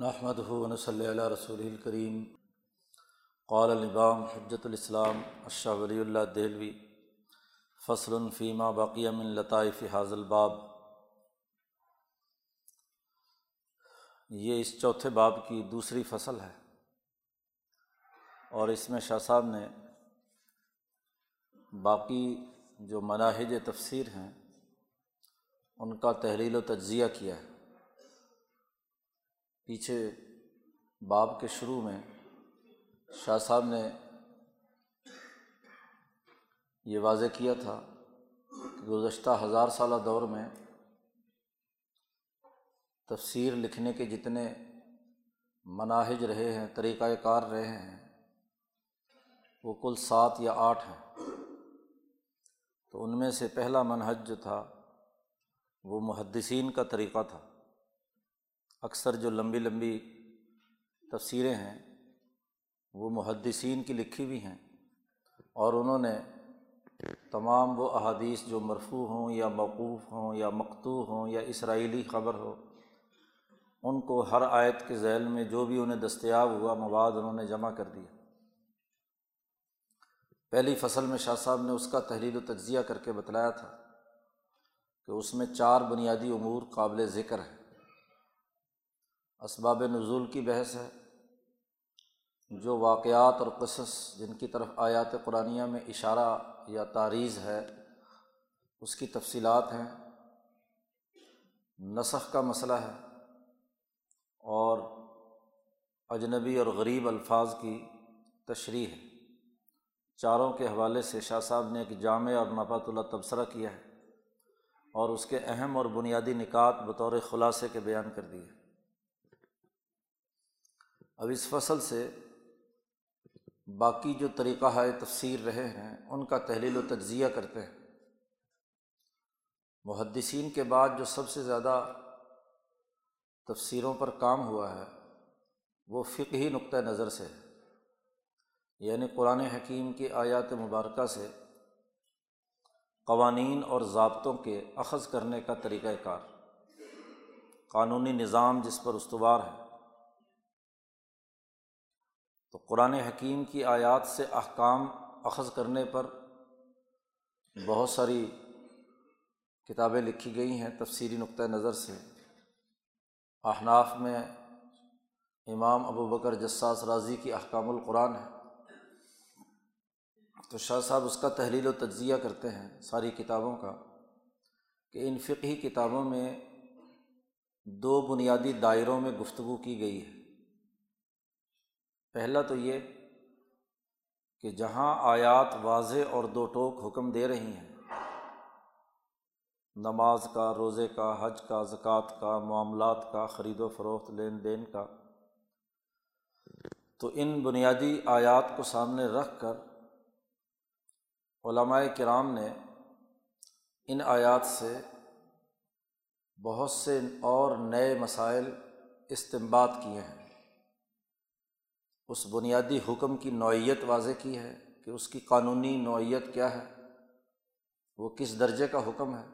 نحمد ہُون صلی اللہ رسول الکریم قال البام حجت الاسلام اشہ ولی اللہ دہلوی، فصل الفیمہ باقیہ من لطائف حاض الباب. یہ اس چوتھے باب کی دوسری فصل ہے۔ اور اس میں شاہ صاحب نے باقی جو مناہج تفسیر ہیں، ان کا تحلیل و تجزیہ کیا ہے۔ پیچھے باب کے شروع میں شاہ صاحب نے یہ واضح کیا تھا کہ گزشتہ ہزار سالہ دور میں تفسیر لکھنے کے جتنے مناہج رہے ہیں طریقۂ کار رہے ہیں، وہ کل سات یا آٹھ ہیں۔ تو ان میں سے پہلا منہج جو تھا، وہ محدثین کا طریقہ تھا۔ اکثر جو لمبی لمبی تفسیریں ہیں، وہ محدثین کی لکھی ہوئی ہیں اور انہوں نے تمام وہ احادیث جو مرفوع ہوں یا موقوف ہوں یا مکتو ہوں یا اسرائیلی خبر ہو، ان کو ہر آیت کے ذیل میں جو بھی انہیں دستیاب ہوا مواد انہوں نے جمع کر دیا۔ پہلی فصل میں شاہ صاحب نے اس کا تحلیل و تجزیہ کر کے بتلایا تھا کہ اس میں چار بنیادی امور قابل ذکر ہے اسباب نزول کی بحث ہے، جو واقعات اور قصص جن کی طرف آیات قرآن میں اشارہ یا تاریز ہے، اس کی تفصیلات ہیں۔ نسخ کا مسئلہ ہے اور اجنبی اور غریب الفاظ کی تشریح ہے۔ چاروں کے حوالے سے شاہ صاحب نے ایک جامع اور نفات اللہ تبصرہ کیا ہے اور اس کے اہم اور بنیادی نکات بطور خلاصے کے بیان کر دیے۔ اب اس فصل سے باقی جو طریقہ ہے، تفسیر رہے ہیں، ان کا تحلیل و تجزیہ کرتے ہیں۔ محدثین کے بعد جو سب سے زیادہ تفسیروں پر کام ہوا ہے، وہ فقہی نقطۂ نظر سے ہے۔ یعنی قرآن حکیم کی آیات مبارکہ سے قوانین اور ضابطوں کے اخذ کرنے کا طریقۂ کار۔ قانونی نظام جس پر استوار ہے۔ تو قرآن حکیم کی آیات سے احکام اخذ کرنے پر بہت ساری کتابیں لکھی گئی ہیں تفصیلی نقطۂ نظر سے۔ احناف میں امام ابو بکر جساس راضی کی احکام القرآن ہے تو شاہ صاحب اس کا تحلیل و تجزیہ کرتے ہیں ساری کتابوں کا کہ ان فقہی کتابوں میں دو بنیادی دائروں میں گفتگو کی گئی ہے۔ پہلا تو یہ کہ جہاں آیات واضح اور دو ٹوک حکم دے رہی ہیں، نماز کا، روزے کا، حج کا، زکوٰۃ کا، معاملات کا، خرید و فروخت، لین دین کا، تو ان بنیادی آیات کو سامنے رکھ کر علمائے کرام نے ان آیات سے بہت سے اور نئے مسائل استمباد کیے ہیں۔ اس بنیادی حکم کی نوعیت واضح کی ہے کہ اس کی قانونی نوعیت کیا ہے؟ وہ کس درجے کا حکم ہے؟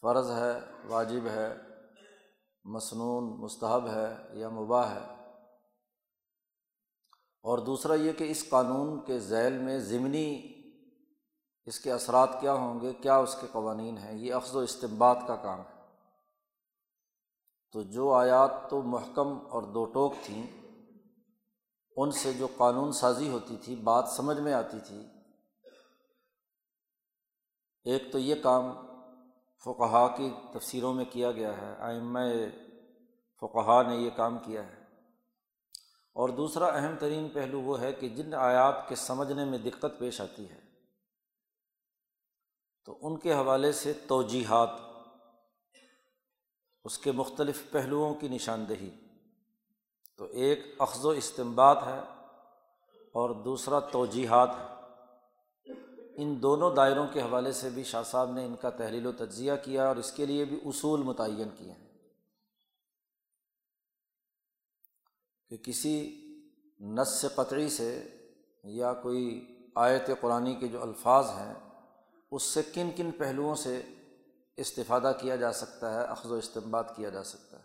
فرض ہے، واجب ہے مصنون مستحب ہے یا مباح ہے؟ اور دوسرا یہ کہ اس قانون کے ذیل میں ضمنی اس کے اثرات کیا ہوں گے؟ کیا اس کے قوانین ہیں؟ یہ اخذ و استمباد کا کام ہے۔ تو جو آیات تو محکم اور دو ٹوک تھیں ان سے جو قانون سازی ہوتی تھی، بات سمجھ میں آتی تھی۔ ایک تو یہ کام فقہا کی تفسیروں میں کیا گیا ہے آئمہ فقہا نے یہ کام کیا ہے۔ اور دوسرا اہم ترین پہلو وہ ہے کہ جن آیات کے سمجھنے میں دقت پیش آتی ہے، تو ان کے حوالے سے توجیحات، اس کے مختلف پہلوؤں کی نشاندہی۔ تو ایک اخذ و استمباد ہے اور دوسرا توجیحات ہے ان دونوں دائروں کے حوالے سے بھی شاہ صاحب نے ان کا تحلیل و تجزیہ کیا اور اس کے لیے بھی اصول متعین کیے ہیں۔ کہ کسی نس قطعی سے یا کوئی آیت قرآن کے جو الفاظ ہیں، اس سے کن کن پہلوؤں سے استفادہ کیا جا سکتا ہے، اخذ و استمباد کیا جا سکتا ہے۔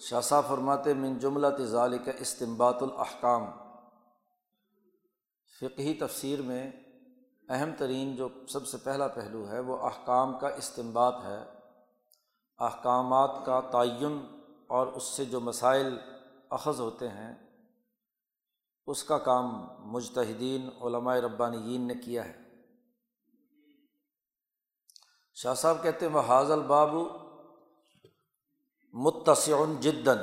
شاہ فرماتے من جملہ تضال کا استمبات الاحکام۔ فقہی تفسیر میں اہم ترین جو سب سے پہلا پہلو ہے، وہ احکام کا استمبات ہے۔ احکامات کا تعین اور اس سے جو مسائل اخذ ہوتے ہیں، اس کا کام مجتہدین، علماء ربانیین نے کیا ہے۔ شاہ صاحب کہتے ہیں وہ حاضل بابو متصعن جدن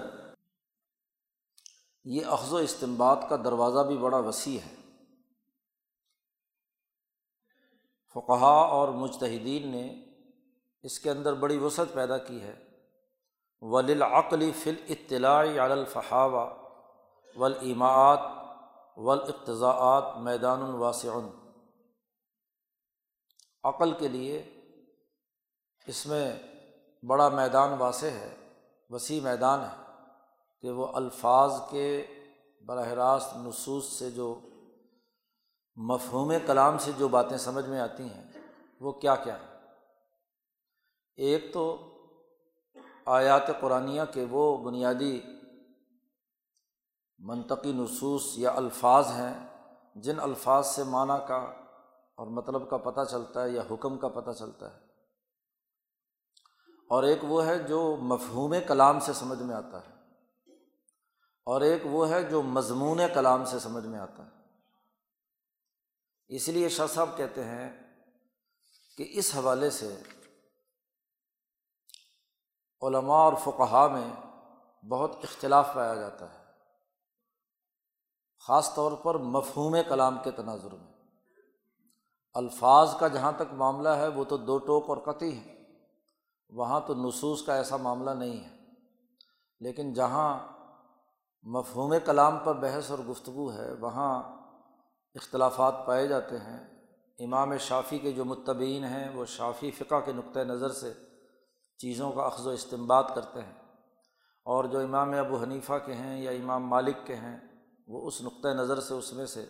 یہ اخذ و استمباد کا دروازہ بھی بڑا وسیع ہے۔ فقہا اور مجتہدین نے اس کے اندر بڑی وسعت پیدا کی ہے۔ ولعقلی فل اطلاع الفحاوہ ولیماعت ولاقتضاعات میدان الواسع عقل کے لیے اس میں بڑا میدان واسع ہے۔ وسیع میدان ہے کہ وہ الفاظ کے براہ راست نصوص سے جو مفہوم کلام سے جو باتیں سمجھ میں آتی ہیں، وہ کیا کیا ہیں؟ ایک تو آیات قرآن کے وہ بنیادی منطقی نصوص یا الفاظ ہیں جن الفاظ سے معنیٰ کا اور مطلب کا پتہ چلتا ہے یا حکم کا پتہ چلتا ہے۔ اور ایک وہ ہے جو مفہوم کلام سے سمجھ میں آتا ہے۔ اور ایک وہ ہے جو مضمون کلام سے سمجھ میں آتا ہے۔ اس لیے شاہ صاحب کہتے ہیں کہ اس حوالے سے علماء اور فقہا میں بہت اختلاف پایا جاتا ہے۔ خاص طور پر مفہوم کلام کے تناظر میں۔ الفاظ کا جہاں تک معاملہ ہے وہ تو دو ٹوک اور قطعی ہے وہاں تو نصوص کا ایسا معاملہ نہیں ہے۔ لیکن جہاں مفہوم کلام پر بحث اور گفتگو ہے، وہاں اختلافات پائے جاتے ہیں۔ امام شافی کے جو متبین ہیں، وہ شافی فقہ کے نقطۂ نظر سے چیزوں کا اخذ و استمباد کرتے ہیں۔ اور جو امام ابو حنیفہ کے ہیں یا امام مالک کے ہیں، وہ اس نقطۂ نظر سے، اس میں سے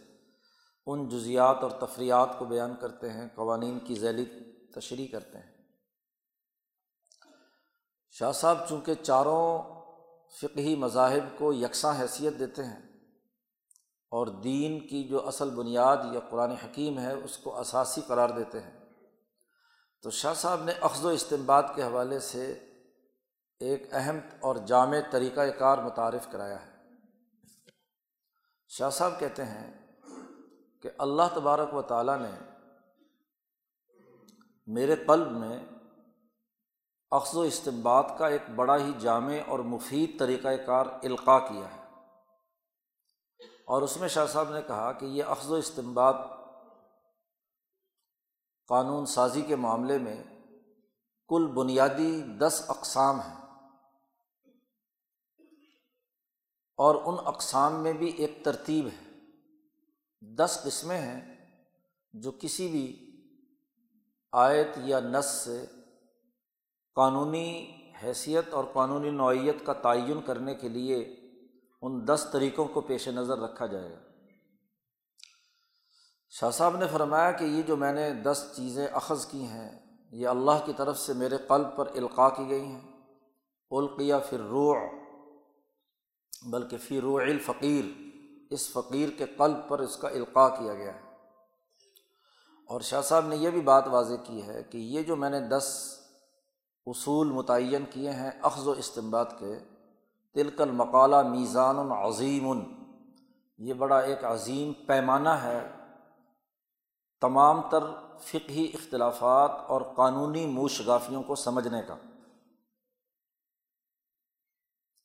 ان جزیات اور تفریحات کو بیان کرتے ہیں، قوانین کی ذیلی تشریح کرتے ہیں۔ شاہ صاحب چونکہ چاروں فقہی مذاہب کو یکساں حیثیت دیتے ہیں اور دین کی جو اصل بنیاد یا قرآن حکیم ہے، اس کو اثاثی قرار دیتے ہیں۔ تو شاہ صاحب نے اخذ و استمباد کے حوالے سے ایک اہم اور جامع طریقۂ کار متعارف کرایا ہے۔ شاہ صاحب کہتے ہیں کہ اللہ تبارک و تعالیٰ نے میرے قلب میں اخذ و استمباد کا ایک بڑا ہی جامع اور مفید طریقۂ کار القاع کیا ہے۔ اور اس میں شاہ صاحب نے کہا کہ یہ اخذ و استمباد قانون سازی کے معاملے میں کل بنیادی دس اقسام ہیں۔ اور ان اقسام میں بھی ایک ترتیب ہے۔ دس قسمیں ہیں جو کسی بھی آیت یا نس سے قانونی حیثیت اور قانونی نوعیت کا تعین کرنے کے لیے ان دس طریقوں کو پیش نظر رکھا جائے گا۔ شاہ صاحب نے فرمایا کہ یہ جو میں نے دس چیزیں اخذ کی ہیں، یہ اللہ کی طرف سے میرے قلب پر القاع کی گئی ہیں۔ القیہ پھر روع بلکہ فی روع الفقیر، اس فقیر کے قلب پر اس کا القاع کیا گیا ہے۔ اور شاہ صاحب نے یہ بھی بات واضح کی ہے کہ یہ جو میں نے دس اصول متعین کیے ہیں اخذ و استمباد کے۔ تلک المقالہ میزان العظیم یہ بڑا ایک عظیم پیمانہ ہے۔ تمام تر فقہی اختلافات اور قانونی موشگافیوں کو سمجھنے کا۔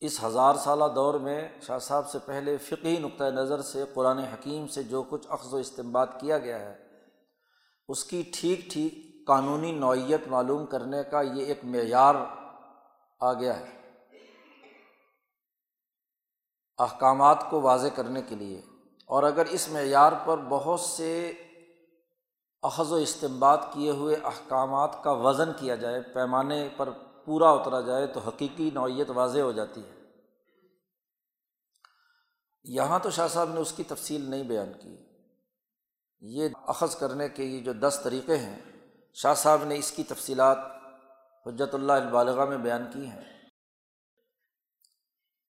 اس ہزار سالہ دور میں شاہ صاحب سے پہلے فقی نقطۂ نظر سے قرآن حکیم سے جو کچھ اخذ و استعمال کیا گیا ہے، اس کی ٹھیک ٹھیک قانونی نوعیت معلوم کرنے کا یہ ایک معیار آ گیا ہے۔ احکامات کو واضح کرنے کے لیے۔ اور اگر اس معیار پر بہت سے اخذ و استمباد کیے ہوئے احکامات کا وزن کیا جائے، پیمانے پر پورا اترا جائے، تو حقیقی نوعیت واضح ہو جاتی ہے۔ یہاں تو شاہ صاحب نے اس کی تفصیل نہیں بیان کی۔ یہ اخذ کرنے کے یہ جو دس طریقے ہیں شاہ صاحب نے اس کی تفصیلات حجت اللہ البالغ میں بیان کی ہیں۔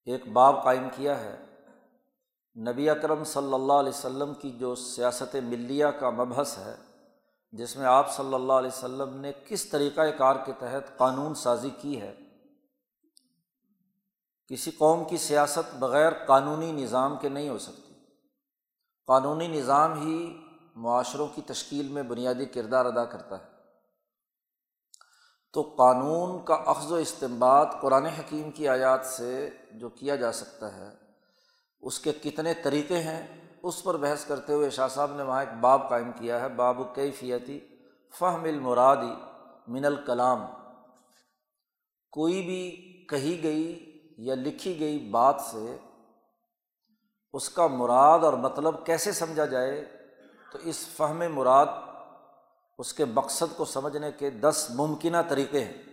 ایک باب قائم کیا ہے۔ نبی اکرم صلی اللہ علیہ وسلم کی جو سیاست ملیہ کا مبحث ہے، جس میں آپ صلی اللہ علیہ وسلم نے کس طریقۂ کار کے تحت قانون سازی کی ہے۔ کسی قوم کی سیاست بغیر قانونی نظام کے نہیں ہو سکتی۔ قانونی نظام ہی معاشروں کی تشکیل میں بنیادی کردار ادا کرتا ہے۔ تو قانون کا اخذ و استعمال قرآن حکیم کی آیات سے جو کیا جا سکتا ہے، اس کے کتنے طریقے ہیں، اس پر بحث کرتے ہوئے شاہ صاحب نے وہاں ایک باب قائم کیا ہے، باب کیفیتی فہم المرادی من الکلام۔ کوئی بھی کہی گئی یا لکھی گئی بات سے اس کا مراد اور مطلب کیسے سمجھا جائے، تو اس فہم مراد اس کے مقصد کو سمجھنے کے دس ممکنہ طریقے ہیں۔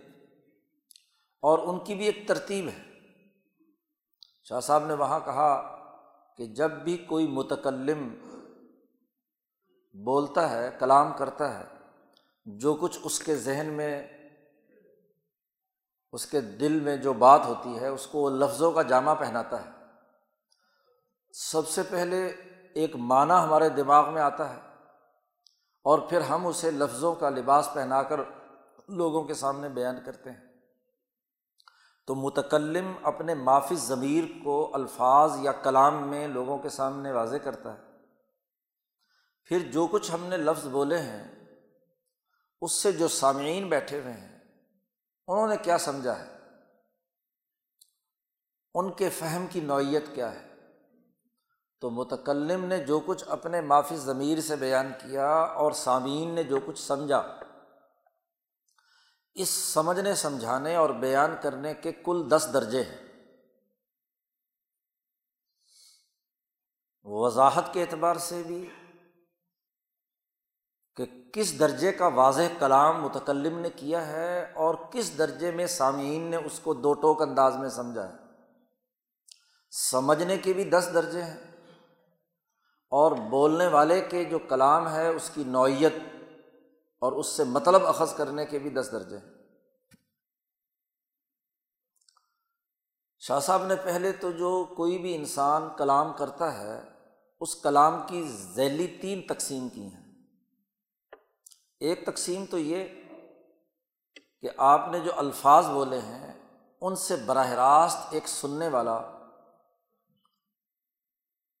اور ان کی بھی ایک ترتیب ہے۔ شاہ صاحب نے وہاں کہا کہ جب بھی کوئی متکلم بولتا ہے، کلام کرتا ہے، جو کچھ اس کے ذہن میں، اس کے دل میں جو بات ہوتی ہے، اس کو وہ لفظوں کا جامع پہناتا ہے۔ سب سے پہلے ایک معنی ہمارے دماغ میں آتا ہے۔ اور پھر ہم اسے لفظوں کا لباس پہنا کر لوگوں کے سامنے بیان کرتے ہیں۔ تو متکلم اپنے معافی ضمیر کو الفاظ یا کلام میں لوگوں کے سامنے واضح کرتا ہے۔ پھر جو کچھ ہم نے لفظ بولے ہیں، اس سے جو سامعین بیٹھے ہوئے ہیں، انہوں نے کیا سمجھا ہے؟ ان کے فہم کی نوعیت کیا ہے؟ تو متکلم نے جو کچھ اپنے معافی ضمیر سے بیان کیا اور سامعین نے جو کچھ سمجھا، اس سمجھنے، سمجھانے اور بیان کرنے کے کل دس درجے ہیں۔ وضاحت کے اعتبار سے بھی کہ کس درجے کا واضح کلام متکلم نے کیا ہے اور کس درجے میں سامعین نے اس کو دو ٹوک انداز میں سمجھا ہے۔ سمجھنے کے بھی دس درجے ہیں۔ اور بولنے والے کے جو کلام ہے اس کی نوعیت اور اس سے مطلب اخذ کرنے کے بھی دس درجے ہیں۔ شاہ صاحب نے پہلے تو جو کوئی بھی انسان کلام کرتا ہے، اس کلام کی ذیلی تین تقسیم کی ہیں۔ ایک تقسیم تو یہ کہ آپ نے جو الفاظ بولے ہیں، ان سے براہ راست ایک سننے والا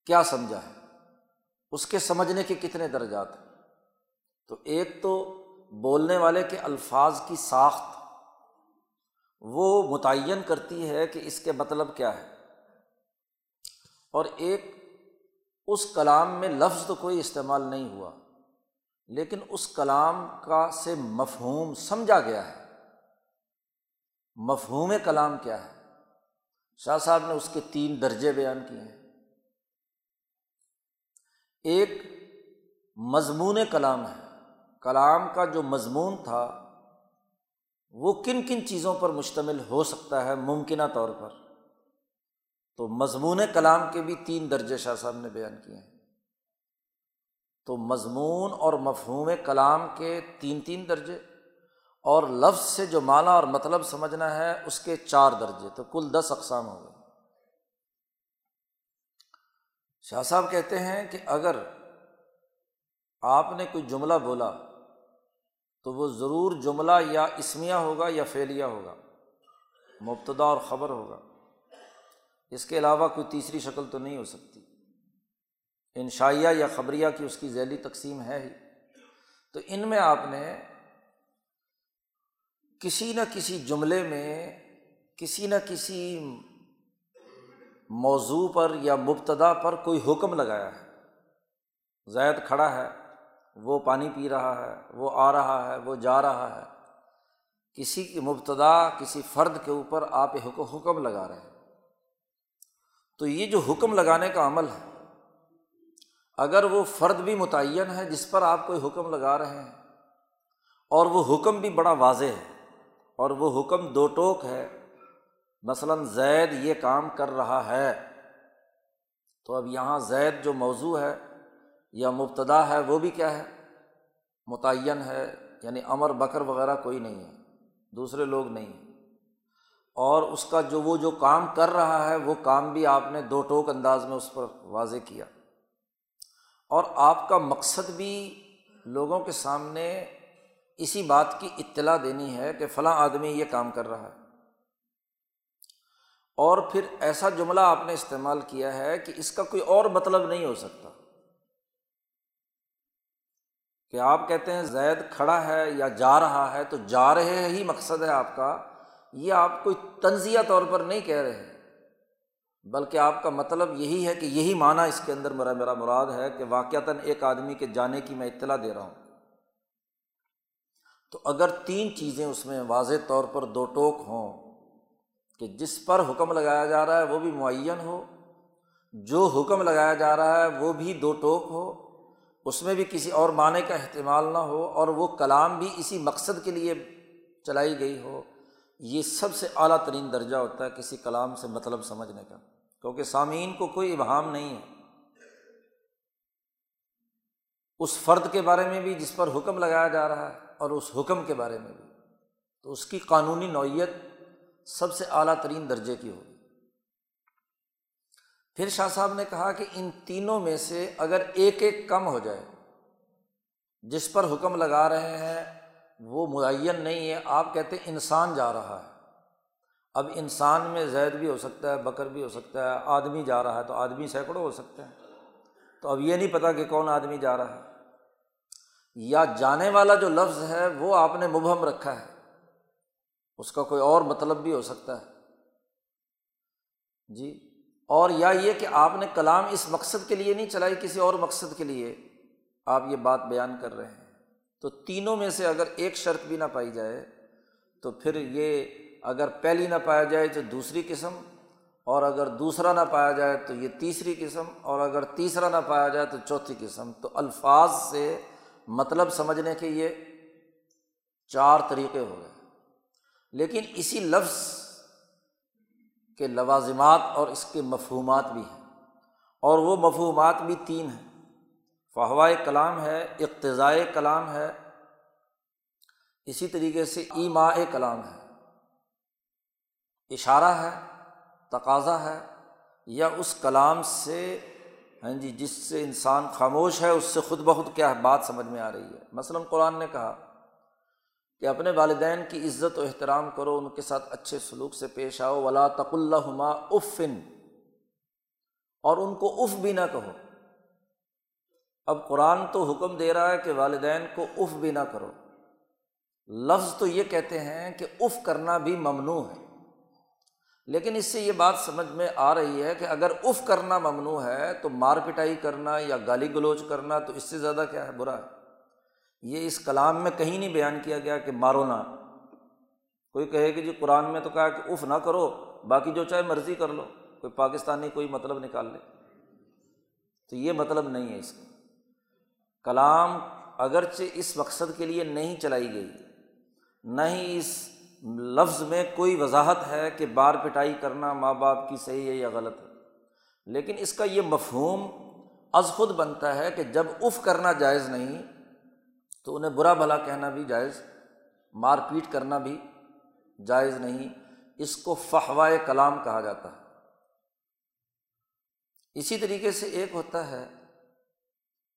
کیا سمجھا ہے؟ اس کے سمجھنے کے کتنے درجات ہیں؟ تو ایک تو بولنے والے کے الفاظ کی ساخت وہ متعین کرتی ہے کہ اس کے مطلب کیا ہے۔ اور ایک، اس کلام میں لفظ تو کوئی استعمال نہیں ہوا، لیکن اس کلام کا سے مفہوم سمجھا گیا ہے۔ مفہوم کلام کیا ہے؟ شاہ صاحب نے اس کے تین درجے بیان کیے ہیں۔ ایک مضمون کلام ہے۔ کلام کا جو مضمون تھا، وہ کن کن چیزوں پر مشتمل ہو سکتا ہے ممکنہ طور پر؟ تو مضمون کلام کے بھی تین درجے شاہ صاحب نے بیان کیے ہیں۔ تو مضمون اور مفہوم کلام کے تین تین درجے، اور لفظ سے جو معنی اور مطلب سمجھنا ہے، اس کے چار درجے۔ تو کل دس اقسام ہو گئے۔ شاہ صاحب کہتے ہیں کہ اگر آپ نے کوئی جملہ بولا تو وہ ضرور جملہ یا اسمیہ ہوگا یا فعلیہ ہوگا، مبتدا اور خبر ہوگا۔ اس کے علاوہ کوئی تیسری شکل تو نہیں ہو سکتی۔ انشائیہ یا خبریہ کی اس کی ذیلی تقسیم ہے ہی۔ تو ان میں آپ نے کسی نہ کسی جملے میں کسی نہ کسی موضوع پر یا مبتدا پر کوئی حکم لگایا ہے۔ زید کھڑا ہے، وہ پانی پی رہا ہے، وہ آ رہا ہے، وہ جا رہا ہے۔ کسی کی مبتدا، کسی فرد کے اوپر آپ حکم لگا رہے ہیں۔ تو یہ جو حکم لگانے کا عمل ہے، اگر وہ فرد بھی متعین ہے، جس پر آپ کوئی حکم لگا رہے ہیں، اور وہ حکم بھی بڑا واضح ہے، اور وہ حکم دو ٹوک ہے مثلاً زید یہ کام کر رہا ہے، تو اب یہاں زید جو موضوع ہے یا مبتدا ہے وہ بھی کیا ہے؟ متعین ہے یعنی امر بکر وغیرہ کوئی نہیں ہے، دوسرے لوگ نہیں ہیں۔ اور اس کا جو وہ جو کام کر رہا ہے، وہ کام بھی آپ نے دو ٹوک انداز میں اس پر واضح کیا۔ اور آپ کا مقصد بھی لوگوں کے سامنے اسی بات کی اطلاع دینی ہے کہ فلاں آدمی یہ کام کر رہا ہے۔ اور پھر ایسا جملہ آپ نے استعمال کیا ہے کہ اس کا کوئی اور مطلب نہیں ہو سکتا۔ کہ آپ کہتے ہیں زید کھڑا ہے یا جا رہا ہے تو جا رہے ہی مقصد ہے آپ کا۔ یہ آپ کوئی تنزیہ طور پر نہیں کہہ رہے۔ بلکہ آپ کا مطلب یہی ہے کہ یہی معنی اس کے اندر میرا میرا مراد ہے کہ واقعتاً ایک آدمی کے جانے کی میں اطلاع دے رہا ہوں۔ تو اگر تین چیزیں اس میں واضح طور پر دو ٹوک ہوں کہ جس پر حکم لگایا جا رہا ہے وہ بھی معین ہو، جو حکم لگایا جا رہا ہے وہ بھی دو ٹوک ہو، اس میں بھی کسی اور معنی کا اہتمال نہ ہو اور وہ کلام بھی اسی مقصد کے لیے چلائی گئی ہو، یہ سب سے اعلیٰ ترین درجہ ہوتا ہے کسی کلام سے مطلب سمجھنے کا۔ کیونکہ سامعین کو کوئی ابہام نہیں ہے۔ اس فرد کے بارے میں بھی جس پر حکم لگایا جا رہا ہے اور اس حکم کے بارے میں بھی۔ تو اس کی قانونی نوعیت سب سے اعلیٰ ترین درجے کی ہوگی۔ پھر شاہ صاحب نے کہا کہ ان تینوں میں سے اگر ایک ایک کم ہو جائے، جس پر حکم لگا رہے ہیں، وہ معین نہیں ہے، آپ کہتے ہیں انسان جا رہا ہے۔ اب انسان میں زید بھی ہو سکتا ہے، بکر بھی ہو سکتا ہے، آدمی جا رہا ہے تو آدمی سینکڑوں ہو سکتے ہیں۔ تو اب یہ نہیں پتا کہ کون آدمی جا رہا ہے۔ یا جانے والا جو لفظ ہے، وہ آپ نے مبہم رکھا ہے۔ اس کا کوئی اور مطلب بھی ہو سکتا ہے۔ جی اور یا یہ کہ آپ نے کلام اس مقصد کے لیے نہیں چلائی، کسی اور مقصد کے لیے آپ یہ بات بیان کر رہے ہیں۔ تو تینوں میں سے اگر ایک شرط بھی نہ پائی جائے، تو پھر یہ اگر پہلی نہ پایا جائے تو دوسری قسم، اور اگر دوسرا نہ پایا جائے تو یہ تیسری قسم، اور اگر تیسرا نہ پایا جائے تو چوتھی قسم۔ تو الفاظ سے مطلب سمجھنے کے یہ چار طریقے ہو گئے۔ لیکن اسی لفظ کے لوازمات اور اس کے مفہومات بھی ہیں۔ اور وہ مفہومات بھی تین ہیں۔ فہوائے کلام ہے، اقتضائے کلام ہے، اسی طریقے سے ایما کلام ہے۔ اشارہ ہے، تقاضا ہے، یا اس کلام سے ہاں جی جس سے انسان خاموش ہے، اس سے خود بخود کیا بات سمجھ میں آ رہی ہے۔ مثلاً قرآن نے کہا کہ اپنے والدین کی عزت و احترام کرو، ان کے ساتھ اچھے سلوک سے پیش آؤ۔ ولا تق اللہ افن اور ان کو اف بھی نہ کہو۔ اب قرآن تو حکم دے رہا ہے کہ والدین کو اف بھی نہ کرو۔ لفظ تو یہ کہتے ہیں کہ اف کرنا بھی ممنوع ہے۔ لیکن اس سے یہ بات سمجھ میں آ رہی ہے کہ اگر اف کرنا ممنوع ہے تو مار پٹائی کرنا یا گالی گلوچ کرنا تو اس سے زیادہ کیا ہے؟ برا ہے۔ یہ اس کلام میں کہیں نہیں بیان کیا گیا کہ مارو نہ۔ کوئی کہے کہ جی قرآن میں تو کہا کہ اف نہ کرو، باقی جو چاہے مرضی کر لو۔ کوئی پاکستانی کوئی مطلب نکال لے۔ تو یہ مطلب نہیں ہے اس کا۔ کلام اگرچہ اس مقصد کے لیے نہیں چلائی گئی، نہ ہی اس لفظ میں کوئی وضاحت ہے کہ بار پٹائی کرنا ماں باپ کی صحیح ہے یا غلط ہے۔ لیکن اس کا یہ مفہوم از خود بنتا ہے کہ جب اف کرنا جائز نہیں تو انہیں برا بھلا کہنا بھی جائز، مار پیٹ کرنا بھی جائز نہیں۔ اس کو فہوائے کلام کہا جاتا ہے۔ اسی طریقے سے ایک ہوتا ہے،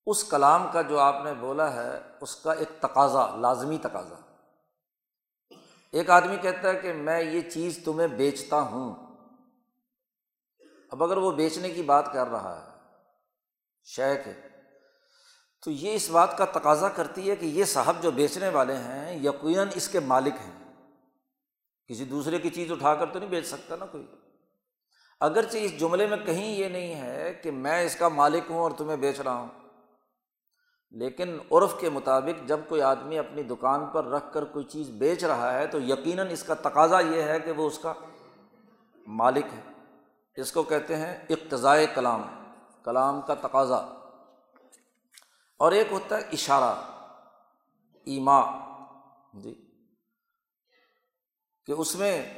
اس کلام کا جو آپ نے بولا ہے، اس کا ایک تقاضا، لازمی تقاضا۔ ایک آدمی کہتا ہے کہ میں یہ چیز تمہیں بیچتا ہوں۔ اب اگر وہ بیچنے کی بات کر رہا ہے، شیخ تو یہ اس بات کا تقاضا کرتی ہے کہ یہ صاحب جو بیچنے والے ہیں، یقیناً اس کے مالک ہیں۔ کسی دوسرے کی چیز اٹھا کر تو نہیں بیچ سکتا نا کوئی۔ اگرچہ اس جملے میں کہیں یہ نہیں ہے کہ میں اس کا مالک ہوں اور تمہیں بیچ رہا ہوں، لیکن عرف کے مطابق جب کوئی آدمی اپنی دکان پر رکھ کر کوئی چیز بیچ رہا ہے تو یقیناً اس کا تقاضا یہ ہے کہ وہ اس کا مالک ہے۔ اس کو کہتے ہیں اقتضائے کلام کلام کا تقاضا۔ اور ایک ہوتا ہے اشارہ، ایما جی کہ اس میں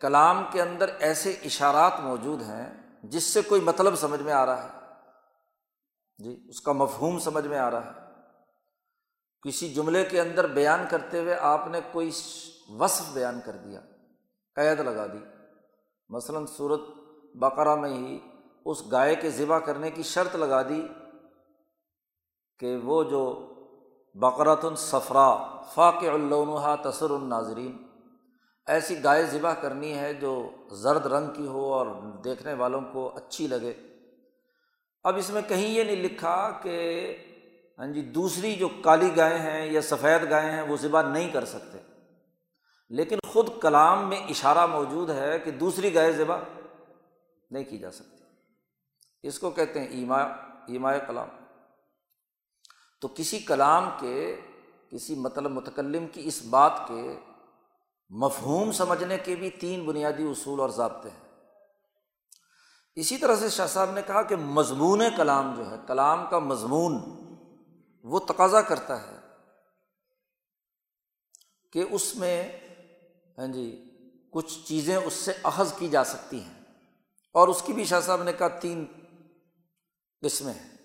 کلام کے اندر ایسے اشارات موجود ہیں جس سے کوئی مطلب سمجھ میں آ رہا ہے جی اس کا مفہوم سمجھ میں آ رہا ہے۔ کسی جملے کے اندر بیان کرتے ہوئے آپ نے کوئی وصف بیان کر دیا، قید لگا دی۔ مثلاً صورت بقرہ میں ہی اس گائے کے ذبح کرنے کی شرط لگا دی کہ وہ جو بقرۃ الصفرا فاق اللہ تصر الناظرین، ایسی گائے ذبح کرنی ہے جو زرد رنگ کی ہو اور دیکھنے والوں کو اچھی لگے۔ اب اس میں کہیں یہ نہیں لکھا کہ ہاں جی دوسری جو کالی گائے ہیں یا سفید گائے ہیں وہ ذبح نہیں کر سکتے۔ لیکن خود کلام میں اشارہ موجود ہے کہ دوسری گائے ذبح نہیں کی جا سکتی۔ اس کو کہتے ہیں ایما ایمائے کلام۔ تو کسی کلام کے، کسی مطلب متکلم کی اس بات کے مفہوم سمجھنے کے بھی تین بنیادی اصول اور ضابطے ہیں۔ اسی طرح سے شاہ صاحب نے کہا کہ مضمون کلام جو ہے، کلام کا مضمون وہ تقاضا کرتا ہے کہ اس میں ہاں جی کچھ چیزیں اس سے اخذ کی جا سکتی ہیں۔ اور اس کی بھی شاہ صاحب نے کہا تین قسمیں ہیں۔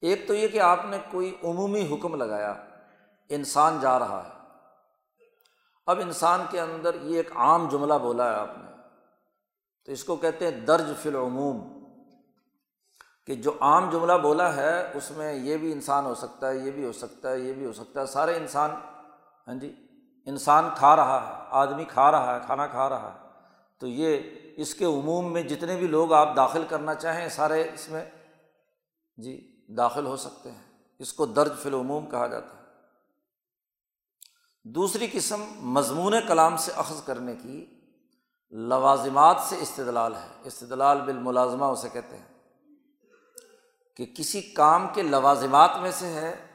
ایک تو یہ کہ آپ نے کوئی عمومی حکم لگایا، انسان جا رہا ہے۔ اب انسان کے اندر یہ ایک عام جملہ بولا ہے آپ نے۔ تو اس کو کہتے ہیں درج فی العموم۔ کہ جو عام جملہ بولا ہے، اس میں یہ بھی انسان ہو سکتا ہے، یہ بھی ہو سکتا ہے، یہ بھی ہو سکتا ہے۔ سارے انسان ہاں جی انسان کھا رہا ہے، آدمی کھا رہا ہے، کھانا کھا رہا ہے۔ تو یہ اس کے عموم میں جتنے بھی لوگ آپ داخل کرنا چاہیں، سارے اس میں جی داخل ہو سکتے ہیں۔ اس کو درج فی العموم کہا جاتا ہے۔ دوسری قسم مضمون کلام سے اخذ کرنے کی لوازمات سے استدلال ہے۔ استدلال بالملازمہ اسے کہتے ہیں۔ کہ کسی کام کے لوازمات میں سے ہے،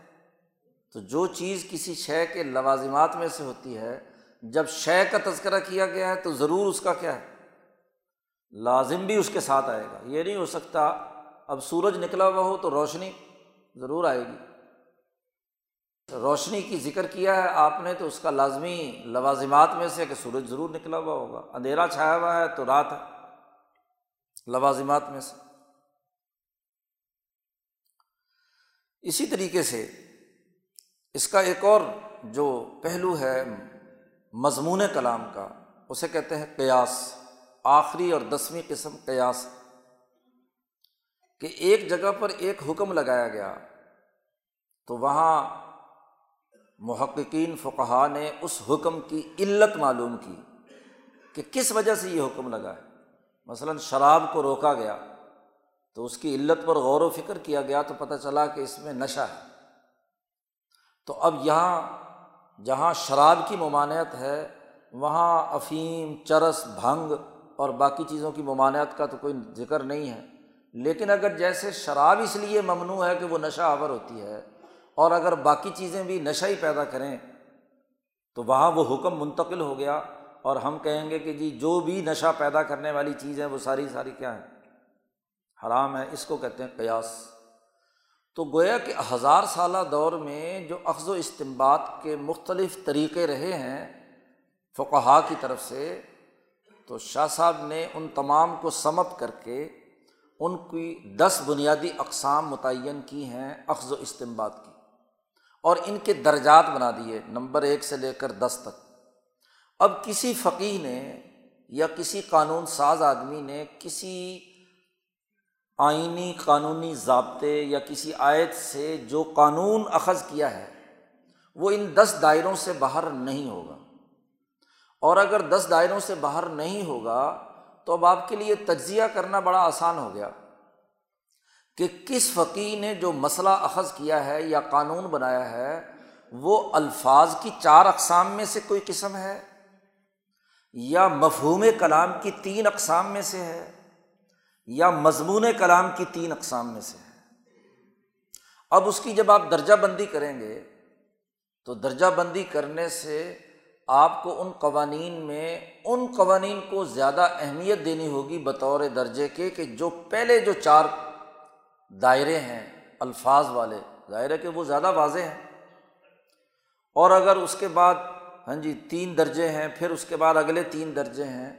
تو جو چیز کسی شے کے لوازمات میں سے ہوتی ہے، جب شے کا تذکرہ کیا گیا ہے، تو ضرور اس کا کیا ہے؟ لازم بھی اس کے ساتھ آئے گا۔ یہ نہیں ہو سکتا اب سورج نکلا ہوا ہو تو روشنی ضرور آئے گی۔ روشنی کی ذکر کیا ہے آپ نے تو اس کا لازمی لوازمات میں سے کہ سورج ضرور نکلا ہوا ہوگا۔ اندھیرا چھایا ہوا ہے تو رات ہے۔ لوازمات میں سے۔ اسی طریقے سے اس کا ایک اور جو پہلو ہے مضمون کلام کا، اسے کہتے ہیں قیاس۔ آخری اور دسویں قسم قیاس۔ کہ ایک جگہ پر ایک حکم لگایا گیا تو وہاں محققین فقہ نے اس حکم کی علت معلوم کی کہ کس وجہ سے یہ حکم لگا ہے۔ مثلاً شراب کو روکا گیا تو اس کی علت پر غور و فکر کیا گیا تو پتہ چلا کہ اس میں نشہ ہے۔ تو اب یہاں جہاں شراب کی ممانعت ہے، وہاں افیم، چرس، بھنگ اور باقی چیزوں کی ممانعت کا تو کوئی ذکر نہیں ہے۔ لیکن اگر جیسے شراب اس لیے ممنوع ہے کہ وہ نشہ آور ہوتی ہے اور اگر باقی چیزیں بھی نشہ ہی پیدا کریں، تو وہاں وہ حکم منتقل ہو گیا اور ہم کہیں گے کہ جی جو بھی نشہ پیدا کرنے والی چیز ہے، وہ ساری ساری کیا ہے؟ حرام ہے، اس کو کہتے ہیں قیاس۔ تو گویا کہ ہزار سالہ دور میں جو اخذ و استمباد کے مختلف طریقے رہے ہیں فقہا کی طرف سے، تو شاہ صاحب نے ان تمام کو سمت کر کے ان کی دس بنیادی اقسام متعین کی ہیں، اخذ و استمباد کی۔ اور ان کے درجات بنا دیے، نمبر ایک سے لے کر دس تک۔ اب کسی فقی نے یا کسی قانون ساز آدمی نے کسی آئینی قانونی ضابطے یا کسی آیت سے جو قانون اخذ کیا ہے، وہ ان دس دائروں سے باہر نہیں ہوگا۔ اور اگر دس دائروں سے باہر نہیں ہوگا تو اب آپ کے لیے تجزیہ کرنا بڑا آسان ہو گیا کہ کس فقی نے جو مسئلہ اخذ کیا ہے یا قانون بنایا ہے، وہ الفاظ کی چار اقسام میں سے کوئی قسم ہے یا مفہوم کلام کی تین اقسام میں سے ہے یا مضمون کلام کی تین اقسام میں سے ہے۔ اب اس کی جب آپ درجہ بندی کریں گے تو درجہ بندی کرنے سے آپ کو ان قوانین میں، ان قوانین کو زیادہ اہمیت دینی ہوگی بطور درجے کے کہ جو پہلے جو چار دائرے ہیں، الفاظ والے، ظاہر کہ وہ زیادہ واضح ہیں۔ اور اگر اس کے بعد ہاں جی تین درجے ہیں، پھر اس کے بعد اگلے تین درجے ہیں،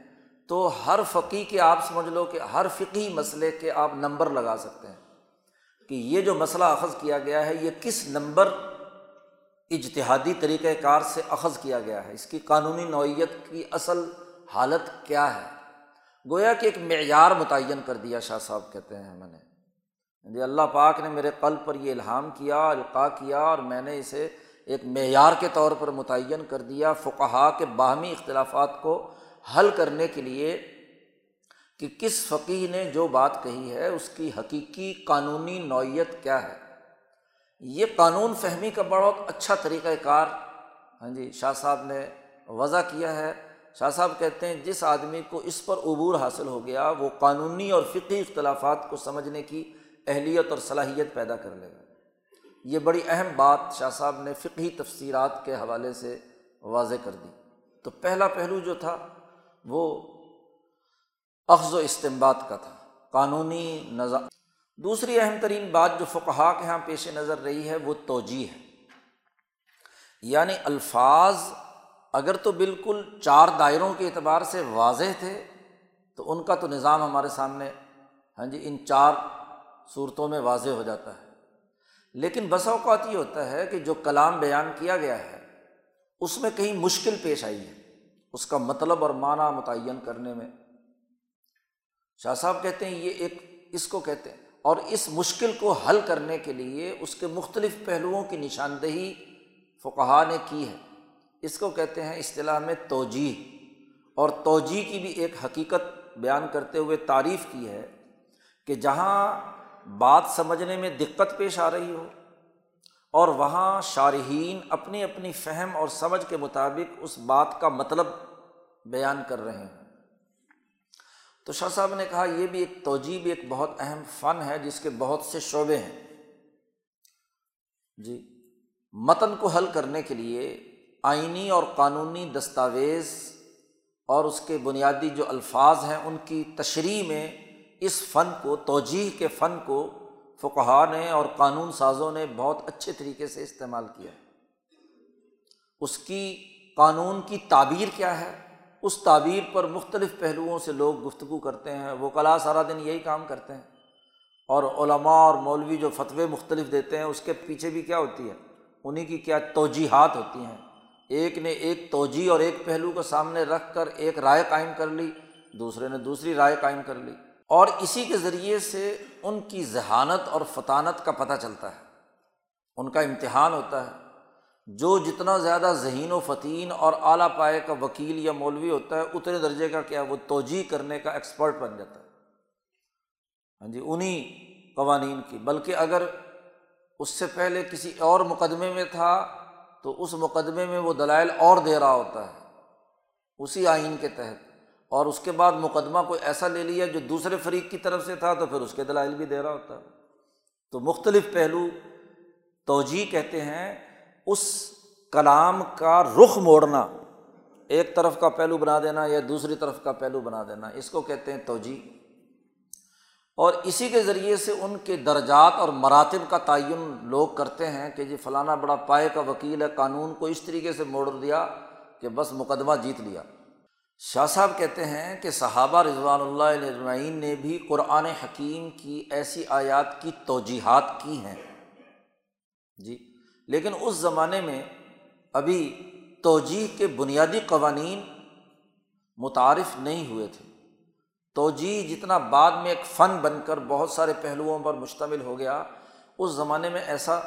تو ہر فقی کے آپ سمجھ لو کہ ہر فقی مسئلے کے آپ نمبر لگا سکتے ہیں کہ یہ جو مسئلہ اخذ کیا گیا ہے، یہ کس نمبر اجتہادی طریقۂ کار سے اخذ کیا گیا ہے۔ اس کی قانونی نوعیت کی اصل حالت کیا ہے؟ گویا کہ ایک معیار متعین کر دیا شاہ صاحب کہتے ہیں میں نے۔ جی اللہ پاک نے میرے قلب پر یہ الہام کیا القاع کیا اور میں نے اسے ایک معیار کے طور پر متعین کر دیا فقہا کے باہمی اختلافات کو حل کرنے کے لیے کہ کس فقی نے جو بات کہی ہے، اس کی حقیقی قانونی نوعیت کیا ہے؟ یہ قانون فہمی کا بہت اچھا طریقۂ کار ہاں جی شاہ صاحب نے وضع کیا ہے۔ شاہ صاحب کہتے ہیں، جس آدمی کو اس پر عبور حاصل ہو گیا، وہ قانونی اور فقی اختلافات کو سمجھنے کی اہلیت اور صلاحیت پیدا کر لے گا۔ یہ بڑی اہم بات شاہ صاحب نے فقی تفصیلات کے حوالے سے واضح کر دی۔ تو پہلا پہلو جو تھا، وہ اخذ و استمباد کا تھا۔ قانونی نظام دوسری اہم ترین بات جو فقہا کے یہاں پیش نظر رہی ہے، وہ توجہ ہے۔ یعنی الفاظ اگر تو بالکل چار دائروں کے اعتبار سے واضح تھے، تو ان کا تو نظام ہمارے سامنے ہاں جی ان چار صورتوں میں واضح ہو جاتا ہے۔ لیکن بسا اوقات یہ ہوتا ہے کہ جو کلام بیان کیا گیا ہے، اس میں کہیں مشکل پیش آئی ہے۔ اس کا مطلب اور معنی متعین کرنے میں۔ شاہ صاحب کہتے ہیں، یہ ایک اس کو کہتے ہیں۔ اور اس مشکل کو حل کرنے کے لیے اس کے مختلف پہلوؤں کی نشاندہی فقہ نے کی ہے۔ اس کو کہتے ہیں اصطلاح میں توجہ اور توجہ کی بھی ایک حقیقت بیان کرتے ہوئے تعریف کی ہے کہ جہاں بات سمجھنے میں دقت پیش آ رہی ہو اور وہاں شارحین اپنی اپنی فہم اور سمجھ کے مطابق اس بات کا مطلب بیان کر رہے ہیں۔ تو شاہ صاحب نے کہا یہ بھی ایک توجہ بھی ایک بہت اہم فن ہے جس کے بہت سے شعبے ہیں۔ جی متن کو حل کرنے کے لیے آئینی اور قانونی دستاویز اور اس کے بنیادی جو الفاظ ہیں، ان کی تشریح میں اس فن کو توجہ کے فن کو فقہ نے اور قانون سازوں نے بہت اچھے طریقے سے استعمال کیا اس کی قانون کی تعبیر کیا ہے؟ اس تعبیر پر مختلف پہلوؤں سے لوگ گفتگو کرتے ہیں وہ کلا سارا دن یہی کام کرتے ہیں۔ اور علماء اور مولوی جو فتوے مختلف دیتے ہیں، اس کے پیچھے بھی کیا ہوتی ہے؟ انہیں کی کیا توجیحات ہوتی ہیں۔ ایک نے ایک توجہ اور ایک پہلو کو سامنے رکھ کر ایک رائے قائم کر لی، دوسرے نے دوسری رائے قائم کر لی۔ اور اسی کے ذریعے سے ان کی ذہانت اور فطانت کا پتہ چلتا ہے۔ ان کا امتحان ہوتا ہے۔ جو جتنا زیادہ ذہین و فتین اور اعلیٰ پائے کا وکیل یا مولوی ہوتا ہے، اتنے درجے کا کیا وہ توجہ کرنے کا ایکسپرٹ بن جاتا ہے۔ ہاں جی انہیں قوانین کی۔ بلکہ اگر اس سے پہلے کسی اور مقدمے میں تھا، تو اس مقدمے میں وہ دلائل اور دے رہا ہوتا ہے۔ اسی آئین کے تحت۔ اور اس کے بعد مقدمہ کوئی ایسا لے لیا جو دوسرے فریق کی طرف سے تھا، تو پھر اس کے دلائل بھی دے رہا ہوتا ہے۔ تو مختلف پہلو توجہ کہتے ہیں اس کلام کا رخ موڑنا، ایک طرف کا پہلو بنا دینا یا دوسری طرف کا پہلو بنا دینا، اس کو کہتے ہیں توجہ اور اسی کے ذریعے سے ان کے درجات اور مراتب کا تعین لوگ کرتے ہیں کہ جی فلانا بڑا پائے کا وکیل ہے، قانون کو اس طریقے سے موڑ دیا کہ بس مقدمہ جیت لیا۔ شاہ صاحب کہتے ہیں کہ صحابہ رضوان اللہ علیہ نے بھی قرآن حکیم کی ایسی آیات کی توجیحات کی ہیں۔ جی۔ لیکن اس زمانے میں ابھی توجہ کے بنیادی قوانین متعارف نہیں ہوئے تھے۔ توجہ جتنا بعد میں ایک فن بن کر بہت سارے پہلوؤں پر مشتمل ہو گیا، اس زمانے میں ایسا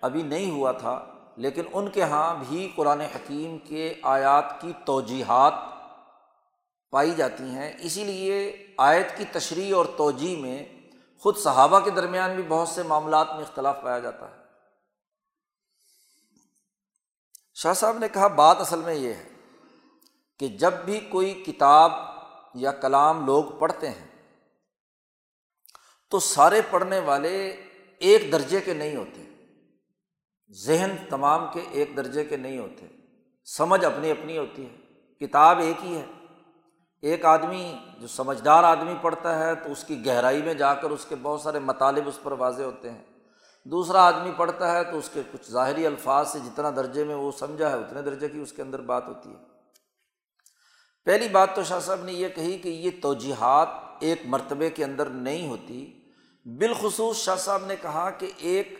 ابھی نہیں ہوا تھا۔ لیکن ان کے یہاں بھی قرآن حکیم کے آیات کی توجیحات پائی جاتی ہیں۔ اسی لیے آیت کی تشریح اور توجہ میں خود صحابہ کے درمیان بھی بہت سے معاملات میں اختلاف پایا جاتا ہے۔ شاہ صاحب نے کہا، بات اصل میں یہ ہے کہ جب بھی کوئی کتاب یا کلام لوگ پڑھتے ہیں، تو سارے پڑھنے والے ایک درجے کے نہیں ہوتے۔ ذہن تمام کے ایک درجے کے نہیں ہوتے۔ سمجھ اپنی اپنی ہوتی ہے۔ کتاب ایک ہی ہے۔ ایک آدمی جو سمجھدار آدمی پڑھتا ہے، تو اس کی گہرائی میں جا کر اس کے بہت سارے مطالب اس پر واضح ہوتے ہیں۔ دوسرا آدمی پڑھتا ہے تو اس کے کچھ ظاہری الفاظ سے جتنا درجے میں وہ سمجھا ہے اتنے درجے کی اس کے اندر بات ہوتی ہے۔ پہلی بات تو شاہ صاحب نے یہ کہی کہ یہ توجیحات ایک مرتبے کے اندر نہیں ہوتی۔ بالخصوص شاہ صاحب نے کہا کہ ایک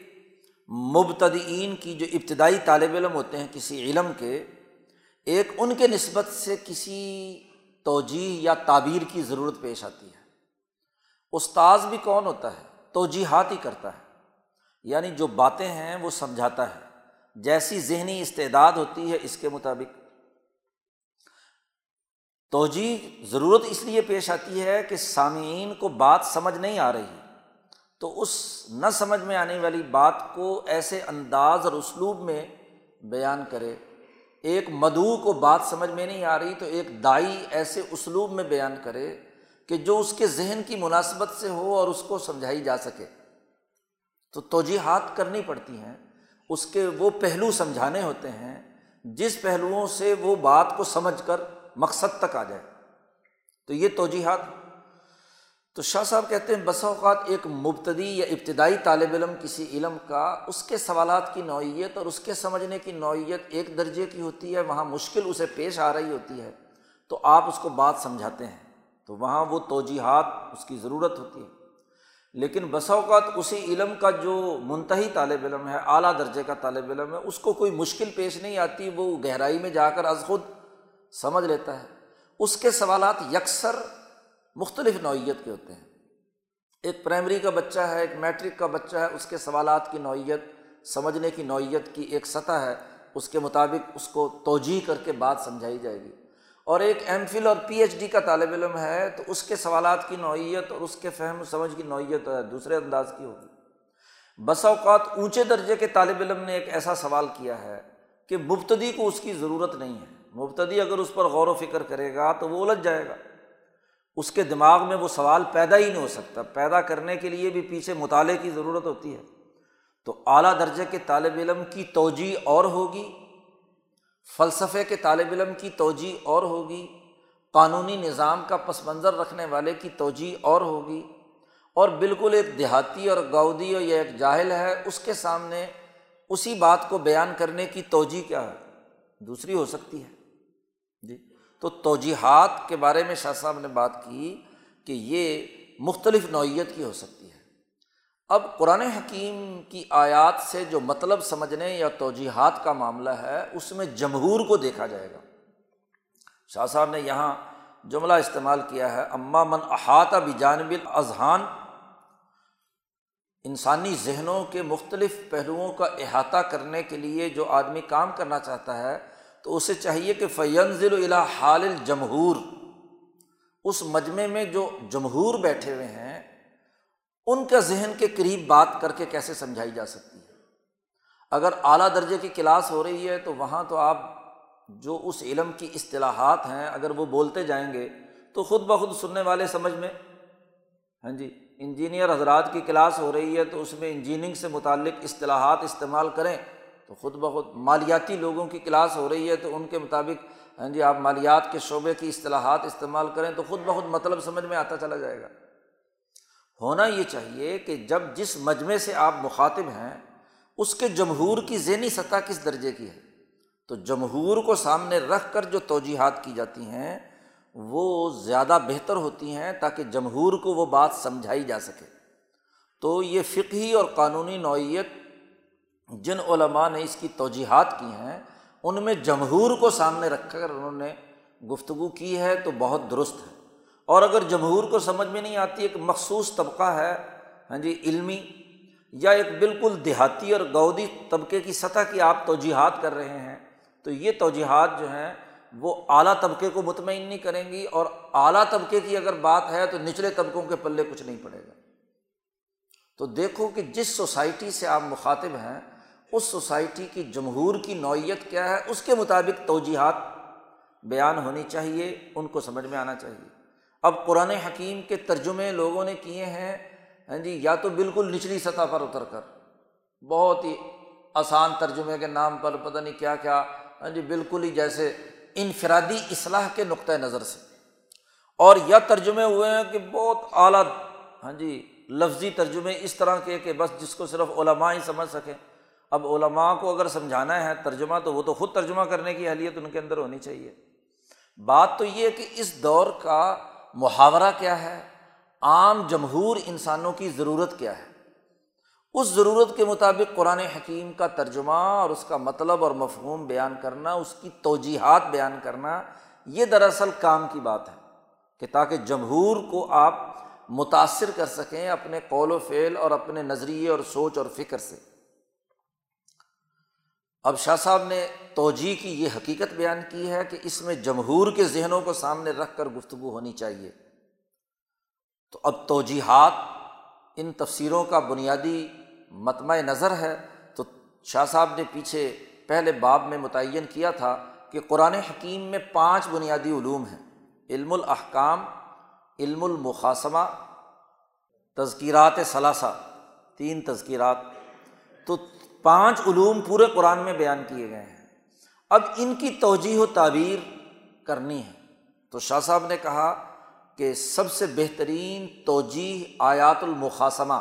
مبتدئین کی جو ابتدائی طالب علم ہوتے ہیں کسی علم کے، ایک ان کے نسبت سے کسی توجہ یا تعبیر کی ضرورت پیش آتی ہے۔ استاذ بھی کون ہوتا ہے؟ توجیحات ہی کرتا ہے۔ یعنی جو باتیں ہیں وہ سمجھاتا ہے۔ جیسی ذہنی استعداد ہوتی ہے اس کے مطابق۔ توجہ ضرورت اس لیے پیش آتی ہے کہ سامعین کو بات سمجھ نہیں آ رہی۔ تو اس نہ سمجھ میں آنے والی بات کو ایسے انداز اور اسلوب میں بیان کرے۔ ایک مدعو کو بات سمجھ میں نہیں آ رہی تو ایک دائی ایسے اسلوب میں بیان کرے کہ جو اس کے ذہن کی مناسبت سے ہو اور اس کو سمجھائی جا سکے۔ تو توجیحات کرنی پڑتی ہیں، اس کے وہ پہلو سمجھانے ہوتے ہیں، جس پہلوؤں سے وہ بات کو سمجھ کر مقصد تک آ جائے۔ تو یہ توجیحات تو شاہ صاحب کہتے ہیں، بسا اوقات ایک مبتدی یا ابتدائی طالب علم کسی علم کا اس کے سوالات کی نوعیت اور اس کے سمجھنے کی نوعیت ایک درجے کی ہوتی ہے، وہاں مشکل اسے پیش آ رہی ہوتی ہے، تو آپ اس کو بات سمجھاتے ہیں۔ تو وہاں وہ توجیحات اس کی ضرورت ہوتی ہے۔ لیکن بسا اوقات اسی علم کا جو منتحی طالب علم ہے، اعلیٰ درجے کا طالب علم ہے، اس کو کوئی مشکل پیش نہیں آتی، وہ گہرائی میں جا کر از خود سمجھ لیتا ہے۔ اس کے سوالات یکسر مختلف نوعیت کے ہوتے ہیں۔ ایک پرائمری کا بچہ ہے، ایک میٹرک کا بچہ ہے، اس کے سوالات کی نوعیت، سمجھنے کی نوعیت کی ایک سطح ہے، اس کے مطابق اس کو توجہ کر کے بات سمجھائی جائے گی۔ اور ایک ایم فل اور پی ایچ ڈی کا طالب علم ہے، تو اس کے سوالات کی نوعیت اور اس کے فہم و سمجھ کی نوعیت دوسرے انداز کی ہوگی۔ بس اوقات اونچے درجے کے طالب علم نے ایک ایسا سوال کیا ہے کہ مبتدی کو اس کی ضرورت نہیں ہے۔ مبتدی اگر اس پر غور و فکر کرے گا تو وہ الجھ جائے گا۔ اس کے دماغ میں وہ سوال پیدا ہی نہیں ہو سکتا۔ پیدا کرنے کے لیے بھی پیچھے مطالعے کی ضرورت ہوتی ہے۔ تو اعلیٰ درجے کے طالب علم کی توجہ اور ہوگی۔ فلسفے کے طالب علم کی توجہ اور ہوگی، قانونی نظام کا پس منظر رکھنے والے کی توجہ اور ہوگی، اور بالکل ایک دیہاتی اور گودی اور یہ ایک جاہل ہے، اس کے سامنے اسی بات کو بیان کرنے کی توجہ کیا ہے؟ دوسری ہو سکتی ہے۔ جی تو توجیحات کے بارے میں شاہ صاحب نے بات کی کہ یہ مختلف نوعیت کی ہو سکتی اب قرآن حکیم کی آیات سے جو مطلب سمجھنے یا توجیحات کا معاملہ ہے، اس میں جمہور کو دیکھا جائے گا۔ شاہ صاحب نے یہاں جملہ استعمال کیا ہے اماں من احاطہ بجانب اذہان انسانی ذہنوں کے مختلف پہلوؤں کا احاطہ کرنے کے لیے جو آدمی کام کرنا چاہتا ہے، تو اسے چاہیے کہ فینزل الا حال الجمہور۔ اس مجمعے میں جو جمہور بیٹھے ہوئے ہیں ان کا ذہن کے قریب بات کر کے کیسے سمجھائی جا سکتی ہے؟ اگر اعلیٰ درجے کی کلاس ہو رہی ہے تو وہاں تو آپ جو اس علم کی اصطلاحات ہیں، اگر وہ بولتے جائیں گے تو خود بخود سننے والے سمجھ میں۔ ہاں جی انجینئر حضرات کی کلاس ہو رہی ہے تو اس میں انجینئرنگ سے متعلق اصطلاحات استعمال کریں۔ تو خود بخود مالیاتی لوگوں کی کلاس ہو رہی ہے تو ان کے مطابق ہاں جی آپ مالیات کے شعبے کی اصطلاحات استعمال کریں تو خود بخود مطلب سمجھ میں آتا چلا جائے گا۔ ہونا یہ چاہیے کہ جب جس مجمعے سے آپ مخاطب ہیں، اس کے جمہور کی ذہنی سطح کس درجے کی ہے؟ تو جمہور کو سامنے رکھ کر جو توجیحات کی جاتی ہیں، وہ زیادہ بہتر ہوتی ہیں تاکہ جمہور کو وہ بات سمجھائی جا سکے۔ تو یہ فقہی اور قانونی نوعیت جن علماء نے اس کی توجیحات کی ہیں، ان میں جمہور کو سامنے رکھ کر انہوں نے گفتگو کی ہے تو بہت درست ہے۔ اور اگر جمہور کو سمجھ میں نہیں آتی، ایک مخصوص طبقہ ہے ہاں جی علمی یا ایک بالکل دیہاتی اور گودی طبقے کی سطح کی آپ توجیحات کر رہے ہیں، تو یہ توجیحات جو ہیں وہ اعلیٰ طبقے کو مطمئن نہیں کریں گی اور اعلیٰ طبقے کی اگر بات ہے تو نچلے طبقوں کے پلے کچھ نہیں پڑے گا۔ تو دیکھو کہ جس سوسائٹی سے آپ مخاطب ہیں، اس سوسائٹی کی جمہور کی نوعیت کیا ہے، اس کے مطابق توجیحات بیان ہونی چاہیے، ان کو سمجھ میں آنا چاہیے۔ اب قرآن حکیم کے ترجمے لوگوں نے کیے ہیں ہاں جی یا تو بالکل نچلی سطح پر اتر کر۔ بہت ہی آسان ترجمے کے نام پر، پتہ نہیں کیا کیا ہاں جی بالکل ہی جیسے انفرادی اصلاح کے نقطۂ نظر سے۔ اور یا ترجمے ہوئے ہیں کہ بہت اعلیٰ ہاں جی لفظی ترجمے اس طرح کے کہ بس جس کو صرف علماء ہی سمجھ سکیں۔ اب علماء کو اگر سمجھانا ہے ترجمہ، تو وہ تو خود ترجمہ کرنے کی اہلیت ان کے اندر ہونی چاہیے۔ بات تو یہ کہ اس دور کا محاورہ کیا ہے؟ عام جمہور انسانوں کی ضرورت کیا ہے؟ اس ضرورت کے مطابق قرآن حکیم کا ترجمہ اور اس کا مطلب اور مفہوم بیان کرنا، اس کی توجیحات بیان کرنا، یہ دراصل کام کی بات ہے کہ تاکہ جمہور کو آپ متاثر کر سکیں اپنے قول و فعل اور اپنے نظریے اور سوچ اور فکر سے۔ اب شاہ صاحب نے توجہ کی، یہ حقیقت بیان کی ہے کہ اس میں جمہور کے ذہنوں کو سامنے رکھ کر گفتگو ہونی چاہیے۔ تو اب توجیحات ان تفسیروں کا بنیادی متمع نظر ہے۔ تو شاہ صاحب نے پیچھے پہلے باب میں متعین کیا تھا کہ قرآن حکیم میں پانچ بنیادی علوم ہیں۔ علم الاحکام، علم المقاسمہ تذکیرات ثلاثہ، تین تذکیرات۔ تو پانچ علوم پورے قرآن میں بیان کیے گئے ہیں۔ اب ان کی توجہ و تعبیر کرنی ہے۔ تو شاہ صاحب نے کہا کہ سب سے بہترین توجہ آیات المقاسمہ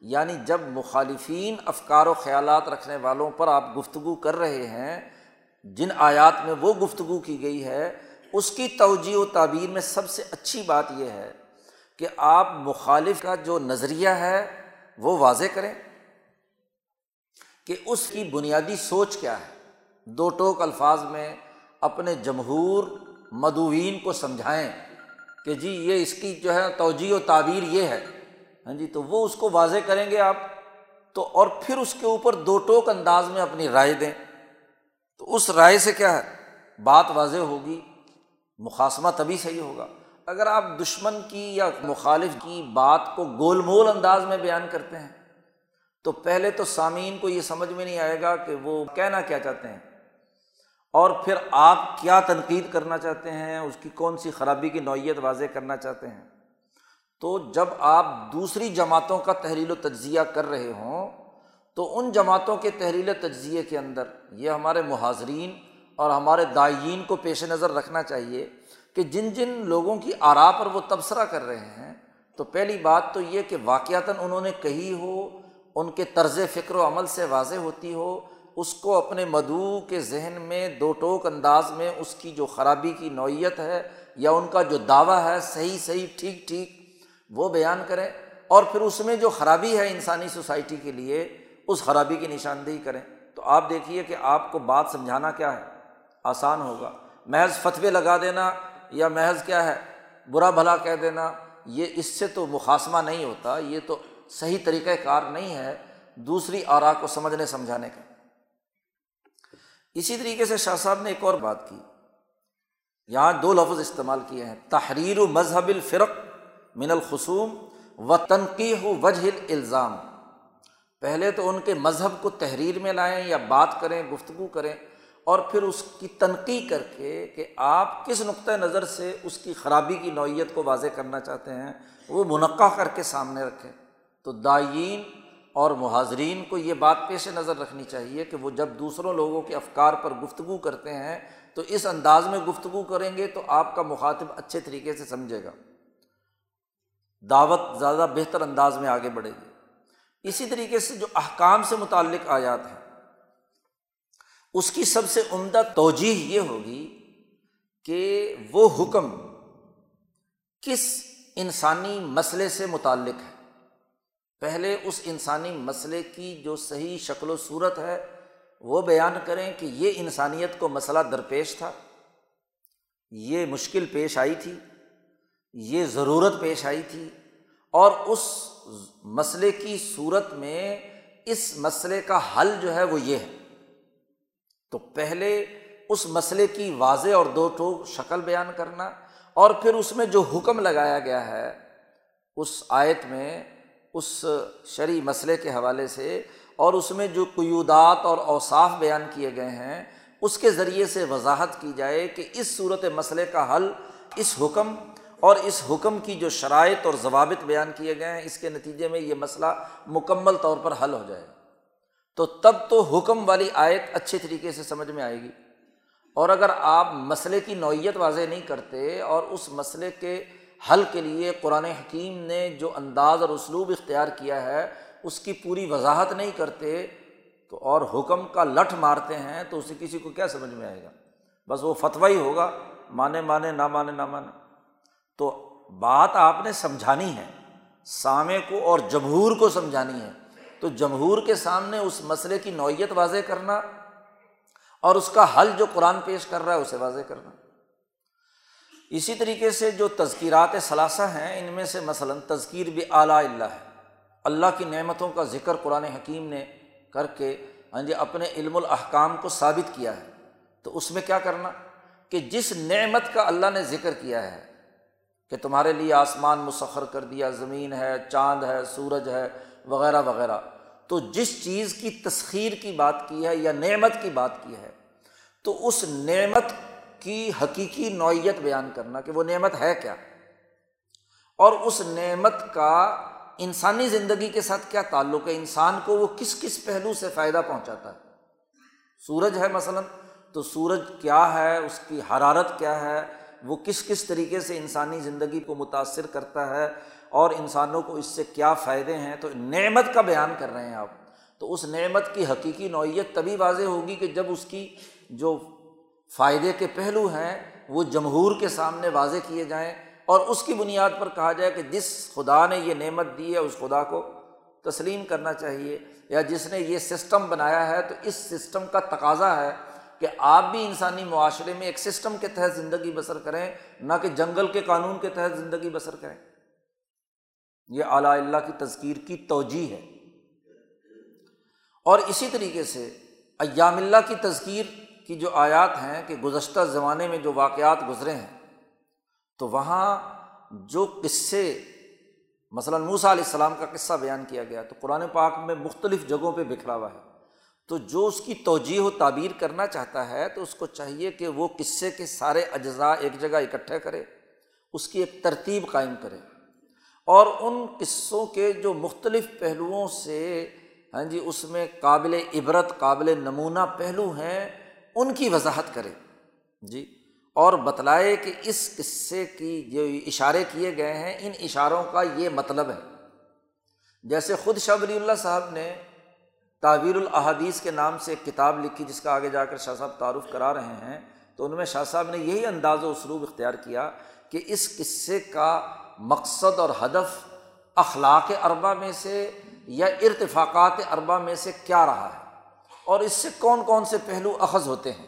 یعنی جب مخالفین افکار و خیالات رکھنے والوں پر آپ گفتگو کر رہے ہیں، جن آیات میں وہ گفتگو کی گئی ہے، اس کی توجہ و تعبیر میں سب سے اچھی بات یہ ہے کہ آپ مخالف کا جو نظریہ ہے وہ واضح کریں۔ کہ اس کی بنیادی سوچ کیا ہے؟ دو ٹوک الفاظ میں اپنے جمہور مدوین کو سمجھائیں کہ جی یہ اس کی جو ہے توجہ و تعبیر یہ ہے۔ ہاں جی تو وہ اس کو واضح کریں گے آپ۔ تو اور پھر اس کے اوپر دو ٹوک انداز میں اپنی رائے دیں۔ تو اس رائے سے کیا ہے؟ بات واضح ہوگی مقاصمہ تبھی صحیح ہوگا۔ اگر آپ دشمن کی یا مخالف کی بات کو گول مول انداز میں بیان کرتے ہیں تو پہلے تو سامعین کو یہ سمجھ میں نہیں آئے گا کہ وہ کہنا کیا چاہتے ہیں۔ اور پھر آپ کیا تنقید کرنا چاہتے ہیں؟ اس کی کون سی خرابی کی نوعیت واضح کرنا چاہتے ہیں؟ تو جب آپ دوسری جماعتوں کا تحریل و تجزیہ کر رہے ہوں، تو ان جماعتوں کے تحریل تجزیے کے اندر یہ ہمارے مہاجرین اور ہمارے دائین کو پیش نظر رکھنا چاہیے کہ جن جن لوگوں کی آرا پر وہ تبصرہ کر رہے ہیں، تو پہلی بات تو یہ کہ واقعتاً انہوں نے کہی ہو ان کے طرز فکر و عمل سے واضح ہوتی ہو، اس کو اپنے مدعو کے ذہن میں دو ٹوک انداز میں اس کی جو خرابی کی نوعیت ہے یا ان کا جو دعویٰ ہے صحیح صحیح، ٹھیک ٹھیک، وہ بیان کریں اور پھر اس میں جو خرابی ہے انسانی سوسائٹی کے لیے، اس خرابی کی نشاندہی کریں۔ تو آپ دیکھیے کہ آپ کو بات سمجھانا کیا ہے۔ آسان ہوگا۔ محض فتوے لگا دینا یا محض کیا ہے، برا بھلا کہہ دینا، یہ اس سے تو مقاصمہ نہیں ہوتا، یہ تو صحیح طریقۂ کار نہیں ہے دوسری آرا کو سمجھنے سمجھانے کا۔ اسی طریقے سے شاہ صاحب نے ایک اور بات کی۔ یہاں دو لفظ استعمال کیے ہیں۔ تحریر و مذہب الفرق من الخصوم و تنقیح و وجہ الزام پہلے تو ان کے مذہب کو تحریر میں لائیں یا بات کریں، گفتگو کریں اور پھر اس کی تنقید کر کے کہ آپ کس نقطۂ نظر سے اس کی خرابی کی نوعیت کو واضح کرنا چاہتے ہیں، وہ منقع کر کے سامنے رکھیں۔ تو دائین اور مہاجرین کو یہ بات پیش نظر رکھنی چاہیے کہ وہ جب دوسروں لوگوں کے افکار پر گفتگو کرتے ہیں تو اس انداز میں گفتگو کریں گے تو آپ کا مخاطب اچھے طریقے سے سمجھے گا۔ دعوت زیادہ بہتر انداز میں آگے بڑھے گی۔ اسی طریقے سے جو احکام سے متعلق آیات ہیں، اس کی سب سے عمدہ توجہ یہ ہوگی کہ وہ حکم کس انسانی مسئلے سے متعلق ہے۔ پہلے اس انسانی مسئلے کی جو صحیح شکل و صورت ہے، وہ بیان کریں کہ یہ انسانیت کو مسئلہ درپیش تھا، یہ مشکل پیش آئی تھی، یہ ضرورت پیش آئی تھی، اور اس مسئلے کی صورت میں اس مسئلے کا حل جو ہے وہ یہ ہے۔ تو پہلے اس مسئلے کی واضح اور دو ٹو شکل بیان کرنا، اور پھر اس میں جو حکم لگایا گیا ہے، اس آیت میں اس شرعی مسئلے کے حوالے سے اور اس میں جو قیودات اور اوصاف بیان کیے گئے ہیں، اس کے ذریعے سے وضاحت کی جائے کہ اس صورت مسئلے کا حل، اس حکم اور اس حکم کی جو شرائط اور ضوابط بیان کیے گئے ہیں، اس کے نتیجے میں یہ مسئلہ مکمل طور پر حل ہو جائے۔ تو تب تو حکم والی آیت اچھے طریقے سے سمجھ میں آئے گی۔ اور اگر آپ مسئلے کی نوعیت واضح نہیں کرتے اور اس مسئلے کے حل کے لیے قرآن حکیم نے جو انداز اور اسلوب اختیار کیا ہے، اس کی پوری وضاحت نہیں کرتے تو اور حکم کا لٹھ مارتے ہیں تو اسے کسی کو کیا سمجھ میں آئے گا؟ بس وہ فتویٰ ہی ہوگا، مانے مانے، نہ مانے نہ مانے۔ تو بات آپ نے سمجھانی ہے سامے کو اور جمہور کو سمجھانی ہے۔ تو جمہور کے سامنے اس مسئلے کی نوعیت واضح کرنا اور اس کا حل جو قرآن پیش کر رہا ہے، اسے واضح کرنا۔ اسی طریقے سے جو تذکیرات ثلاثہ ہیں، ان میں سے مثلاً تذکیر بھی اعلیٰ اللہ ہے۔ اللہ کی نعمتوں کا ذکر قرآن حکیم نے کر کے ہاں جی اپنے علم الاحکام کو ثابت کیا ہے۔ تو اس میں کیا کرنا؟ کہ جس نعمت کا اللہ نے ذکر کیا ہے، کہ تمہارے لیے آسمان مسخر کر دیا، زمین ہے، چاند ہے، سورج ہے، وغیرہ وغیرہ۔ تو جس چیز کی تسخیر کی بات کی ہے یا نعمت کی بات کی ہے، تو اس نعمت کی حقیقی نوعیت بیان کرنا کہ وہ نعمت ہے کیا؟ اور اس نعمت کا انسانی زندگی کے ساتھ کیا تعلق ہے؟ انسان کو وہ کس کس پہلو سے فائدہ پہنچاتا ہے؟ سورج ہے مثلاً، تو سورج کیا ہے؟ اس کی حرارت کیا ہے؟ وہ کس کس طریقے سے انسانی زندگی کو متاثر کرتا ہے؟ اور انسانوں کو اس سے کیا فائدے ہیں؟ تو نعمت کا بیان کر رہے ہیں آپ۔ تو اس نعمت کی حقیقی نوعیت تبھی واضح ہوگی کہ جب اس کی جو فائدے کے پہلو ہیں، وہ جمہور کے سامنے واضح کیے جائیں اور اس کی بنیاد پر کہا جائے کہ جس خدا نے یہ نعمت دی ہے، اس خدا کو تسلیم کرنا چاہیے یا جس نے یہ سسٹم بنایا ہے، تو اس سسٹم کا تقاضا ہے کہ آپ بھی انسانی معاشرے میں ایک سسٹم کے تحت زندگی بسر کریں، نہ کہ جنگل کے قانون کے تحت زندگی بسر کریں۔ یہ اعلیٰ اللہ کی تذکیر کی توجہ ہے۔ اور اسی طریقے سے ایام اللہ کی تذکیر کی جو آیات ہیں کہ گزشتہ زمانے میں جو واقعات گزرے ہیں، تو وہاں جو قصے، مثلاً موسا علیہ السلام کا قصہ بیان کیا گیا، تو قرآن پاک میں مختلف جگہوں پہ بکھرا ہوا ہے۔ تو جو اس کی توجہ و تعبیر کرنا چاہتا ہے، تو اس کو چاہیے کہ وہ قصے کے سارے اجزاء ایک جگہ اکٹھے کرے، اس کی ایک ترتیب قائم کرے۔ اور ان قصوں کے جو مختلف پہلوؤں سے ہاں جی اس میں قابل عبرت، قابل نمونہ پہلو ہیں ان کی وضاحت کرے۔ جی۔ اور بتلائے کہ اس قصے کی جو اشارے کیے گئے ہیں، ان اشاروں کا یہ مطلب ہے۔ جیسے خود شاہ ولی اللہ صاحب نے تعویر الحادیث کے نام سے ایک کتاب لکھی، جس کا آگے جا کر شاہ صاحب تعارف کرا رہے ہیں، تو ان میں شاہ صاحب نے یہی انداز و اسلوب اختیار کیا کہ اس قصے کا مقصد اور ہدف اخلاق اربا میں سے یا ارتفاقات اربا میں سے کیا رہا ہے۔ اور اس سے کون کون سے پہلو اخذ ہوتے ہیں؟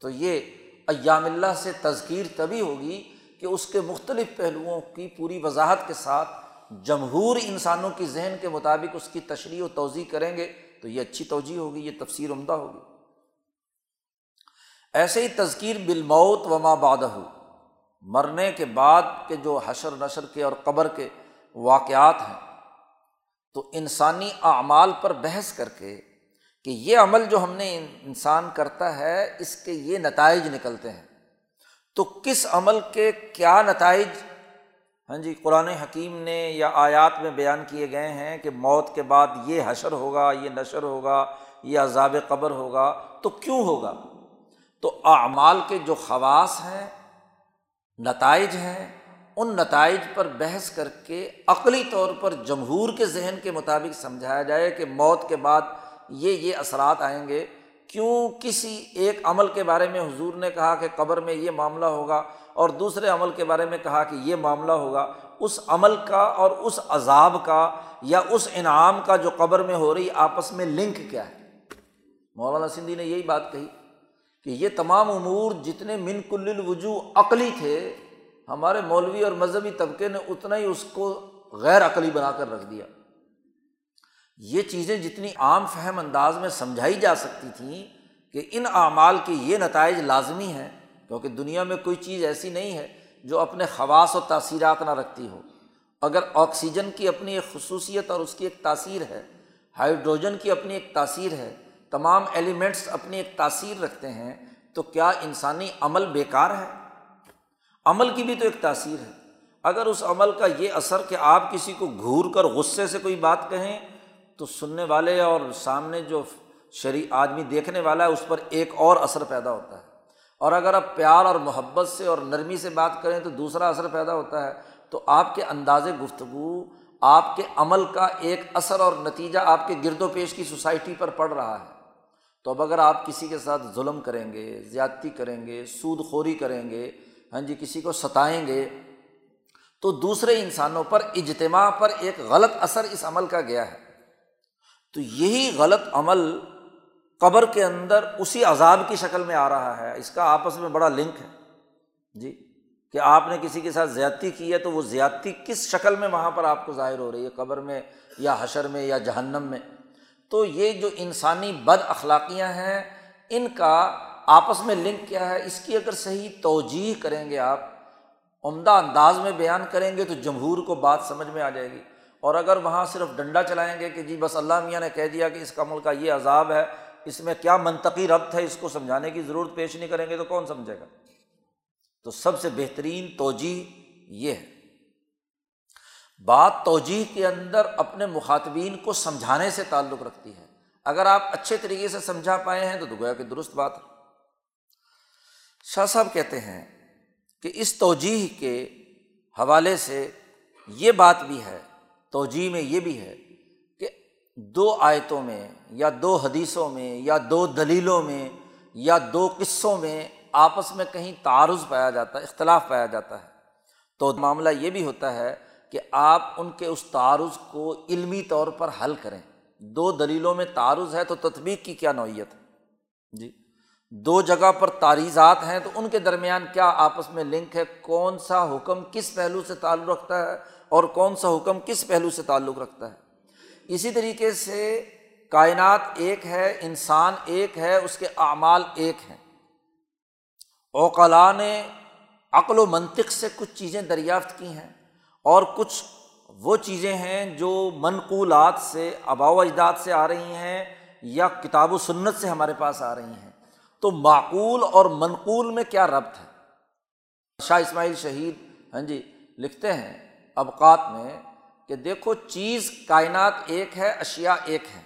تو یہ ایام اللہ سے تذکیر تبھی ہوگی کہ اس کے مختلف پہلوؤں کی پوری وضاحت کے ساتھ جمہور انسانوں کی ذہن کے مطابق اس کی تشریح و توضیع کریں گے تو یہ اچھی توجہ ہوگی، یہ تفسیر عمدہ ہوگی۔ ایسے ہی تذکیر بالموت و ماں بادہ مرنے کے بعد کے جو حشر، نشر کے اور قبر کے واقعات ہیں، تو انسانی اعمال پر بحث کر کے کہ یہ عمل جو ہم نے انسان کرتا ہے، اس کے یہ نتائج نکلتے ہیں۔ تو کس عمل کے کیا نتائج؟ ہاں جی قرآن حکیم نے یا آیات میں بیان کیے گئے ہیں کہ موت کے بعد یہ حشر ہوگا، یہ نشر ہوگا، یہ عذاب قبر ہوگا۔ تو کیوں ہوگا؟ تو اعمال کے جو خواص ہیں، نتائج ہیں، ان نتائج پر بحث کر کے عقلی طور پر جمہور کے ذہن کے مطابق سمجھایا جائے کہ موت کے بعد یہ یہ اثرات آئیں گے۔ کیوں کسی ایک عمل کے بارے میں حضور نے کہا کہ قبر میں یہ معاملہ ہوگا اور دوسرے عمل کے بارے میں کہا کہ یہ معاملہ ہوگا، اس عمل کا اور اس عذاب کا یا اس انعام کا جو قبر میں ہو رہی آپس میں لنک کیا ہے؟ مولانا سندھی نے یہی بات کہی کہ یہ تمام امور جتنے من کل الوجو عقلی تھے، ہمارے مولوی اور مذہبی طبقے نے اتنا ہی اس کو غیر عقلی بنا کر رکھ دیا۔ یہ چیزیں جتنی عام فہم انداز میں سمجھائی جا سکتی تھیں کہ ان اعمال کے یہ نتائج لازمی ہیں، کیونکہ دنیا میں کوئی چیز ایسی نہیں ہے جو اپنے خواص و تاثیرات نہ رکھتی ہو۔ اگر آکسیجن کی اپنی ایک خصوصیت اور اس کی ایک تاثیر ہے، ہائیڈروجن کی اپنی ایک تاثیر ہے، تمام ایلیمنٹس اپنی ایک تاثیر رکھتے ہیں، تو کیا انسانی عمل بیکار ہے؟ عمل کی بھی تو ایک تاثیر ہے۔ اگر اس عمل کا یہ اثر کہ آپ کسی کو گھور کر غصے سے کوئی بات کہیں تو سننے والے اور سامنے جو شریع آدمی دیکھنے والا ہے، اس پر ایک اور اثر پیدا ہوتا ہے۔ اور اگر آپ پیار اور محبت سے اور نرمی سے بات کریں تو دوسرا اثر پیدا ہوتا ہے۔ تو آپ کے انداز گفتگو، آپ کے عمل کا ایک اثر اور نتیجہ آپ کے گرد و پیش کی سوسائٹی پر پڑ رہا ہے۔ تو اب اگر آپ کسی کے ساتھ ظلم کریں گے، زیادتی کریں گے، سود خوری کریں گے ہاں جی کسی کو ستائیں گے، تو دوسرے انسانوں پر اجتماع پر ایک غلط اثر اس عمل کا گیا ہے۔ تو یہی غلط عمل قبر کے اندر اسی عذاب کی شکل میں آ رہا ہے۔ اس کا آپس میں بڑا لنک ہے۔ جی کہ آپ نے کسی کے ساتھ زیادتی کی ہے تو وہ زیادتی کس شکل میں وہاں پر آپ کو ظاہر ہو رہی ہے؟ قبر میں یا حشر میں یا جہنم میں۔ تو یہ جو انسانی بد اخلاقیاں ہیں، ان کا آپس میں لنک کیا ہے؟ اس کی اگر صحیح توجہ کریں گے آپ، عمدہ انداز میں بیان کریں گے تو جمہور کو بات سمجھ میں آ جائے گی۔ اور اگر وہاں صرف ڈنڈا چلائیں گے کہ جی بس اللہ میاں نے کہہ دیا کہ اس کا ملک کا یہ عذاب ہے، اس میں کیا منطقی ربط ہے، اس کو سمجھانے کی ضرورت پیش نہیں کریں گے تو کون سمجھے گا؟ تو سب سے بہترین توجہ یہ ہے۔ بات توجہ کے اندر اپنے مخاطبین کو سمجھانے سے تعلق رکھتی ہے۔ اگر آپ اچھے طریقے سے سمجھا پائے ہیں تو گویا کہ درست بات ہے۔ شاہ صاحب کہتے ہیں کہ اس توجہ کے حوالے سے یہ بات بھی ہے توجہ میں یہ بھی ہے کہ دو آیتوں میں یا دو حدیثوں میں یا دو دلیلوں میں یا دو قصوں میں آپس میں کہیں تعارض پایا جاتا ہے، اختلاف پایا جاتا ہے۔ تو معاملہ یہ بھی ہوتا ہے کہ آپ ان کے اس تعارض کو علمی طور پر حل کریں۔ دو دلیلوں میں تعارض ہے تو تطبیق کی کیا نوعیت ہے؟ جی۔ دو جگہ پر تاریخات ہیں تو ان کے درمیان کیا آپس میں لنک ہے؟ کون سا حکم کس پہلو سے تعلق رکھتا ہے؟ اور کون سا حکم کس پہلو سے تعلق رکھتا ہے؟ اسی طریقے سے کائنات ایک ہے، انسان ایک ہے، اس کے اعمال ایک ہیں۔ اوقلا نے عقل و منطق سے کچھ چیزیں دریافت کی ہیں اور کچھ وہ چیزیں ہیں جو منقولات سے آبا و اجداد سے آ رہی ہیں یا کتاب و سنت سے ہمارے پاس آ رہی ہیں۔ تو معقول اور منقول میں کیا ربط ہے؟ شاہ اسماعیل شہید ہاں جی لکھتے ہیں ابقات میں کہ دیکھو چیز کائنات ایک ہے اشیا ایک ہے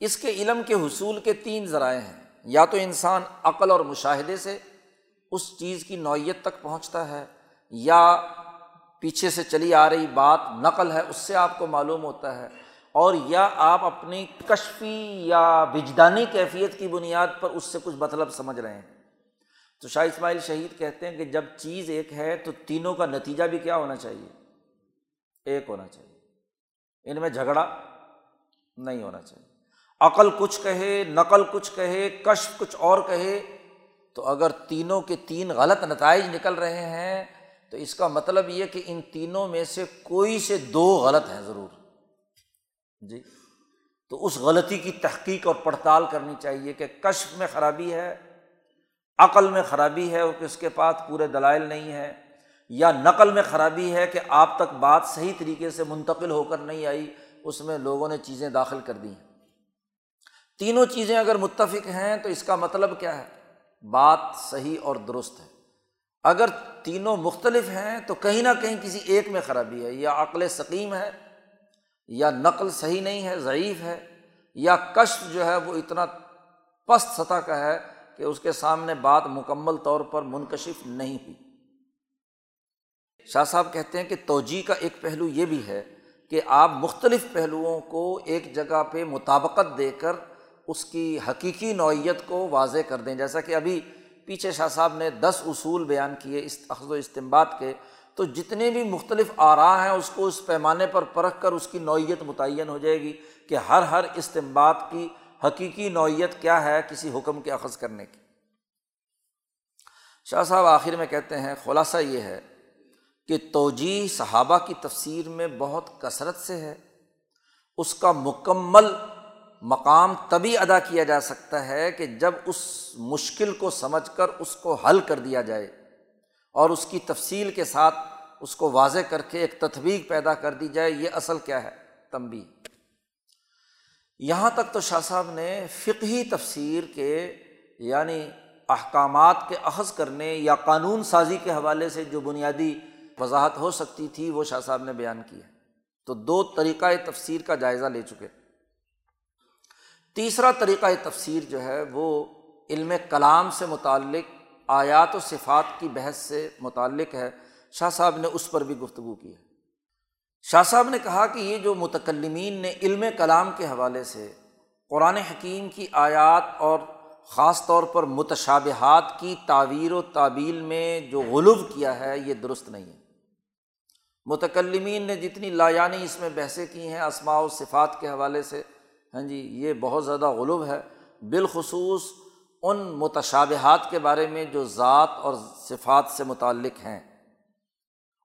اس کے علم کے حصول کے تین ذرائع ہیں۔ یا تو انسان عقل اور مشاہدے سے اس چیز کی نوعیت تک پہنچتا ہے، یا پیچھے سے چلی آ رہی بات نقل ہے، اس سے آپ کو معلوم ہوتا ہے۔ اور یا آپ اپنی کشفی یا وجدانی کیفیت کی بنیاد پر اس سے کچھ مطلب سمجھ رہے ہیں۔ تو شاہ اسماعیل شہید کہتے ہیں کہ جب چیز ایک ہے تو تینوں کا نتیجہ بھی کیا ہونا چاہیے؟ ایک ہونا چاہیے۔ ان میں جھگڑا نہیں ہونا چاہیے۔ عقل کچھ کہے، نقل کچھ کہے، کشف کچھ اور کہے، تو اگر تینوں کے تین غلط نتائج نکل رہے ہیں، تو اس کا مطلب یہ کہ ان تینوں میں سے کوئی سے دو غلط ہیں ضرور۔ جی؟ تو اس غلطی کی تحقیق اور پڑتال کرنی چاہیے کہ کشف میں خرابی ہے، عقل میں خرابی ہے کہ اس کے پاس پورے دلائل نہیں ہے یا نقل میں خرابی ہے کہ آپ تک بات صحیح طریقے سے منتقل ہو کر نہیں آئی، اس میں لوگوں نے چیزیں داخل کر دی ہیں تینوں چیزیں اگر متفق ہیں تو اس کا مطلب کیا ہے؟ بات صحیح اور درست ہے۔ اگر تینوں مختلف ہیں تو کہیں نہ کہیں کسی ایک میں خرابی ہے۔ یا عقل ثقیم ہے، یا نقل صحیح نہیں ہے، ضعیف ہے، یا کشف جو ہے وہ اتنا پست سطح کا ہے کہ اس کے سامنے بات مکمل طور پر منکشف نہیں ہوئی۔ شاہ صاحب کہتے ہیں کہ توجہ کا ایک پہلو یہ بھی ہے کہ آپ مختلف پہلوؤں کو ایک جگہ پہ مطابقت دے کر اس کی حقیقی نوعیت کو واضح کر دیں۔ جیسا کہ ابھی پیچھے شاہ صاحب نے دس اصول بیان کیے اس اخذ و استمباد کے، تو جتنے بھی مختلف آرا ہیں اس کو اس پیمانے پر پرکھ کر اس کی نوعیت متعین ہو جائے گی کہ ہر ہر استمباد کی حقیقی نوعیت کیا ہے کسی حکم کے اخذ کرنے کی۔ شاہ صاحب آخر میں کہتے ہیں، خلاصہ یہ ہے کہ توجہ صحابہ کی تفسیر میں بہت کثرت سے ہے۔ اس کا مکمل مقام تبھی ادا کیا جا سکتا ہے کہ جب اس مشکل کو سمجھ کر اس کو حل کر دیا جائے اور اس کی تفصیل کے ساتھ اس کو واضح کر کے ایک تطبیق پیدا کر دی جائے، یہ اصل کیا ہے؟ تمبی یہاں تک تو شاہ صاحب نے فقہی تفسیر کے یعنی احکامات کے اخذ کرنے یا قانون سازی کے حوالے سے جو بنیادی وضاحت ہو سکتی تھی، وہ شاہ صاحب نے بیان کی ہے۔ تو دو طریقۂ تفسیر کا جائزہ لے چکے۔ تیسرا طریقۂ تفسیر جو ہے، وہ علم کلام سے متعلق، آیات و صفات کی بحث سے متعلق ہے۔ شاہ صاحب نے اس پر بھی گفتگو کی ہے۔ شاہ صاحب نے کہا کہ یہ جو متکلمین نے علم کلام کے حوالے سے قرآن حکیم کی آیات اور خاص طور پر متشابہات کی تعویر و تعبیل میں جو غلب کیا ہے، یہ درست نہیں ہے۔ متکلمین نے جتنی لایانی اس میں بحثیں کی ہیں اسماع و صفات کے حوالے سے ہاں جی یہ بہت زیادہ غلب ہے۔ بالخصوص ان متشابہات کے بارے میں جو ذات اور صفات سے متعلق ہیں۔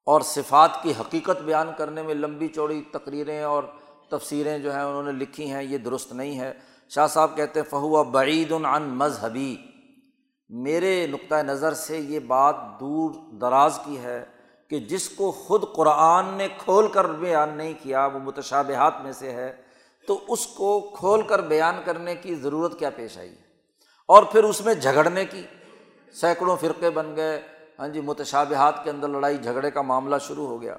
اور صفات کی حقیقت بیان کرنے میں لمبی چوڑی تقریریں اور تفسیریں جو ہیں انہوں نے لکھی ہیں، یہ درست نہیں ہے۔ شاہ صاحب کہتے ہیں، فہو بعید عن مذہبی۔ میرے نقطۂ نظر سے یہ بات دور دراز کی ہے۔ کہ جس کو خود قرآن نے کھول کر بیان نہیں کیا، وہ متشابہات میں سے ہے، تو اس کو کھول کر بیان کرنے کی ضرورت کیا پیش آئی؟ ہے اور پھر اس میں جھگڑنے کی؟ سینکڑوں فرقے بن گئے ہاں جی متشابہات کے اندر لڑائی، جھگڑے کا معاملہ شروع ہو گیا۔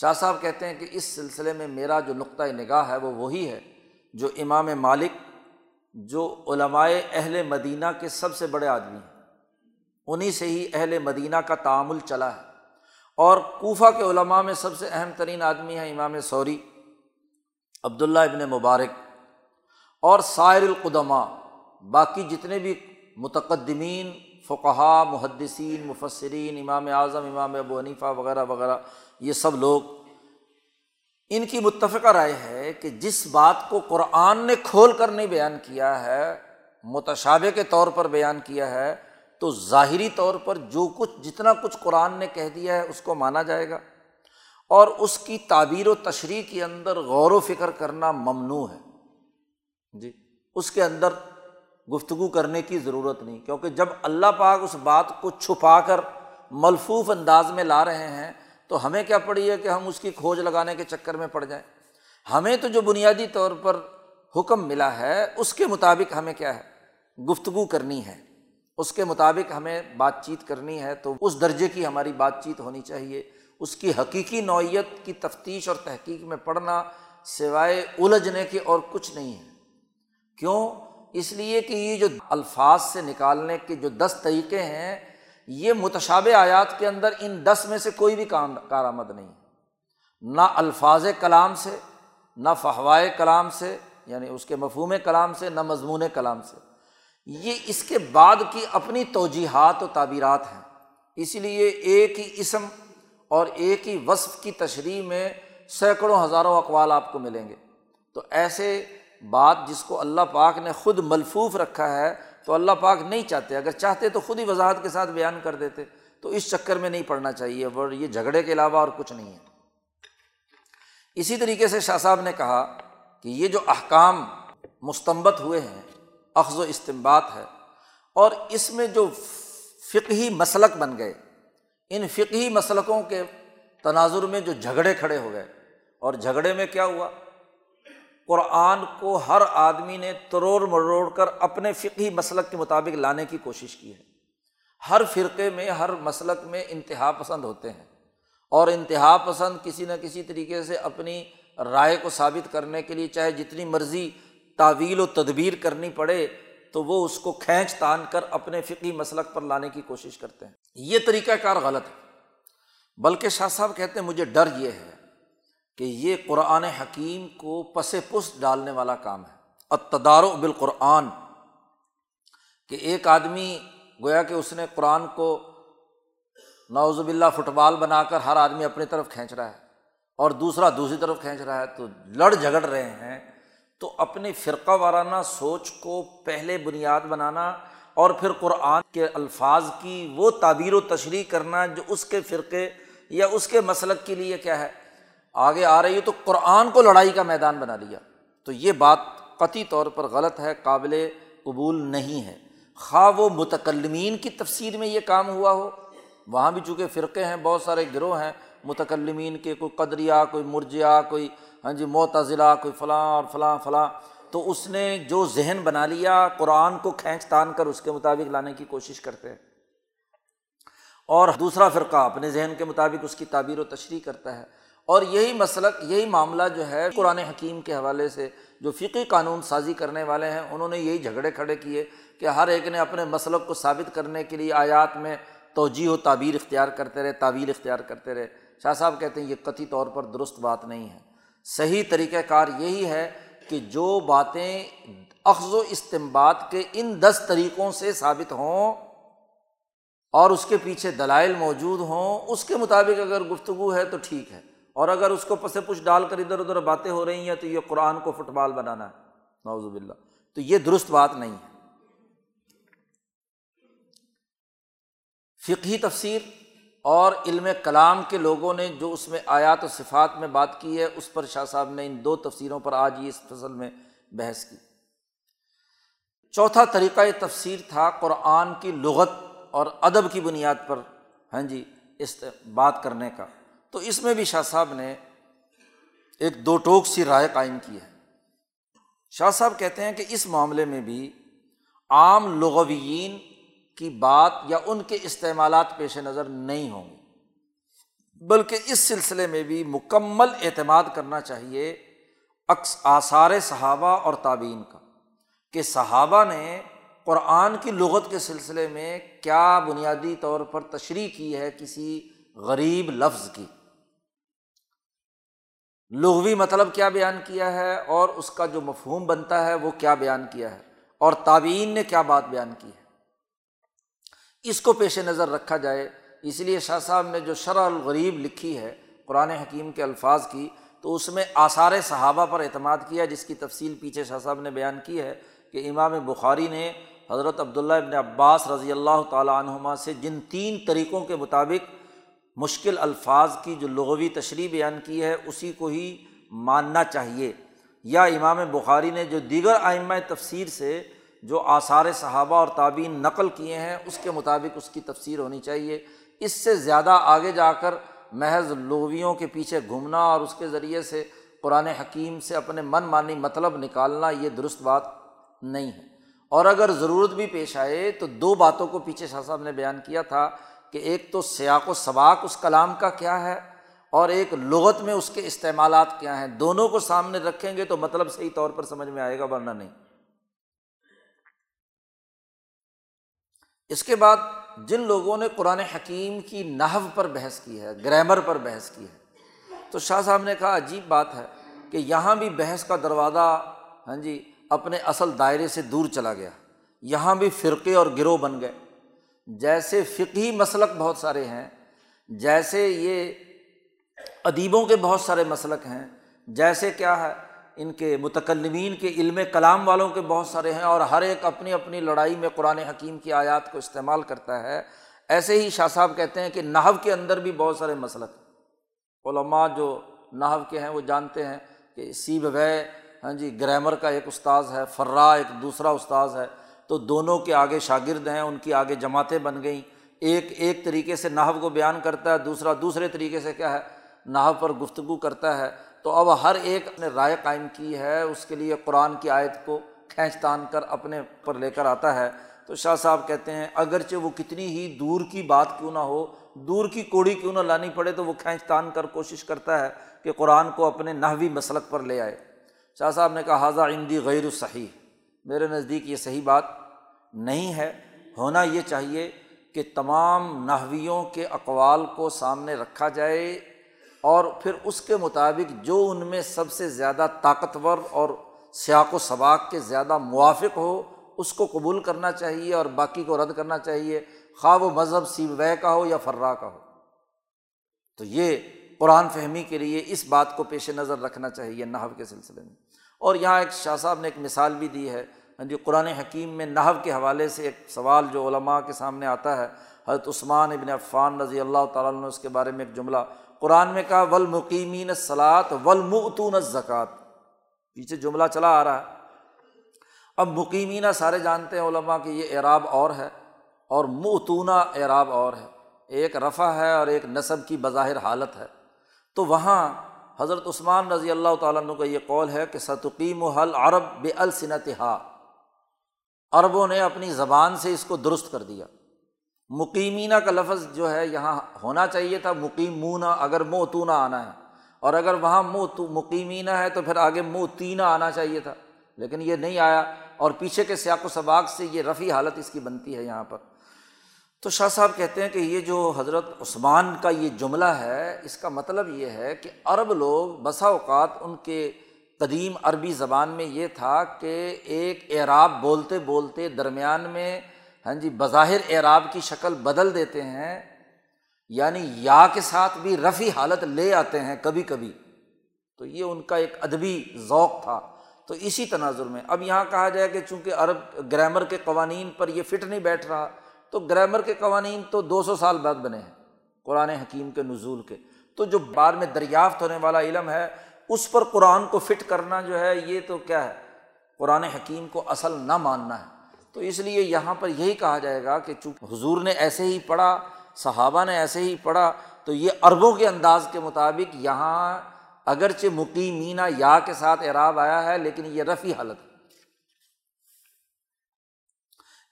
شاہ صاحب کہتے ہیں کہ اس سلسلے میں میرا جو نقطۂ نگاہ ہے، وہ وہی ہے جو امام مالک، جو علمائے اہل مدینہ کے سب سے بڑے آدمی ہیں۔ انہیں سے ہی اہل مدینہ کا تعامل چلا ہے۔ اور کوفہ کے علماء میں سب سے اہم ترین آدمی ہیں امام سوری، عبداللہ ابن مبارک اور سائر القدماء، باقی جتنے بھی متقدمین فقہ محدثین، مفسرین، امام اعظم، امام ابو حنیفہ وغیرہ وغیرہ، یہ سب لوگ، ان کی متفقہ رائے ہے کہ جس بات کو قرآن نے کھول کر نہیں بیان کیا ہے متشابے کے طور پر بیان کیا ہے تو ظاہری طور پر جو کچھ جتنا کچھ قرآن نے کہہ دیا ہے اس کو مانا جائے گا۔ اور اس کی تعبیر و تشریح کے اندر غور و فکر کرنا ممنوع ہے۔ جی اس کے اندر گفتگو کرنے کی ضرورت نہیں، کیونکہ جب اللہ پاک اس بات کو چھپا کر ملفوف انداز میں لا رہے ہیں، تو ہمیں کیا پڑی ہے کہ ہم اس کی کھوج لگانے کے چکر میں پڑ جائیں۔ ہمیں تو جو بنیادی طور پر حکم ملا ہے، اس کے مطابق ہمیں کیا ہے؟ گفتگو کرنی ہے۔ اس کے مطابق ہمیں بات چیت کرنی ہے تو اس درجے کی ہماری بات چیت ہونی چاہیے۔ اس کی حقیقی نوعیت کی تفتیش اور تحقیق میں پڑھنا سوائے الجھنے کے اور کچھ نہیں ہے۔ کیوں؟ اس لیے کہ یہ جو الفاظ سے نکالنے کے جو دس طریقے ہیں، یہ متشاب آیات کے اندر ان دس میں سے کوئی بھی کام کارآمد نہیں۔ نہ الفاظ کلام سے، نہ فہوائے کلام سے یعنی اس کے مفہوم کلام سے، نہ مضمون کلام سے۔ یہ اس کے بعد کی اپنی توجیحات و تعبیرات ہیں۔ اسی لیے ایک ہی اسم اور ایک ہی وصف کی تشریح میں سینکڑوں ہزاروں اقوال آپ کو ملیں گے۔ تو ایسے بات جس کو اللہ پاک نے خود ملفوف رکھا ہے تو اللہ پاک نہیں چاہتے۔ اگر چاہتے تو خود ہی وضاحت کے ساتھ بیان کر دیتے۔ تو اس چکر میں نہیں پڑھنا چاہیے اور یہ جھگڑے کے علاوہ اور کچھ نہیں ہے۔ اسی طریقے سے شاہ صاحب نے کہا کہ یہ جو احکام مستمت ہوئے ہیں اخذ و استمبات ہے اور اس میں جو فقہی مسلک بن گئے، ان فقہی مسلکوں کے تناظر میں جو جھگڑے کھڑے ہو گئے، اور جھگڑے میں کیا ہوا؟ قرآن کو ہر آدمی نے تروڑ مروڑ کر اپنے فقی مسلک کے مطابق لانے کی کوشش کی ہے۔ ہر فرقے میں، ہر مسلک میں انتہا پسند ہوتے ہیں، اور انتہا پسند کسی نہ کسی طریقے سے اپنی رائے کو ثابت کرنے کے لیے چاہے جتنی مرضی تعویل و تدبیر کرنی پڑے تو وہ اس کو کھینچ تان کر اپنے فقی مسلک پر لانے کی کوشش کرتے ہیں۔ یہ طریقہ کار غلط ہے۔ بلکہ شاہ صاحب کہتے ہیں، مجھے ڈر یہ ہے کہ یہ قرآن حکیم کو پس پس ڈالنے والا کام ہے۔ اتدار و بالقرآن، کہ ایک آدمی گویا کہ اس نے قرآن کو نوز باللہ فٹ بال بنا کر ہر آدمی اپنی طرف کھینچ رہا ہے اور دوسرا دوسری طرف کھینچ رہا ہے تو لڑ جھگڑ رہے ہیں۔ تو اپنی فرقہ وارانہ سوچ کو پہلے بنیاد بنانا اور پھر قرآن کے الفاظ کی وہ تعبیر و تشریح کرنا جو اس کے فرقے یا اس کے مسلک کے لیے کیا ہے؟ آگے آ رہی ہے تو قرآن کو لڑائی کا میدان بنا لیا۔ تو یہ بات قطعی طور پر غلط ہے، قابل قبول نہیں ہے۔ خواہ وہ متکلمین کی تفسیر میں یہ کام ہوا ہو۔ وہاں بھی چونکہ فرقے ہیں، بہت سارے گروہ ہیں، متکلمین کے کوئی قدریا، کوئی مرجیا، کوئی ہاں جی معتضلا کوئی فلاں اور فلاں فلاں۔ تو اس نے جو ذہن بنا لیا، قرآن کو کھینچ تان کر اس کے مطابق لانے کی کوشش کرتے ہیں۔ اور دوسرا فرقہ اپنے ذہن کے مطابق اس کی تعبیر و تشریح کرتا ہے۔ اور یہی مسلک، یہی معاملہ جو ہے، قرآن حکیم کے حوالے سے جو فقی قانون سازی کرنے والے ہیں، انہوں نے یہی جھگڑے کھڑے کیے کہ ہر ایک نے اپنے مسلک کو ثابت کرنے کے لیے آیات میں توجہ و تعبیر اختیار کرتے رہے تعبیر اختیار کرتے رہے۔ شاہ صاحب کہتے ہیں، یہ قطعی طور پر درست بات نہیں ہے۔ صحیح طریقۂ کار یہی ہے کہ جو باتیں اخذ و استمباد کے ان دس طریقوں سے ثابت ہوں اور اس کے پیچھے دلائل موجود ہوں، اس کے مطابق اگر گفتگو ہے تو ٹھیک ہے۔ اور اگر اس کو پس پش ڈال کر ادھر ادھر باتیں ہو رہی ہیں تو یہ قرآن کو فٹ بال بنانا ہے۔ نوزب اللہ تو یہ درست بات نہیں ہے۔ فقہی تفسیر اور علم کلام کے لوگوں نے جو اس میں آیات و صفات میں بات کی ہے، اس پر شاہ صاحب نے ان دو تفسیروں پر آج ہی اس فصل میں بحث کی۔ چوتھا طریقۂ تفسیر تھا، قرآن کی لغت اور ادب کی بنیاد پر۔ ہاں جی اس بات کرنے کا۔ تو اس میں بھی شاہ صاحب نے ایک دو ٹوک سی رائے قائم کی ہے۔ شاہ صاحب کہتے ہیں کہ اس معاملے میں بھی عام لغوین کی بات یا ان کے استعمالات پیش نظر نہیں ہوں گے بلکہ اس سلسلے میں بھی مکمل اعتماد کرنا چاہیے اکس آثار صحابہ اور تعبین کا کہ صحابہ نے قرآن کی لغت کے سلسلے میں کیا بنیادی طور پر تشریح کی ہے کسی غریب لفظ کی۔ لغوی مطلب کیا بیان کیا ہے اور اس کا جو مفہوم بنتا ہے وہ کیا بیان کیا ہے اور تعبین نے کیا بات بیان کی ہے۔ اس کو پیش نظر رکھا جائے۔ اس لیے شاہ صاحب نے جو شرح الغریب لکھی ہے قرآن حکیم کے الفاظ کی، تو اس میں آثار صحابہ پر اعتماد کیا، جس کی تفصیل پیچھے شاہ صاحب نے بیان کی ہے کہ امام بخاری نے حضرت عبداللہ ابن عباس رضی اللہ تعالیٰ عنہما سے جن تین طریقوں کے مطابق مشکل الفاظ کی جو لغوی تشریح بیان کی ہے، اسی کو ہی ماننا چاہیے۔ یا امام بخاری نے جو دیگر آئمہ تفسیر سے جو آثار صحابہ اور تعبین نقل کیے ہیں، اس کے مطابق اس کی تفسیر ہونی چاہیے۔ اس سے زیادہ آگے جا کر محض لغویوں کے پیچھے گھومنا اور اس کے ذریعے سے قرآن حکیم سے اپنے من مانی مطلب نکالنا، یہ درست بات نہیں ہے۔ اور اگر ضرورت بھی پیش آئے تو دو باتوں کو پیچھے شاہ صاحب نے بیان کیا تھا کہ ایک تو سیاق و سباق اس کلام کا کیا ہے اور ایک لغت میں اس کے استعمالات کیا ہیں۔ دونوں کو سامنے رکھیں گے تو مطلب صحیح طور پر سمجھ میں آئے گا، ورنہ نہیں۔ اس کے بعد جن لوگوں نے قرآن حکیم کی نحو پر بحث کی ہے، گرامر پر بحث کی ہے، تو شاہ صاحب نے کہا عجیب بات ہے کہ یہاں بھی بحث کا دروازہ ہاں جی اپنے اصل دائرے سے دور چلا گیا۔ یہاں بھی فرقے اور گروہ بن گئے۔ جیسے فقہی مسلک بہت سارے ہیں، جیسے یہ ادیبوں کے بہت سارے مسلک ہیں، جیسے کیا ہے ان کے متکلمین کے علم کلام والوں کے بہت سارے ہیں اور ہر ایک اپنی اپنی لڑائی میں قرآن حکیم کی آیات کو استعمال کرتا ہے۔ ایسے ہی شاہ صاحب کہتے ہیں کہ نحو کے اندر بھی بہت سارے مسلک علماء جو نحو کے ہیں وہ جانتے ہیں کہ سی بغے ہاں جی گرامر کا ایک استاذ ہے، فرا ایک دوسرا استاذ ہے۔ تو دونوں کے آگے شاگرد ہیں، ان کی آگے جماعتیں بن گئیں۔ ایک ایک طریقے سے نحو کو بیان کرتا ہے، دوسرا، دوسرے طریقے سے کیا ہے، نحو پر گفتگو کرتا ہے۔ تو اب ہر ایک نے رائے قائم کی ہے، اس کے لیے قرآن کی آیت کو کھینچ تان کر اپنے پر لے کر آتا ہے۔ تو شاہ صاحب کہتے ہیں، اگرچہ وہ کتنی ہی دور کی بات کیوں نہ ہو، دور کی کوڑی کیوں نہ لانی پڑے، تو وہ کھینچ تان کر کوشش کرتا ہے کہ قرآن کو اپنے نحوی مسلک پر لے آئے۔ شاہ صاحب نے کہا حاضہ اندی غیر صحیح۔ میرے نزدیک یہ صحیح بات نہیں ہے۔ ہونا یہ چاہیے کہ تمام نحویوں کے اقوال کو سامنے رکھا جائے۔ اور پھر اس کے مطابق جو ان میں سب سے زیادہ طاقتور اور سیاق و سباق کے زیادہ موافق ہو، اس کو قبول کرنا چاہیے اور باقی کو رد کرنا چاہیے، خواہ و مذہب سی وے کا ہو یا فرا کا ہو۔ تو یہ قرآن فہمی کے لیے اس بات کو پیش نظر رکھنا چاہیے نحو کے سلسلے میں۔ اور یہاں ایک شاہ صاحب نے ایک مثال بھی دی ہے۔ ہاں جی قرآن حکیم میں نحو کے حوالے سے ایک سوال جو علماء کے سامنے آتا ہے، حضرت عثمان ابن عفان رضی اللہ تعالیٰ نے اس کے بارے میں ایک جملہ قرآن میں کہا ولمقیمین سلاد ولمتون زکوٰۃ پیچھے جملہ چلا آ رہا ہے۔ اب مقیمینہ سارے جانتے ہیں علماء کہ یہ اعراب اور ہے اور معتونہ اعراب اور ہے۔ ایک رفع ہے اور ایک نصب کی بظاہر حالت ہے۔ تو وہاں حضرت عثمان رضی اللہ تعالیٰ عنہ کا یہ قول ہے کہ ستقیم و حل عرب بے الصنتہا عربوں نے اپنی زبان سے اس کو درست کر دیا۔ مقیمینہ کا لفظ جو ہے یہاں ہونا چاہیے تھا، مقیمونہ، اگر موتونہ آنا ہے۔ اور اگر وہاں مقیمینہ ہے تو پھر آگے موتینہ آنا چاہیے تھا۔ لیکن یہ نہیں آیا۔ اور پیچھے کے سیاق و سباق سے یہ رفیع حالت اس کی بنتی ہے یہاں پر۔ تو شاہ صاحب کہتے ہیں کہ یہ جو حضرت عثمان کا یہ جملہ ہے، اس کا مطلب یہ ہے کہ عرب لوگ بسا اوقات ان کے قدیم عربی زبان میں یہ تھا کہ ایک اعراب بولتے بولتے درمیان میں ہاں جی بظاہر اعراب کی شکل بدل دیتے ہیں یعنی یا کے ساتھ بھی رفی حالت لے آتے ہیں کبھی کبھی۔ تو یہ ان کا ایک ادبی ذوق تھا۔ تو اسی تناظر میں، اب یہاں کہا جائے کہ چونکہ عرب گرامر کے قوانین پر یہ فٹ نہیں بیٹھ رہا، تو گرامر کے قوانین تو دو سو سال بعد بنے ہیں، قرآن حکیم کے نزول کے۔ تو جو بعد میں دریافت ہونے والا علم ہے، اس پر قرآن کو فٹ کرنا جو ہے، یہ تو کیا ہے؟ قرآن حکیم کو اصل نہ ماننا ہے۔ تو اس لیے یہاں پر یہی کہا جائے گا کہ چونکہ حضور نے ایسے ہی پڑھا، صحابہ نے ایسے ہی پڑھا، تو یہ عربوں کے انداز کے مطابق یہاں اگرچہ مقیمینہ یا کے ساتھ اعراب آیا ہے، لیکن یہ رفیع حالت ہے۔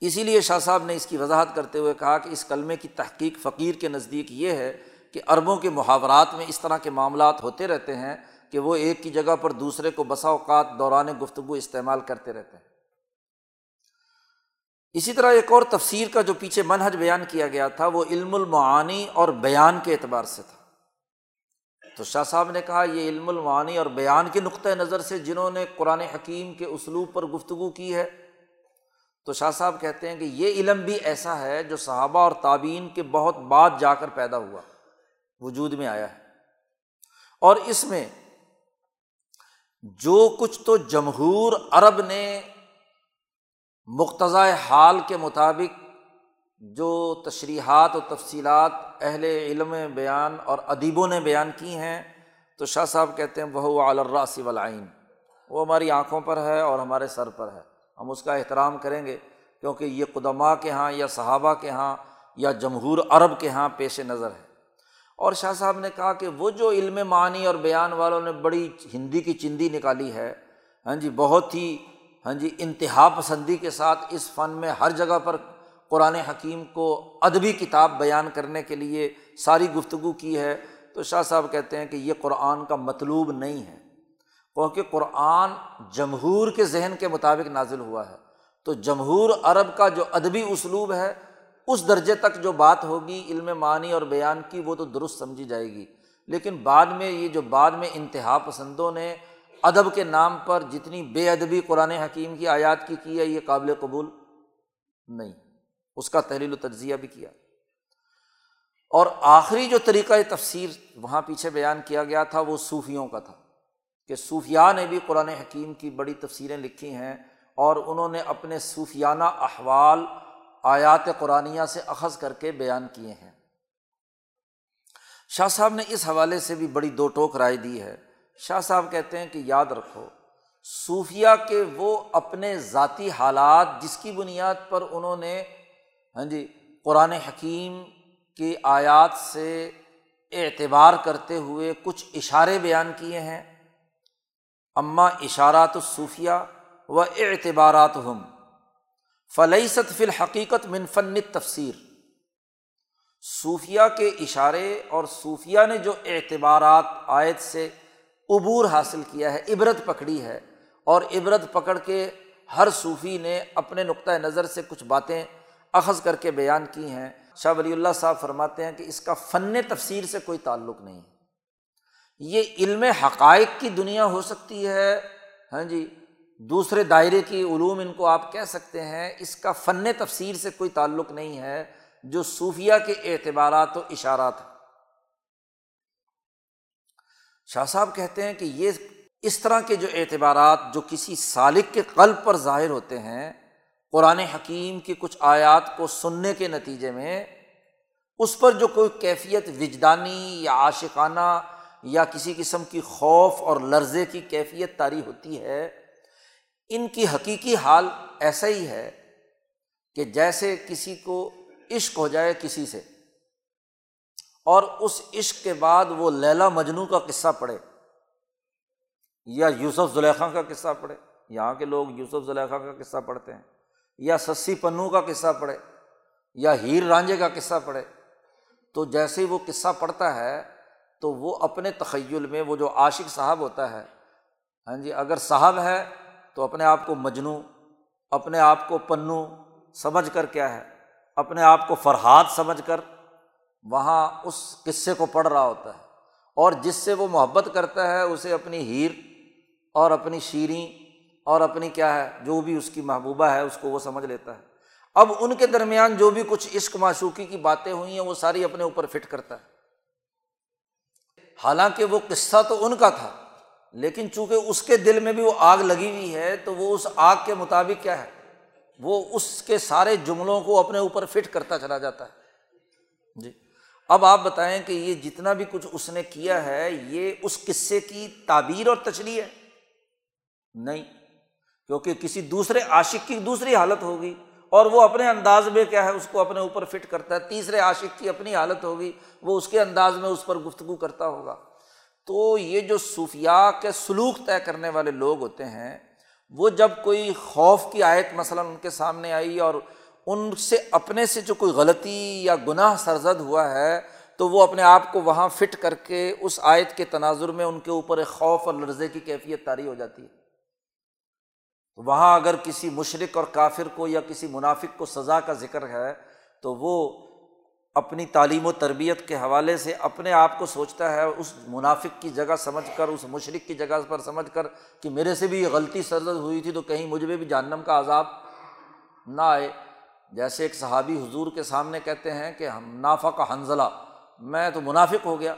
اسی لیے شاہ صاحب نے اس کی وضاحت کرتے ہوئے کہا کہ اس کلمے کی تحقیق فقیر کے نزدیک یہ ہے کہ عربوں کے محاورات میں اس طرح کے معاملات ہوتے رہتے ہیں کہ وہ ایک کی جگہ پر دوسرے کو بسا اوقات دوران گفتگو استعمال کرتے رہتے ہیں۔ اسی طرح ایک اور تفسیر کا جو پیچھے منحج بیان کیا گیا تھا، وہ علم المعانی اور بیان کے اعتبار سے تھا۔ تو شاہ صاحب نے کہا، یہ علم المعانی اور بیان کے نقطۂ نظر سے جنہوں نے قرآن حکیم کے اسلوب پر گفتگو کی ہے، تو شاہ صاحب کہتے ہیں کہ یہ علم بھی ایسا ہے جو صحابہ اور تعبین کے بہت بعد جا کر پیدا ہوا، وجود میں آیا ہے۔ اور اس میں جو کچھ تو جمہور عرب نے مقتضۂ حال کے مطابق جو تشریحات و تفصیلات اہل علم بیان اور ادیبوں نے بیان کی ہیں، تو شاہ صاحب کہتے ہیں وہ علراس ولعین وہ ہماری آنکھوں پر ہے اور ہمارے سر پر ہے۔ ہم اس کا احترام کریں گے، کیونکہ یہ قدماء کے یہاں یا صحابہ کے یہاں یا جمہور عرب کے یہاں پیش نظر ہے۔ اور شاہ صاحب نے کہا کہ وہ جو علم معنی اور بیان والوں نے بڑی ہندی کی چندی نکالی ہے ہاں جی بہت ہی ہاں جی انتہا پسندی کے ساتھ اس فن میں ہر جگہ پر قرآن حکیم کو ادبی کتاب بیان کرنے کے لیے ساری گفتگو کی ہے۔ تو شاہ صاحب کہتے ہیں کہ یہ قرآن کا مطلوب نہیں ہے۔ کیونکہ قرآن جمہور کے ذہن کے مطابق نازل ہوا ہے۔ تو جمہور عرب کا جو ادبی اسلوب ہے، اس درجے تک جو بات ہوگی، علم معنی اور بیان کی، وہ تو درست سمجھی جائے گی۔ لیکن بعد میں، یہ جو بعد میں انتہا پسندوں نے ادب کے نام پر جتنی بے ادبی قرآن حکیم کی آیات کی کی ہے، یہ قابل قبول نہیں۔ اس کا تحلیل و تجزیہ بھی کیا۔ اور آخری جو طریقۂ تفسیر وہاں پیچھے بیان کیا گیا تھا، وہ صوفیوں کا تھا کہ صوفیہ نے بھی قرآن حکیم کی بڑی تفسیریں لکھی ہیں اور انہوں نے اپنے صوفیانہ احوال آیات قرآن سے اخذ کر کے بیان کیے ہیں۔ شاہ صاحب نے اس حوالے سے بھی بڑی دو ٹوک رائے دی ہے۔ شاہ صاحب کہتے ہیں کہ یاد رکھو، صوفیہ کے وہ اپنے ذاتی حالات جس کی بنیاد پر انہوں نے ہاں جی قرآن حکیم کی آیات سے اعتبار کرتے ہوئے کچھ اشارے بیان کیے ہیں۔ اماں اشارات الصوفیہ و اعتبارات ہم فلعیست فی الحقیقت منفن تفسیر صوفیہ کے اشارے اور صوفیہ نے جو اعتبارات عائد سے عبور حاصل کیا ہے، عبرت پکڑی ہے اور عبرت پکڑ کے ہر صوفی نے اپنے نقطۂ نظر سے کچھ باتیں اخذ کر کے بیان کی ہیں۔ شاہ ولی اللہ صاحب فرماتے ہیں کہ اس کا فن تفسیر سے کوئی تعلق نہیں۔ ہے یہ علم حقائق کی دنیا ہو سکتی ہے ہاں جی دوسرے دائرے کی علوم ان کو آپ کہہ سکتے ہیں، اس کا فن تفسیر سے کوئی تعلق نہیں ہے جو صوفیہ کے اعتبارات و اشارات ہیں۔ شاہ صاحب کہتے ہیں کہ یہ اس طرح کے جو اعتبارات جو کسی سالق کے قلب پر ظاہر ہوتے ہیں، قرآن حکیم کی کچھ آیات کو سننے کے نتیجے میں، اس پر جو کوئی کیفیت وجدانی یا عاشقانہ یا کسی قسم کی خوف اور لرزے کی کیفیت تاری ہوتی ہے، ان کی حقیقی حال ایسا ہی ہے کہ جیسے کسی کو عشق ہو جائے کسی سے۔ اور اس عشق کے بعد وہ لیلا مجنو کا قصہ پڑھے یا یوسف زلیخا کا قصہ پڑھے۔ یہاں کے لوگ یوسف زلیخا کا قصہ پڑھتے ہیں۔ یا سسی پنو کا قصہ پڑھے۔ یا ہیر رانجے کا قصہ پڑھے۔ تو جیسے ہی وہ قصہ پڑھتا ہے تو وہ اپنے تخیل میں وہ جو عاشق صاحب ہوتا ہے ہاں جی اگر صاحب ہے تو اپنے آپ کو مجنو، اپنے آپ کو پنو سمجھ کر کیا ہے؟ اپنے آپ کو فرحاد سمجھ کر وہاں اس قصے کو پڑھ رہا ہوتا ہے اور جس سے وہ محبت کرتا ہے، اسے اپنی ہیر اور اپنی شیریں اور اپنی کیا ہے، جو بھی اس کی محبوبہ ہے، اس کو وہ سمجھ لیتا ہے۔ اب ان کے درمیان جو بھی کچھ عشق معشوقی کی باتیں ہوئی ہیں، وہ ساری اپنے اوپر فٹ کرتا ہے۔ حالانکہ وہ قصہ تو ان کا تھا، لیکن چونکہ اس کے دل میں بھی وہ آگ لگی ہوئی ہے، تو وہ اس آگ کے مطابق کیا ہے، وہ اس کے سارے جملوں کو اپنے اوپر فٹ کرتا چلا جاتا ہے۔ جی۔ اب آپ بتائیں کہ یہ جتنا بھی کچھ اس نے کیا ہے، یہ اس قصے کی تعبیر اور تشریح ہے؟ نہیں، کیونکہ کسی دوسرے عاشق کی دوسری حالت ہوگی اور وہ اپنے انداز میں کیا ہے، اس کو اپنے اوپر فٹ کرتا ہے، تیسرے عاشق کی اپنی حالت ہوگی، وہ اس کے انداز میں اس پر گفتگو کرتا ہوگا۔ تو یہ جو صوفیہ کے سلوک طے کرنے والے لوگ ہوتے ہیں، وہ جب کوئی خوف کی آیت مثلاً ان کے سامنے آئی اور ان سے اپنے سے جو کوئی غلطی یا گناہ سرزد ہوا ہے، تو وہ اپنے آپ کو وہاں فٹ کر کے اس آیت کے تناظر میں ان کے اوپر ایک خوف اور لرزے کی کیفیت طاری ہو جاتی ہے۔ وہاں اگر کسی مشرق اور کافر کو یا کسی منافق کو سزا کا ذکر ہے، تو وہ اپنی تعلیم و تربیت کے حوالے سے اپنے آپ کو سوچتا ہے، اس منافق کی جگہ سمجھ کر، اس مشرق کی جگہ پر سمجھ کر کہ میرے سے بھی یہ غلطی سرزد ہوئی تھی تو کہیں مجھ بھی جہنم کا عذاب نہ آئے۔ جیسے ایک صحابی حضور کے سامنے کہتے ہیں کہ ہم نافع کا حنزلہ میں تو منافق ہو گیا۔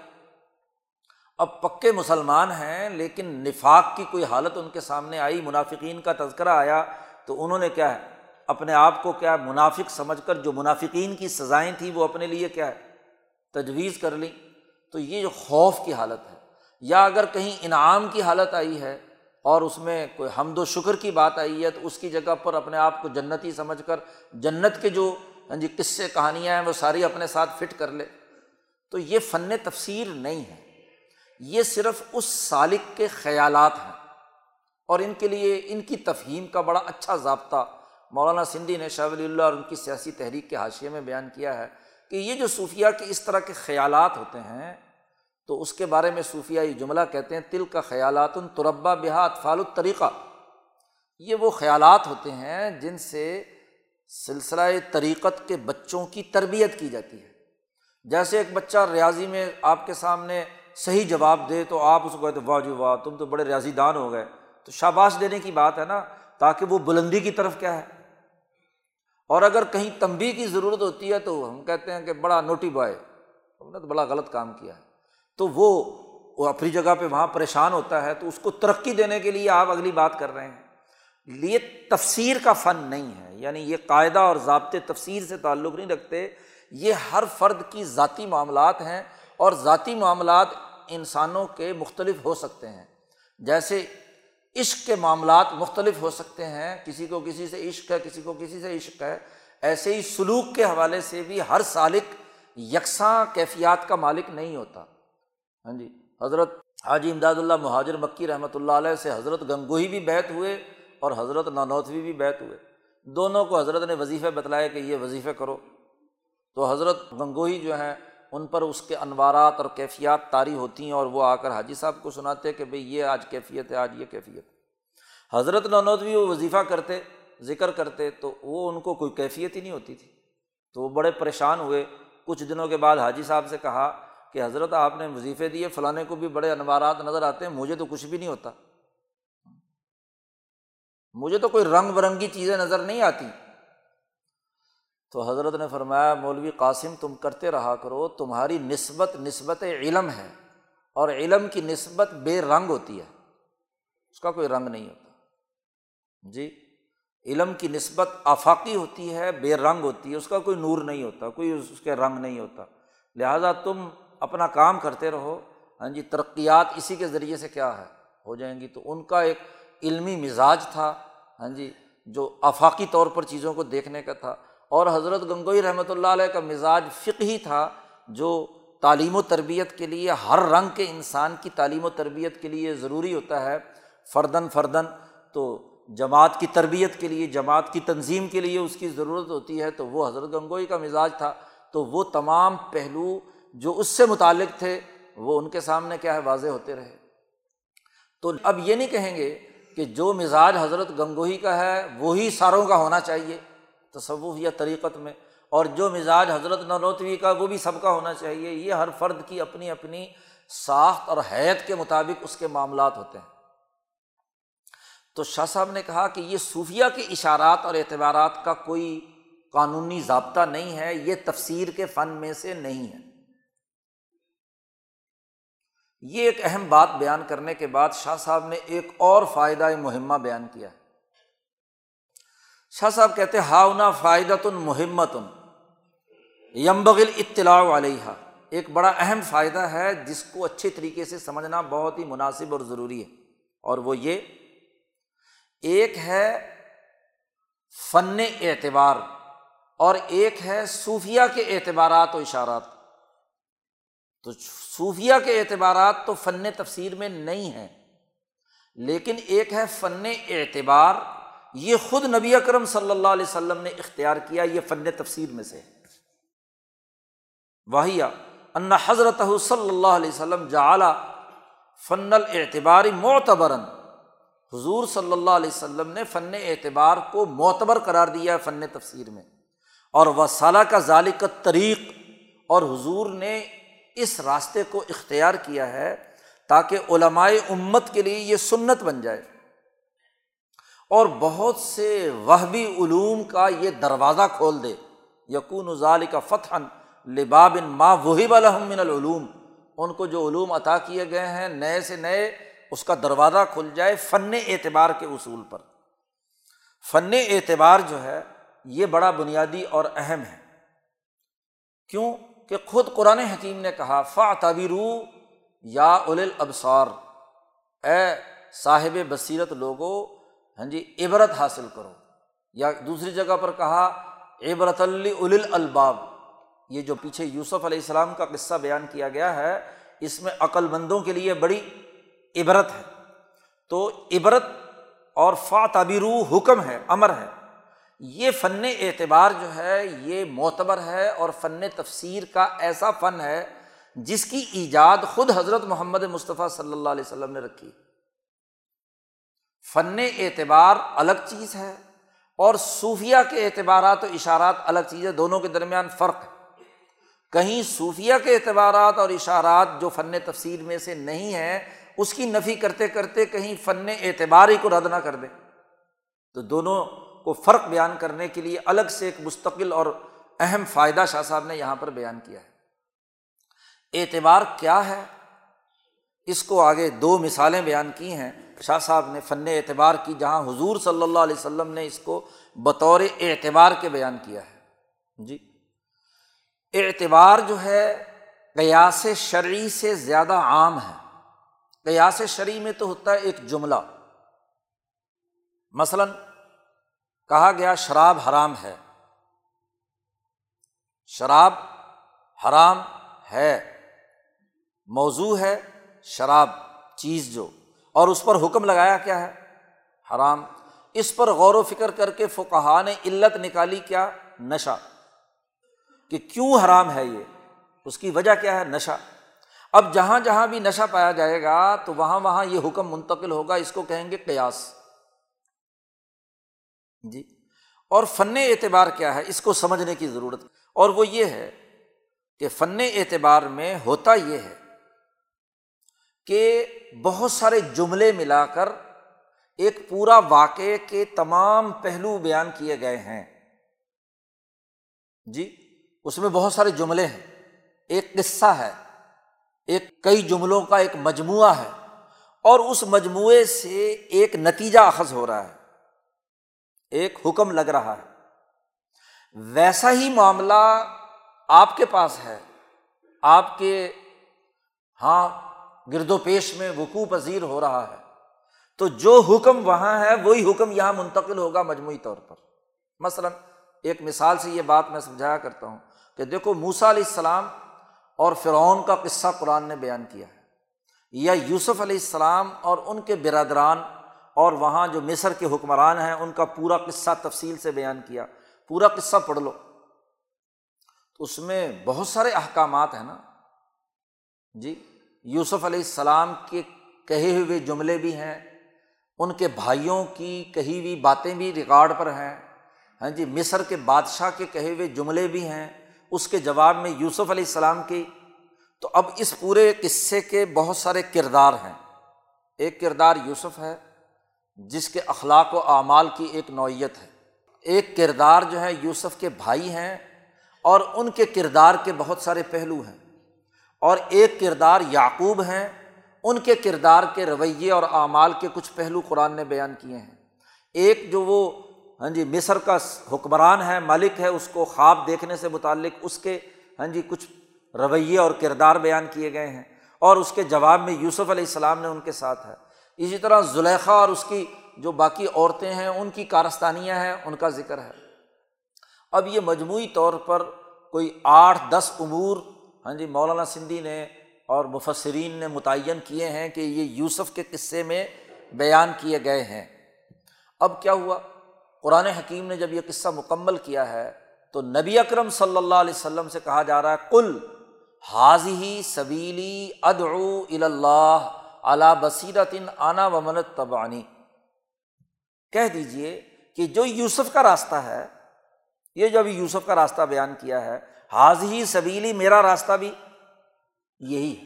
اب پکے مسلمان ہیں لیکن نفاق کی کوئی حالت ان کے سامنے آئی، منافقین کا تذکرہ آیا تو انہوں نے کیا ہے؟ اپنے آپ کو کیا منافق سمجھ کر جو منافقین کی سزائیں تھیں وہ اپنے لیے کیا ہے؟ تجویز کر لیں۔ تو یہ جو خوف کی حالت ہے۔ یا اگر کہیں انعام کی حالت آئی ہے اور اس میں کوئی حمد و شکر کی بات آئی ہے تو اس کی جگہ پر اپنے آپ کو جنتی سمجھ کر جنت کے جو ہاں جی قصے، کہانیاں ہیں، وہ ساری اپنے ساتھ فٹ کر لے۔ تو یہ فن تفسیر نہیں ہے۔ یہ صرف اس سالق کے خیالات ہیں۔ اور ان کے لیے ان کی تفہیم کا بڑا اچھا ضابطہ مولانا سندھی نے شاہ ولی اللہ اور ان کی سیاسی تحریک کے حاشیے میں بیان کیا ہے کہ یہ جو صوفیہ کے اس طرح کے خیالات ہوتے ہیں تو اس کے بارے میں صوفیہ یہ جملہ کہتے ہیں تل کا خیالات تربا بحات فال الطریقہ۔ یہ وہ خیالات ہوتے ہیں جن سے سلسلہ طریقت کے بچوں کی تربیت کی جاتی ہے۔ جیسے ایک بچہ ریاضی میں آپ کے سامنے صحیح جواب دے تو آپ اس کو کہتے واہ جی واہ، تم تو بڑے ریاضی دان ہو گئے۔ تو شاباش دینے کی بات ہے نا، تاکہ وہ بلندی کی طرف کیا ہے۔ اور اگر کہیں تمبی کی ضرورت ہوتی ہے تو ہم کہتے ہیں کہ بڑا نوٹی بوائے، ہم نے تو بڑا غلط کام کیا ہے۔ تو وہ وہ اپنی جگہ پہ وہاں پریشان ہوتا ہے تو اس کو ترقی دینے کے لیے آپ اگلی بات کر رہے ہیں۔ یہ تفسیر کا فن نہیں ہے یعنی یہ قاعدہ اور ضابطے تفسیر سے تعلق نہیں رکھتے۔ یہ ہر فرد کی ذاتی معاملات ہیں اور ذاتی معاملات انسانوں کے مختلف ہو سکتے ہیں۔ جیسے عشق کے معاملات مختلف ہو سکتے ہیں، کسی کو کسی سے عشق ہے، کسی کو کسی سے عشق ہے۔ ایسے ہی سلوک کے حوالے سے بھی ہر سالق یکساں کیفیات کا مالک نہیں ہوتا۔ ہاں جی حضرت حاجی امداد اللہ مہاجر مکی رحمۃ اللہ علیہ سے حضرت گنگوہی بھی بیت ہوئے اور حضرت نانوتوی بھی بیت ہوئے۔ دونوں کو حضرت نے وظیفے بتلائے کہ یہ وظیفے کرو۔ تو حضرت گنگوہی جو ہیں، ان پر اس کے انوارات اور کیفیات طاری ہوتی ہیں اور وہ آ کر حاجی صاحب کو سناتے کہ بھائی یہ آج کیفیت ہے، آج یہ کیفیت حضرت نونود وہ وظیفہ کرتے، ذکر کرتے تو وہ ان کو کوئی کیفیت ہی نہیں ہوتی تھی۔ تو وہ بڑے پریشان ہوئے۔ کچھ دنوں کے بعد حاجی صاحب سے کہا کہ حضرت آپ نے وظیفے دیے فلاں کو بھی بڑے انوارات نظر آتے ہیں، مجھے تو کچھ بھی نہیں ہوتا۔ مجھے تو کوئی رنگ برنگی چیزیں نظر نہیں آتی۔ تو حضرت نے فرمایا، مولوی قاسم، تم کرتے رہا کرو، تمہاری نسبت نسبت علم ہے اور علم کی نسبت بے رنگ ہوتی ہے۔ اس کا کوئی رنگ نہیں ہوتا۔ جی علم کی نسبت آفاقی ہوتی ہے، بے رنگ ہوتی ہے، اس کا کوئی نور نہیں ہوتا، کوئی اس کے رنگ نہیں ہوتا۔ لہٰذا تم اپنا کام کرتے رہو۔ ہاں جی ترقیات اسی کے ذریعے سے کیا ہے؟ ہو جائیں گی۔ تو ان کا ایک علمی مزاج تھا ہاں جی جو آفاقی طور پر چیزوں کو دیکھنے کا تھا۔ اور حضرت گنگوئی رحمۃ اللہ علیہ کا مزاج فقہی تھا، جو تعلیم و تربیت کے لیے ہر رنگ کے انسان کی تعلیم و تربیت کے لیے ضروری ہوتا ہے۔ فردن فردن تو جماعت کی تربیت کے لیے، جماعت کی تنظیم کے لیے اس کی ضرورت ہوتی ہے۔ تو وہ حضرت گنگوئی کا مزاج تھا۔ تو وہ تمام پہلو جو اس سے متعلق تھے، وہ ان کے سامنے کیا ہے، واضح ہوتے رہے۔ تو اب یہ نہیں کہیں گے کہ جو مزاج حضرت گنگوہی کا ہے، وہی ساروں کا ہونا چاہیے، تصوف یا طریقت میں۔ اور جو مزاج حضرت نلوتوی کا، وہ بھی سب کا ہونا چاہیے۔ یہ ہر فرد کی اپنی اپنی ساخت اور حیت کے مطابق اس کے معاملات ہوتے ہیں۔ تو شاہ صاحب نے کہا کہ یہ صوفیہ کے اشارات اور اعتبارات کا کوئی قانونی ضابطہ نہیں ہے، یہ تفسیر کے فن میں سے نہیں ہے۔ یہ ایک اہم بات بیان کرنے کے بعد شاہ صاحب نے ایک اور فائدہ مہمہ بیان کیا۔ ہے شاہ صاحب کہتے ہاؤنا فائدہ تن محمت یمبغل اطلاع علیہ ایک بڑا اہم فائدہ ہے، جس کو اچھے طریقے سے سمجھنا بہت ہی مناسب اور ضروری ہے۔ اور وہ یہ، ایک ہے فن اعتبار اور ایک ہے صوفیہ کے اعتبارات و اشارات۔ تو صوفیہ کے اعتبارات تو فن تفسیر میں نہیں ہیں، لیکن ایک ہے فن اعتبار، یہ خود نبی اکرم صلی اللہ علیہ وسلم نے اختیار کیا یہ فن تفسیر میں سے۔ واہیا ان حضرت صلی اللہ علیہ وسلم جعلی فن الاعتباری معتبرن حضور صلی اللہ علیہ وسلم نے فن اعتبار کو معتبر قرار دیا ہے فن تفسیر میں۔ اور وہ کا ذالق طریق اور حضور نے اس راستے کو اختیار کیا ہے تاکہ علمائے امت کے لیے یہ سنت بن جائے۔ اور بہت سے وہبی علوم کا یہ دروازہ کھول دے۔ یقون ظال کا فتح لباب ما وہیب الحمن العلوم۔ ان کو جو علوم عطا کیے گئے ہیں نئے سے نئے، اس کا دروازہ کھل جائے فن اعتبار کے اصول پر۔ فن اعتبار جو ہے، یہ بڑا بنیادی اور اہم ہے۔ کیوں؟ کہ خود قرآن حکیم نے کہا فا تبیرو یا اول ابسار اے صاحب بصیرت لوگو ہاں جی عبرت حاصل کرو۔ یا دوسری جگہ پر کہا عبرت الباب یہ جو پیچھے یوسف علیہ السلام کا قصہ بیان کیا گیا ہے، اس میں عقل مندوں کے لیے بڑی عبرت ہے۔ تو عبرت اور فا تعبیرو حکم ہے، امر ہے۔ یہ فن اعتبار جو ہے، یہ معتبر ہے اور فن تفسیر کا ایسا فن ہے جس کی ایجاد خود حضرت محمد مصطفیٰ صلی اللہ علیہ وسلم نے رکھی۔ فن اعتبار الگ چیز ہے اور صوفیہ کے اعتبارات و اشارات الگ چیز ہے، دونوں کے درمیان فرق ہے۔ کہیں صوفیہ کے اعتبارات اور اشارات جو فن تفسیر میں سے نہیں ہیں، اس کی نفی کرتے کرتے کہیں فن اعتبار ہی کو رد نہ کر دے تو دونوں کو فرق بیان کرنے کے لیے الگ سے ایک مستقل اور اہم فائدہ شاہ صاحب نے یہاں پر بیان کیا ہے۔ اعتبار کیا ہے؟ اس کو آگے دو مثالیں بیان کی ہیں۔ شاہ صاحب نے فن اعتبار کی، جہاں حضور صلی اللہ علیہ وسلم نے اس کو بطور اعتبار کے بیان کیا ہے۔ جی۔ اعتبار جو ہے، قیاس شرعی سے زیادہ عام ہے۔ قیاس شرعی میں تو ہوتا ہے ایک جملہ۔ مثلاً کہا گیا شراب حرام ہے۔ شراب حرام ہے۔ موضوع ہے شراب چیز جو۔ اور اس پر حکم لگایا کیا ہے؟ حرام۔ اس پر غور و فکر کر کے فقہ نے علت نکالی کیا؟ نشہ۔ کہ کیوں حرام ہے یہ؟ اس کی وجہ کیا ہے؟ نشہ۔ اب جہاں جہاں بھی نشہ پایا جائے گا تو وہاں وہاں یہ حکم منتقل ہوگا، اس کو کہیں گے قیاس۔ جی۔ اور فن اعتبار کیا ہے؟ اس کو سمجھنے کی ضرورت۔ اور وہ یہ ہے کہ فن اعتبار میں ہوتا یہ ہے کہ بہت سارے جملے ملا کر ایک پورا واقعے کے تمام پہلو بیان کیے گئے ہیں۔ جی اس میں بہت سارے جملے ہیں۔ ایک قصہ ہے، ایک کئی جملوں کا ایک مجموعہ ہے۔ اور اس مجموعے سے ایک نتیجہ اخذ ہو رہا ہے۔ ایک حکم لگ رہا ہے۔ ویسا ہی معاملہ آپ کے پاس ہے۔ آپ کے ہاں گرد و پیش میں وقوع پذیر ہو رہا ہے۔ تو جو حکم وہاں ہے، وہی حکم یہاں منتقل ہوگا مجموعی طور پر۔ مثلاً ایک مثال سے یہ بات میں سمجھایا کرتا ہوں کہ دیکھو موسا علیہ السلام اور فرعون کا قصہ قرآن نے بیان کیا ہے۔ یا یوسف علیہ السلام اور ان کے برادران اور وہاں جو مصر کے حکمران ہیں، ان کا پورا قصہ تفصیل سے بیان کیا۔ پورا قصہ پڑھ لو۔ تو اس میں بہت سارے احکامات ہیں نا۔ جی یوسف علیہ السلام کے کہے ہوئے جملے بھی ہیں۔ ان کے بھائیوں کی کہی ہوئی باتیں بھی ریکارڈ پر ہیں۔ ہاں جی مصر کے بادشاہ کے کہے ہوئے جملے بھی ہیں۔ اس کے جواب میں یوسف علیہ السلام کی۔ تو اب اس پورے قصے کے بہت سارے کردار ہیں۔ ایک کردار یوسف ہے۔ جس کے اخلاق و اعمال کی ایک نوعیت ہے۔ ایک کردار جو ہے یوسف کے بھائی ہیں اور ان کے کردار کے بہت سارے پہلو ہیں۔ اور ایک کردار یعقوب ہیں، ان کے کردار کے رویے اور اعمال کے کچھ پہلو قرآن نے بیان کیے ہیں۔ ایک جو وہ ہاں جی مصر کا حکمران ہے مالک ہے، اس کو خواب دیکھنے سے متعلق اس کے ہاں جی کچھ رویے اور کردار بیان کیے گئے ہیں۔ اور اس کے جواب میں یوسف علیہ السلام نے ان کے ساتھ ہے۔ اسی طرح زلیخا اور اس کی جو باقی عورتیں ہیں، ان کی کارستانیاں ہیں، ان کا ذکر ہے۔ اب یہ مجموعی طور پر کوئی آٹھ، دس امور ہاں جی مولانا سندھی نے اور مفسرین نے متعین کیے ہیں کہ یہ یوسف کے قصے میں بیان کیے گئے ہیں۔ اب کیا ہوا؟ قرآن حکیم نے جب یہ قصہ مکمل کیا ہے تو نبی اکرم صلی اللہ علیہ وسلم سے کہا جا رہا ہے کل حاضی سبیلی ادعو اللہ علا بصیرت آنا ومنت تبانی کہہ دیجیے کہ جو یوسف کا راستہ ہے، یہ جو ابھی یوسف کا راستہ بیان کیا ہے حاضی سبیلی میرا راستہ بھی یہی ہے۔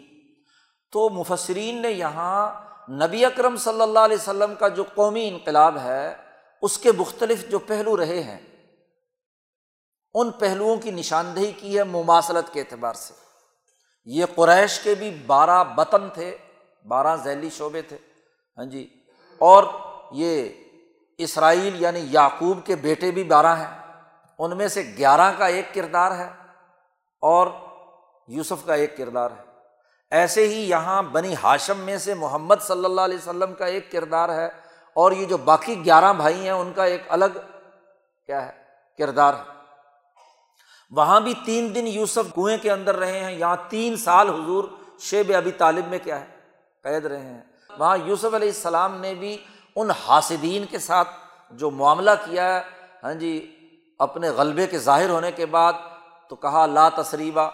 تو مفسرین نے یہاں نبی اکرم صلی اللہ علیہ وسلم کا جو قومی انقلاب ہے، اس کے مختلف جو پہلو رہے ہیں، ان پہلوؤں کی نشاندہی کی ہے مماثلت کے اعتبار سے۔ یہ قریش کے بھی بارہ بطن تھے۔ بارہ ذیلی شعبے تھے۔ ہاں جی۔ اور یہ اسرائیل یعنی یعقوب کے بیٹے بھی بارہ ہیں۔ ان میں سے گیارہ کا ایک کردار ہے اور یوسف کا ایک کردار ہے۔ ایسے ہی یہاں بنی ہاشم میں سے محمد صلی اللہ علیہ وسلم کا ایک کردار ہے اور یہ جو باقی گیارہ بھائی ہیں، ان کا ایک الگ کیا ہے؟ کردار ہے۔ وہاں بھی تین دن یوسف کنویں کے اندر رہے ہیں۔ یہاں تین سال حضور شیب ابھی طالب میں کیا ہے؟ قید رہے ہیں۔ وہاں یوسف علیہ السلام نے بھی ان حاسدین کے ساتھ جو معاملہ کیا ہے ہاں جی اپنے غلبے کے ظاہر ہونے کے بعد تو کہا، لا تصریبہ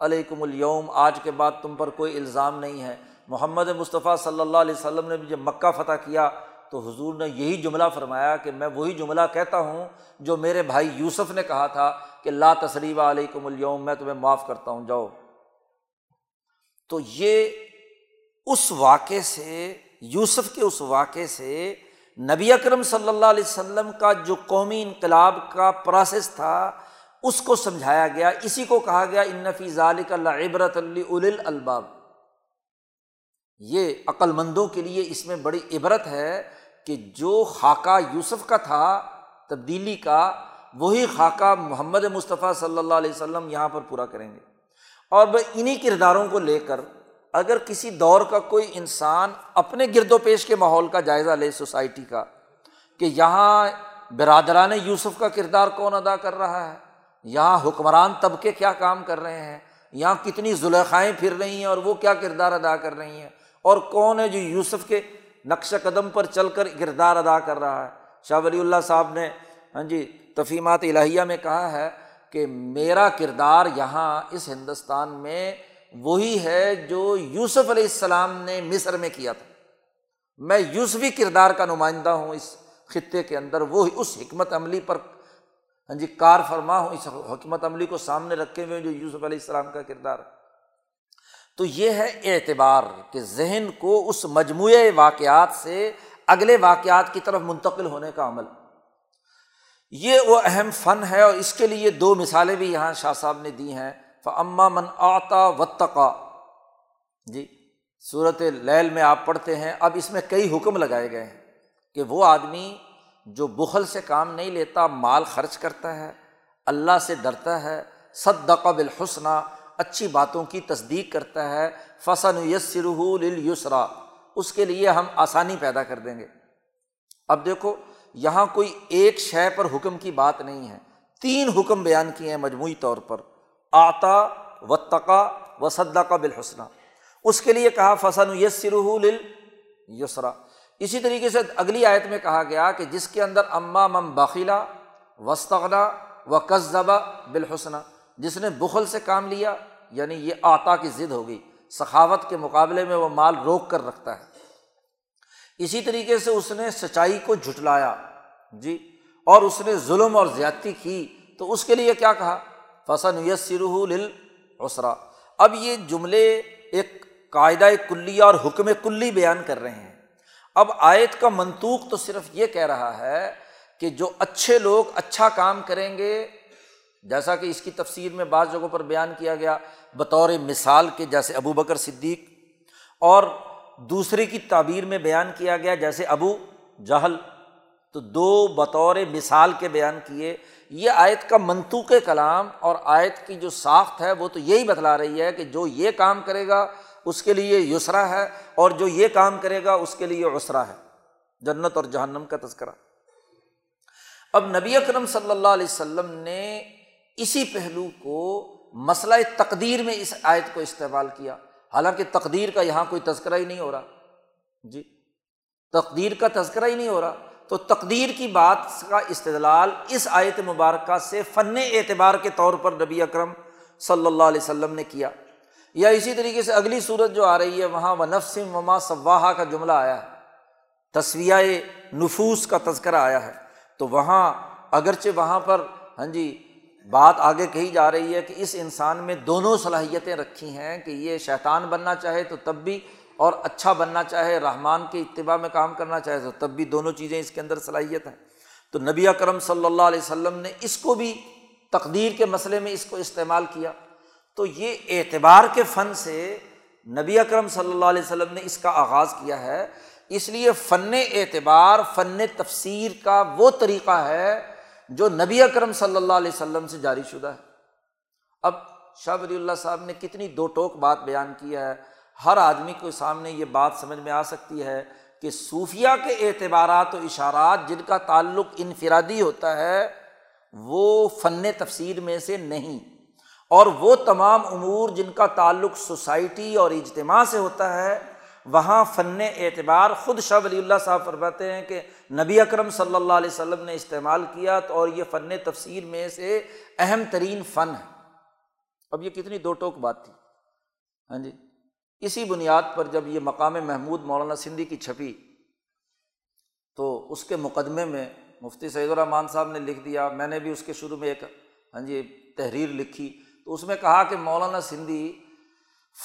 علیکم الوم آج کے بعد تم پر کوئی الزام نہیں ہے۔ محمد مصطفیٰ صلی اللہ علیہ وسلم نے بھی جب مکہ فتح کیا تو حضور نے یہی جملہ فرمایا کہ میں وہی جملہ کہتا ہوں جو میرے بھائی یوسف نے کہا تھا کہ لا تصریبہ علیکم الوم میں تمہیں معاف کرتا ہوں، جاؤ۔ تو یہ اس واقعے سے، یوسف کے اس واقعے سے نبی اکرم صلی اللہ علیہ وسلم کا جو قومی انقلاب کا پروسیس تھا، اس کو سمجھایا گیا، اسی کو کہا گیا، ان نفی ذالک اللہ عبرت الباب. یہ عقل مندوں کے لیے اس میں بڑی عبرت ہے کہ جو خاکہ یوسف کا تھا، تبدیلی کا، وہی خاکہ محمد مصطفیٰ صلی اللہ علیہ وسلم یہاں پر پورا کریں گے۔ اور وہ انہیں کرداروں کو لے کر اگر کسی دور کا کوئی انسان اپنے گرد و پیش کے ماحول کا جائزہ لے سوسائٹی کا، کہ یہاں برادران یوسف کا کردار کون ادا کر رہا ہے؟ یہاں حکمران طبقے کیا کام کر رہے ہیں؟ یہاں کتنی ذلیخائیں پھر رہی ہیں اور وہ کیا کردار ادا کر رہی ہیں؟ اور کون ہے جو یوسف کے نقش قدم پر چل کر کردار ادا کر رہا ہے؟ شاہ ولی اللہ صاحب نے ہاں جی تفیمات الہیہ میں کہا ہے کہ میرا کردار یہاں اس ہندوستان میں وہی ہے جو یوسف علیہ السلام نے مصر میں کیا تھا۔ میں یوسفی کردار کا نمائندہ ہوں اس خطے کے اندر وہ اس حکمت عملی پر ہاں جی کار فرما ہوں، اس حکمت عملی کو سامنے رکھے ہوئے جو یوسف علیہ السلام کا کردار۔ تو یہ ہے اعتبار کہ ذہن کو اس مجموعے واقعات سے اگلے واقعات کی طرف منتقل ہونے کا عمل۔ یہ وہ اہم فن ہے اور اس کے لیے دو مثالیں بھی یہاں شاہ صاحب نے دی ہیں۔ فعما من آتا و تقا جی صورت لیل میں آپ پڑھتے ہیں، اب اس میں کئی حکم لگائے گئے ہیں کہ وہ آدمی جو بخل سے کام نہیں لیتا، مال خرچ کرتا ہے، اللہ سے ڈرتا ہے صد بالحسنہ، اچھی باتوں کی تصدیق کرتا ہے فصن یسرا اس کے لیے ہم آسانی پیدا کر دیں گے۔ اب دیکھو، یہاں کوئی ایک شے پر حکم کی بات نہیں ہے۔ تین حکم بیان کیے ہیں مجموعی طور پر۔ آتا و تقا و صدا کا بالحسنہ۔ اس کے لیے کہا فصن یسر یسرا اسی طریقے سے اگلی آیت میں کہا گیا کہ جس کے اندر اماں مم باخیلا وسطنا و قصبہ بالحسنہ، جس نے بخل سے کام لیا یعنی یہ آتا کی ضد ہو گئی، سخاوت کے مقابلے میں وہ مال روک کر رکھتا ہے۔ اسی طریقے سے اس نے سچائی کو جھٹلایا جی اور اس نے ظلم اور زیادتی کی۔ تو اس کے لیے کیا کہا؟ فصن یسر اسرا اب یہ جملے ایک قاعدہ کلی اور حکم کلی بیان کر رہے ہیں۔ اب آیت کا منطوق تو صرف یہ کہہ رہا ہے کہ جو اچھے لوگ اچھا کام کریں گے، جیسا کہ اس کی تفسیر میں بعض جگہوں پر بیان کیا گیا، بطور مثال کے جیسے ابو بکر صدیق، اور دوسرے کی تعبیر میں بیان کیا گیا، جیسے ابو جہل۔ تو دو بطور مثال کے بیان کیے۔ یہ آیت کا منطوق کلام اور آیت کی جو ساخت ہے وہ تو یہی بتلا رہی ہے کہ جو یہ کام کرے گا اس کے لیے یسرا ہے اور جو یہ کام کرے گا اس کے لیے اسرا ہے، جنت اور جہنم کا تذکرہ۔ اب نبی اکرم صلی اللہ علیہ وسلم نے اسی پہلو کو مسئلہ تقدیر میں اس آیت کو استعمال کیا۔ حالانکہ تقدیر کا یہاں کوئی تذکرہ ہی نہیں ہو رہا۔ جی تقدیر کا تذکرہ ہی نہیں ہو رہا۔ تو تقدیر کی بات کا استدلال اس آیت مبارکہ سے فن اعتبار کے طور پر نبی اکرم صلی اللہ علیہ وسلم نے کیا۔ یا اسی طریقے سے اگلی صورت جو آ رہی ہے، وہاں و نفسم وما صواحا کا جملہ آیا ہے۔ تصویہ نفوس کا تذکرہ آیا ہے۔ تو وہاں اگرچہ وہاں پر ہاں جی بات آگے کہی جا رہی ہے کہ اس انسان میں دونوں صلاحیتیں رکھی ہیں کہ یہ شیطان بننا چاہے تو تب بھی اور اچھا بننا چاہے، رحمان کے اتباع میں کام کرنا چاہے، تو تب بھی دونوں چیزیں اس کے اندر صلاحیت ہیں۔ تو نبی اکرم صلی اللہ علیہ وسلم نے اس کو بھی تقدیر کے مسئلے میں اس کو استعمال کیا۔ تو یہ اعتبار کے فن سے نبی اکرم صلی اللہ علیہ وسلم نے اس کا آغاز کیا ہے۔ اس لیے فن اعتبار، فن تفسیر کا وہ طریقہ ہے جو نبی اکرم صلی اللہ علیہ وسلم سے جاری شدہ ہے۔ اب شاہ ولی اللہ صاحب نے کتنی دو ٹوک بات بیان کی ہے۔ ہر آدمی کے سامنے یہ بات سمجھ میں آ سکتی ہے کہ صوفیہ کے اعتبارات و اشارات جن کا تعلق انفرادی ہوتا ہے، وہ فن تفسیر میں سے نہیں۔ اور وہ تمام امور جن کا تعلق سوسائٹی اور اجتماع سے ہوتا ہے، وہاں فن اعتبار خود شاہ ولی اللہ صاحب فرماتے ہیں کہ نبی اکرم صلی اللہ علیہ وسلم نے استعمال کیا تو اور یہ فن تفسیر میں سے اہم ترین فن ہے۔ اب یہ کتنی دو ٹوک بات تھی۔ ہاں جی۔ اسی بنیاد پر جب یہ مقام محمود مولانا سندھی کی چھپی، تو اس کے مقدمے میں مفتی سعید الرحمان صاحب نے لکھ دیا، میں نے بھی اس کے شروع میں ایک ہاں جی تحریر لکھی۔ تو اس میں کہا کہ مولانا سندھی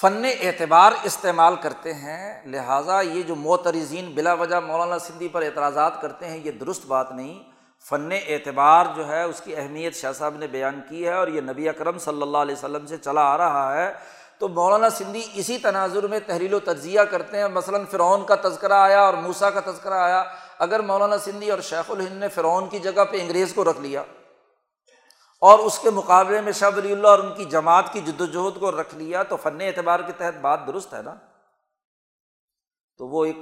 فن اعتبار استعمال کرتے ہیں، لہٰذا یہ جو معترزین بلا وجہ مولانا سندھی پر اعتراضات کرتے ہیں، یہ درست بات نہیں۔ فن اعتبار جو ہے، اس کی اہمیت شاہ صاحب نے بیان کی ہے اور یہ نبی اکرم صلی اللہ علیہ وسلم سے چلا آ رہا ہے۔ تو مولانا سندھی اسی تناظر میں تحریل و تجزیہ کرتے ہیں۔ مثلاً فرعون کا تذکرہ آیا اور موسا کا تذکرہ آیا۔ اگر مولانا سندھی اور شیخ الہند نے فرعون کی جگہ پہ انگریز کو رکھ لیا اور اس کے مقابلے میں شاہ ولی اللہ اور ان کی جماعت کی جد وجہد کو رکھ لیا، تو فن اعتبار کے تحت بات درست ہے نا؟ تو وہ ایک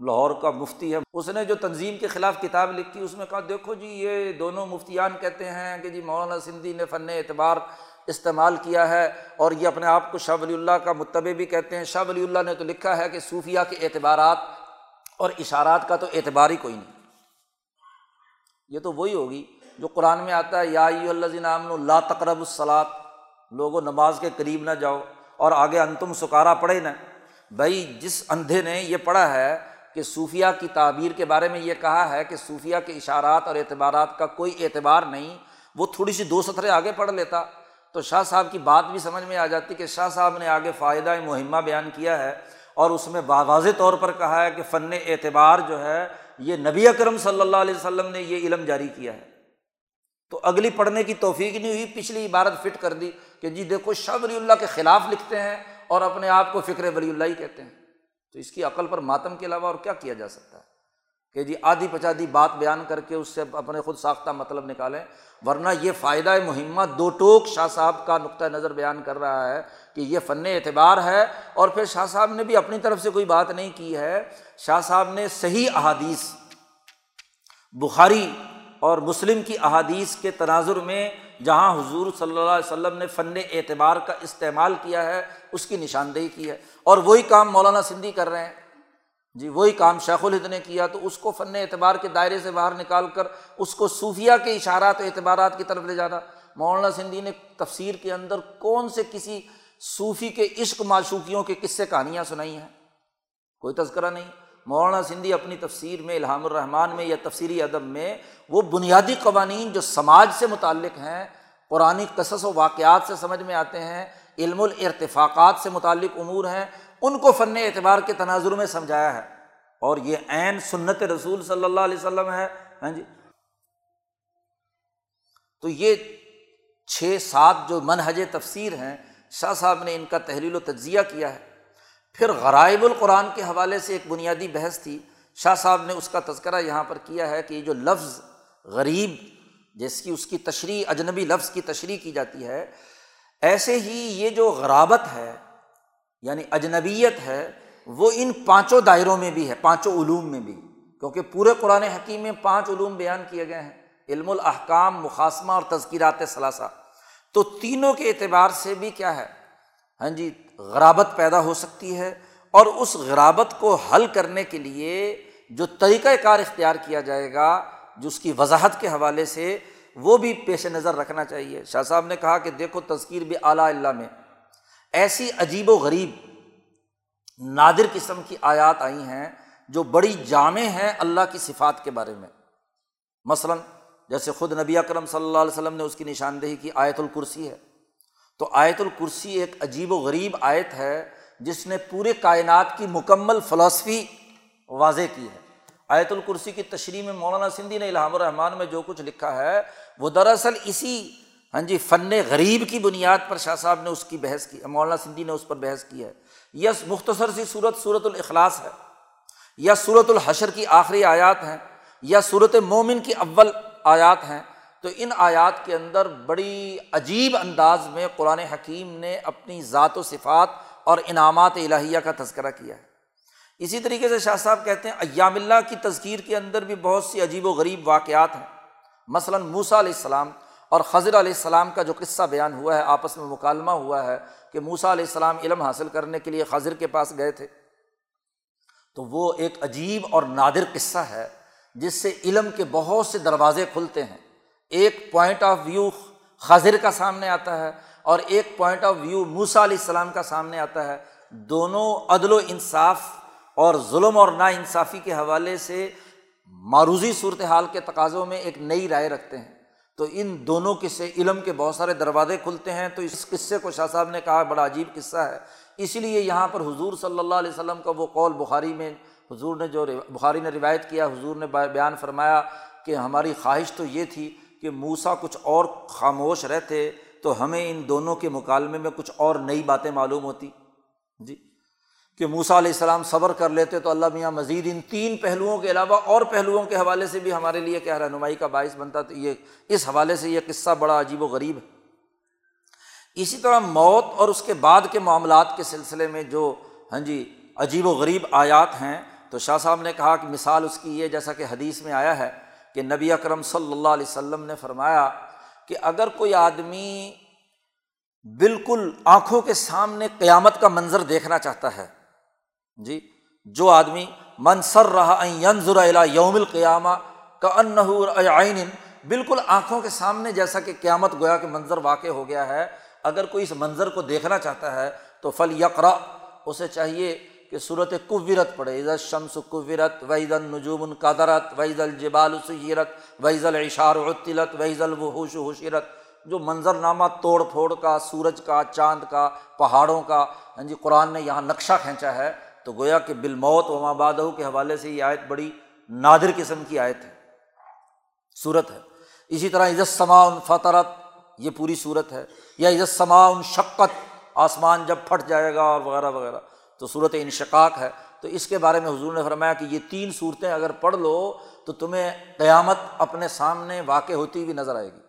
لاہور کا مفتی ہے۔ اس نے جو تنظیم کے خلاف کتاب لکھی، اس میں کہا، دیکھو جی یہ دونوں مفتیان کہتے ہیں کہ جی مولانا سندھی نے فن اعتبار استعمال کیا ہے اور یہ اپنے آپ کو شاہ ولی اللہ کا متبع بھی کہتے ہیں۔ شاہ ولی اللہ نے تو لکھا ہے کہ صوفیہ کے اعتبارات اور اشارات کا تو اعتبار ہی کوئی نہیں۔ یہ تو وہی ہوگی جو قرآن میں آتا ہے، یا اللہ نام اللہ تقرب الصلاط لوگوں نماز کے قریب نہ جاؤ اور آگے انتم سکارا پڑھے نا بھائی، جس اندھے نے یہ پڑھا ہے کہ صوفیہ کی تعبیر کے بارے میں یہ کہا ہے کہ صوفیہ کے اشارات اور اعتبارات کا کوئی اعتبار نہیں، وہ تھوڑی سی دو سطریں آگے پڑھ لیتا۔ تو شاہ صاحب کی بات بھی سمجھ میں آ جاتی کہ شاہ صاحب نے آگے فائدہ مہمہ بیان کیا ہے اور اس میں واضح طور پر کہا ہے کہ فن اعتبار جو ہے یہ نبی اکرم صلی اللہ علیہ وسلم نے یہ علم جاری کیا ہے۔ تو اگلی پڑھنے کی توفیق نہیں ہوئی، پچھلی عبارت فٹ کر دی کہ جی دیکھو شاہ ولی اللہ کے خلاف لکھتے ہیں اور اپنے آپ کو فکر ولی اللہ ہی کہتے ہیں۔ تو اس کی عقل پر ماتم کے علاوہ اور کیا کیا جا سکتا ہے؟ کہ جی آدھی پچادی بات بیان کر کے اس سے اپنے خود ساختہ مطلب نکالیں۔ ورنہ یہ فائدہ مہمہ دو ٹوک شاہ صاحب کا نقطۂ نظر بیان کر رہا ہے کہ یہ فن اعتبار ہے اور پھر شاہ صاحب نے بھی اپنی طرف سے کوئی بات نہیں کی ہے۔ شاہ صاحب نے صحیح احادیث، بخاری اور مسلم کی احادیث کے تناظر میں جہاں حضور صلی اللہ علیہ وسلم نے فن اعتبار کا استعمال کیا ہے، اس کی نشاندہی کی ہے۔ اور وہی کام مولانا سندھی کر رہے ہیں۔ جی وہی کام شیخ الہد نے کیا، تو اس کو فن اعتبار کے دائرے سے باہر نکال کر اس کو صوفیہ کے اشارات و اعتبارات کی طرف لے جانا۔ مولانا سندھی نے تفسیر کے اندر کون سے کسی صوفی کے عشق معشوقیوں کے قصے کہانیاں سنائی ہیں؟ کوئی تذکرہ نہیں۔ مولانا سندھی اپنی تفسیر میں الحام الرحمان میں یا تفسیری ادب میں وہ بنیادی قوانین جو سماج سے متعلق ہیں قرآن قصص و واقعات سے سمجھ میں آتے ہیں، علم الارتفاقات سے متعلق امور ہیں ان کو فن اعتبار کے تناظر میں سمجھایا ہے۔ اور یہ عین سنت رسول صلی اللہ علیہ وسلم ہے۔ ہاں جی۔ تو یہ چھ سات جو منہج تفسیر ہیں، شاہ صاحب نے ان کا تحلیل و تجزیہ کیا ہے۔ پھر غرائب القرآن کے حوالے سے ایک بنیادی بحث تھی۔ شاہ صاحب نے اس کا تذکرہ یہاں پر کیا ہے کہ یہ جو لفظ غریب، جس کی اس کی تشریح، اجنبی لفظ کی تشریح کی جاتی ہے، ایسے ہی یہ جو غرابت ہے یعنی اجنبیت ہے، وہ ان پانچوں دائروں میں بھی ہے، پانچوں علوم میں بھی۔ کیونکہ پورے قرآن حکیم میں پانچ علوم بیان کیے گئے ہیں، علم الاحکام مقاصمہ اور تذکیرات ثلاثہ۔ تو تینوں کے اعتبار سے بھی کیا ہے؟ ہاں جی غرابت پیدا ہو سکتی ہے اور اس غرابت کو حل کرنے کے لیے جو طریقۂ کار اختیار کیا جائے گا جو اس کی وضاحت کے حوالے سے وہ بھی پیش نظر رکھنا چاہیے۔ شاہ صاحب نے کہا کہ دیکھو، تذکیر بھی اعلیٰ اللہ میں۔ ایسی عجیب و غریب نادر قسم کی آیات آئی ہیں جو بڑی جامع ہیں اللہ کی صفات کے بارے میں۔ مثلاً جیسے خود نبی اکرم صلی اللہ علیہ وسلم نے اس کی نشاندہی کی آیت الکرسی ہے۔ تو آیت الکرسی ایک عجیب و غریب آیت ہے جس نے پورے کائنات کی مکمل فلاسفی واضح کی ہے۔ آیت الکرسی کی تشریح میں مولانا سندھی نے الحام الرحمان میں جو کچھ لکھا ہے وہ دراصل اسی ہاں جی فن غریب کی بنیاد پر شاہ صاحب نے اس کی بحث کی، مولانا سندھی نے اس پر بحث کی ہے۔ یس، مختصر سی صورت صورت الاخلاص ہے۔ یا صورت الحشر کی آخری آیات ہیں۔ یا صورت مومن کی اول آیات ہیں۔ تو ان آیات کے اندر بڑی عجیب انداز میں قرآن حکیم نے اپنی ذات و صفات اور انعامات الہیہ کا تذکرہ کیا ہے۔ اسی طریقے سے شاہ صاحب کہتے ہیں، ایام اللہ کی تذکیر کے اندر بھی بہت سی عجیب و غریب واقعات ہیں۔ مثلاً موسا علیہ السلام اور خضر علیہ السلام کا جو قصہ بیان ہوا ہے، آپس میں مکالمہ ہوا ہے کہ موسا علیہ السلام علم حاصل کرنے کے لیے خضر کے پاس گئے تھے۔ تو وہ ایک عجیب اور نادر قصہ ہے، جس سے علم کے بہت سے دروازے کھلتے ہیں۔ ایک پوائنٹ آف ویو خضر کا سامنے آتا ہے اور ایک پوائنٹ آف ویو موسا علیہ السلام کا سامنے آتا ہے۔ دونوں عدل و انصاف اور ظلم اور نا انصافی کے حوالے سے معروضی صورت حال کے تقاضوں میں ایک نئی رائے رکھتے ہیں۔ تو ان دونوں قصے علم کے بہت سارے دروازے کھلتے ہیں، تو اس قصے کو شاہ صاحب نے کہا بڑا عجیب قصہ ہے۔ اسی لیے یہاں پر حضور صلی اللہ علیہ وسلم کا وہ قول بخاری میں، حضور نے جو بخاری نے روایت کیا، حضور نے بیان فرمایا کہ ہماری خواہش تو یہ تھی کہ موسا کچھ اور خاموش رہتے تو ہمیں ان دونوں کے مکالمے میں کچھ اور نئی باتیں معلوم ہوتی۔ جی؟ کہ موسا علیہ السلام صبر کر لیتے تو اللہ میاں مزید ان تین پہلوؤں کے علاوہ اور پہلوؤں کے حوالے سے بھی ہمارے لیے کیا رہنمائی کا باعث بنتا تو یہ اس حوالے سے یہ قصہ بڑا عجیب و غریب ہے۔ اسی طرح موت اور اس کے بعد کے معاملات کے سلسلے میں جو ہاں جی عجیب و غریب آیات ہیں تو شاہ صاحب نے کہا کہ مثال اس کی یہ جیسا کہ حدیث میں آیا ہے کہ نبی اکرم صلی اللہ علیہ وسلم نے فرمایا کہ اگر کوئی آدمی بالکل آنکھوں کے سامنے قیامت کا منظر دیکھنا چاہتا ہے جی جو آدمی منصر رہا ینظر یوم القیامہ کا ان گویا کہ تو گویا کہ بالموت و مابادہ کے حوالے سے یہ آیت بڑی نادر قسم کی آیت ہے، صورت ہے۔ اسی طرح عزت سما ان فطرت یہ پوری صورت ہے۔ یا عزت سما ان شقت آسمان جب پھٹ جائے گا اور وغیرہ وغیرہ۔ تو صورت انشقاق ہے۔ تو اس کے بارے میں حضور نے فرمایا کہ یہ تین صورتیں اگر پڑھ لو تو تمہیں قیامت اپنے سامنے واقع ہوتی ہوئی نظر آئے گی۔